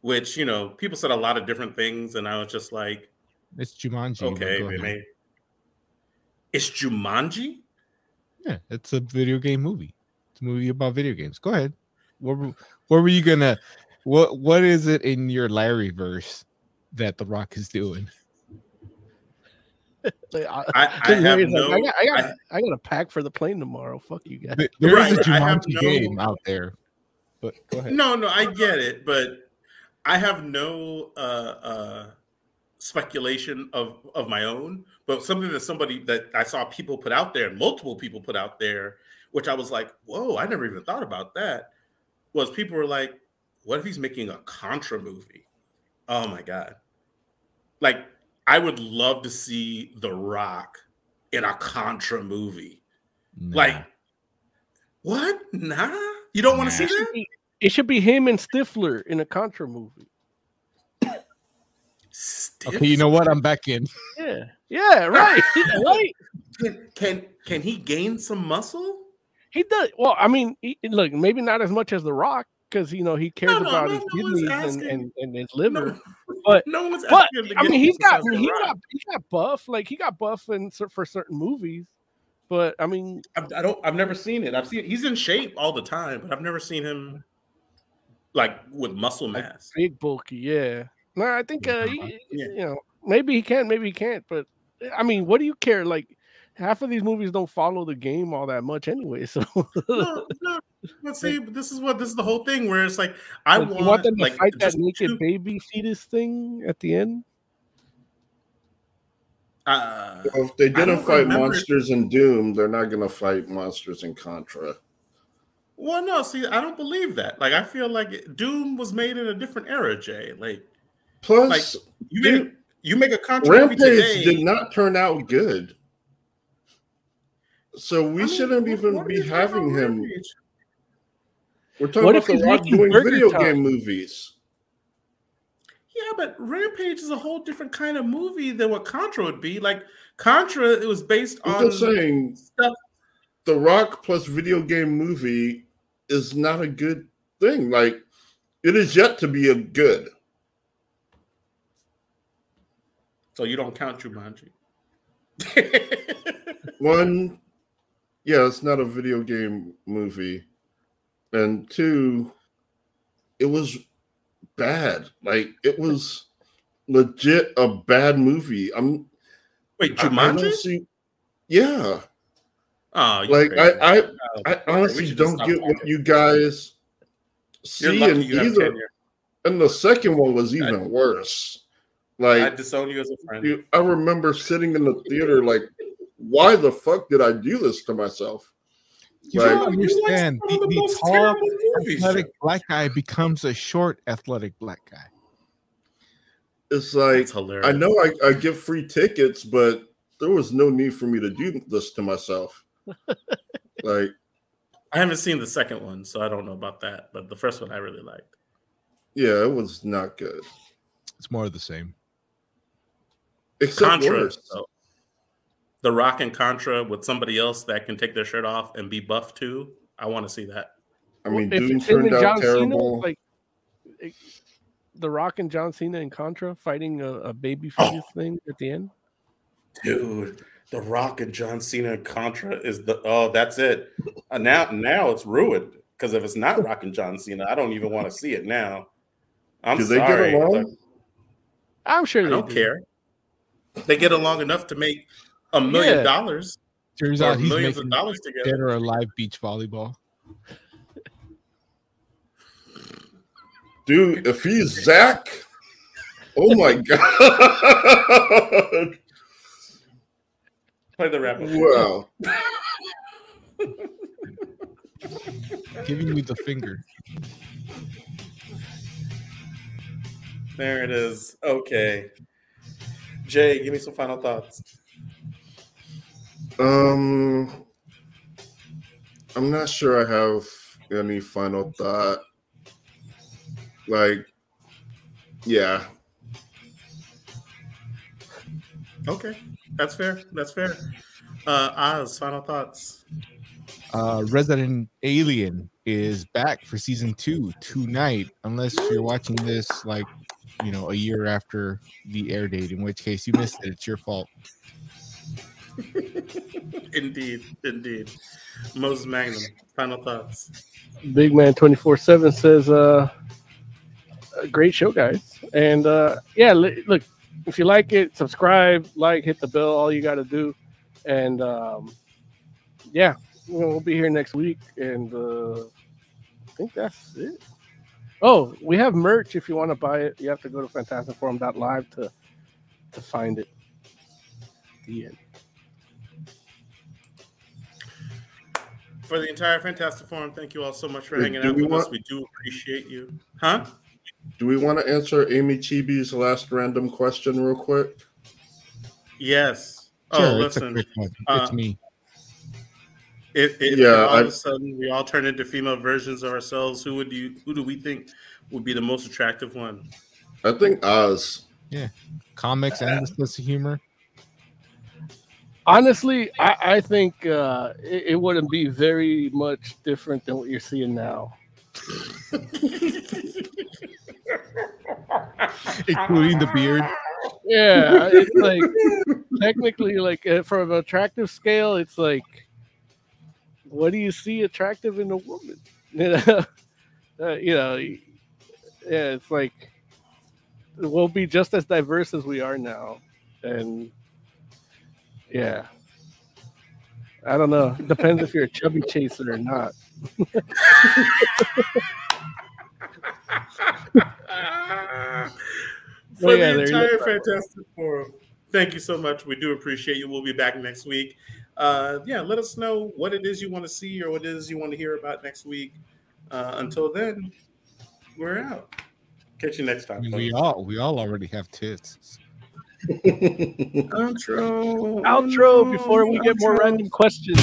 which, you know, people said a lot of different things, and I was just like, It's Jumanji. okay, go ahead. maybe. It's Jumanji? Yeah, it's a video game movie. It's a movie about video games. Go ahead. What were, what were you gonna? What what is it in your Larry verse that The Rock is doing? Like, I, I, I have Larry's no. like, I, got, I, got, I- I got a pack for the plane tomorrow. Fuck you guys. Th- There is Right, a I have Jumanji no- game out there, but go ahead. No, no, I get it, but I have no uh, uh, speculation of of my own. But something that somebody that I saw people put out there, multiple people put out there, which I was like, "Whoa, I never even thought about that." Was people were like, "What if he's making a Contra movie?" Oh my god! Like, I would love to see The Rock in a Contra movie. Nah. Like, what? Nah, you don't want to see that? It should be him and Stifler in a Contra movie. okay, you know what? I'm back in. Yeah, yeah, right, right. Can, can can he gain some muscle? He does. Well, I mean, he, look, maybe not as much as The Rock because you know he cares No, no, about no, his no kidneys and, asking. and, and his liver. No, But no one's but him to I mean, he's got besides The he Rock. got he got buff. Like he got buff in for certain movies. But I mean, I, I don't. I've never seen it. I've seen he's in shape all the time, but I've never seen him like with muscle Like, mass. big bulky, yeah. No, I think uh, he- Uh-huh. Yeah. you know maybe he can, maybe he can't. But I mean, what do you care? Like half of these movies don't follow the game all that much anyway. So no, no. But see, but this is what this is the whole thing where it's like I Like, want, want them to like fight that just naked two- baby fetus thing at the end. uh, Well, if they didn't fight remember- monsters in Doom, they're not gonna fight monsters in Contra. well, no, see, I don't believe that. Like, I feel like Doom was made in a different era, Jay. Like, Plus, you Dude, make you make a contra movie Rampage today. did not turn out good. So we I mean, shouldn't what- even what be having him. Rampage? We're talking What about if The he's Rock doing video Time? game movies. Yeah, but Rampage is a whole different kind of movie than what Contra would be. Like Contra, it was based I'm on just saying, stuff. The Rock plus video game movie is not a good thing. Like, it is yet to be a good. So you don't count Jumanji. One, yeah, it's not a video game movie. And two, it was bad. Like, it was legit a bad movie. I'm Wait, I- I Jumanji? see- yeah. Oh, Like, crazy. I- Oh, I honestly don't get what you guys see in either. And the second one was even worse. Like I disown you as a friend. you, I remember sitting in the theater, like, why the fuck did I do this to myself? You Like- don't You like understand. The, the the tall, athletic Joe. black guy becomes a short, athletic black guy. It's like hilarious. I know I, I get free tickets, but there was no need for me to do this to myself. like, I haven't seen the second one, so I don't know about that. But the first one I really liked. yeah, it was not good. It's more of the same. Except Contra, worse. though. The Rock and Contra with somebody else that can take their shirt off and be buff too. I want to see that. I mean, If Doom turned and out John terrible. Cena, like it- The Rock and John Cena and Contra fighting a, a baby Oh. fetus thing at the end. Dude, The Rock and John Cena and Contra is the oh, that's it. Uh, now, now it's ruined because if it's not Rock and John Cena, I don't even want to see it now. I'm Do they sorry. get along? I'm sure I they don't do. care. They get along enough to make a million Yeah. dollars Turns or out he's millions of making dollars dead together. or alive beach volleyball. Dude, if he's Zach, oh my god! Play the rap. Wow. Giving you the finger. There it is. Okay. Jay, give me some final thoughts. Um, I'm not sure I have any final thought. Like, yeah, Okay. That's fair. That's fair. Uh Oz, final thoughts. Uh, Resident Alien is back for season two tonight, unless you're watching this like you know a year after the air date, in which case you missed it. It's your fault. Indeed, indeed. Moses Magnum, final thoughts. Big Man 24 7 says, uh, a great show, guys. And uh, yeah, look, if you like it, subscribe, like, hit the bell, all you got to do. And um, yeah, we'll be here next week. And uh, I think that's it. Oh, we have merch if you want to buy it. You have to go to fantasticforum.live to to find it. The end. For the entire Fantastic Forum, thank you all so much for Wait, hanging do out we with us. We do appreciate you. Huh? Do we want to answer Amy Chibi's last random question real quick? Yes. Oh, Sure, it's listen. quick one. uh, it's me. If, if Yeah, all of a sudden we all turn into female versions of ourselves, who would you? Who do we think would be the most attractive one? I think Oz. Yeah, comics and the sense of humor. Honestly, I, I think uh, it, it wouldn't be very much different than what you're seeing now. including the beard. Yeah, it's like technically, like uh, from an attractive scale, it's like, what do you see attractive in a woman? You know, uh, you know, yeah, it's like we'll be just as diverse as we are now, and yeah, I don't know. Depends if you're a chubby chaser or not. For yeah, the entire. Fantastic Forum, thank you so much. We do appreciate you. We'll be back next week. Uh, yeah, let us know what it is you want to see or what it is you want to hear about next week. Uh, until then, we're out. Catch you next I time. mean, we all we all already have tits. Outro. Outro before we get more random questions.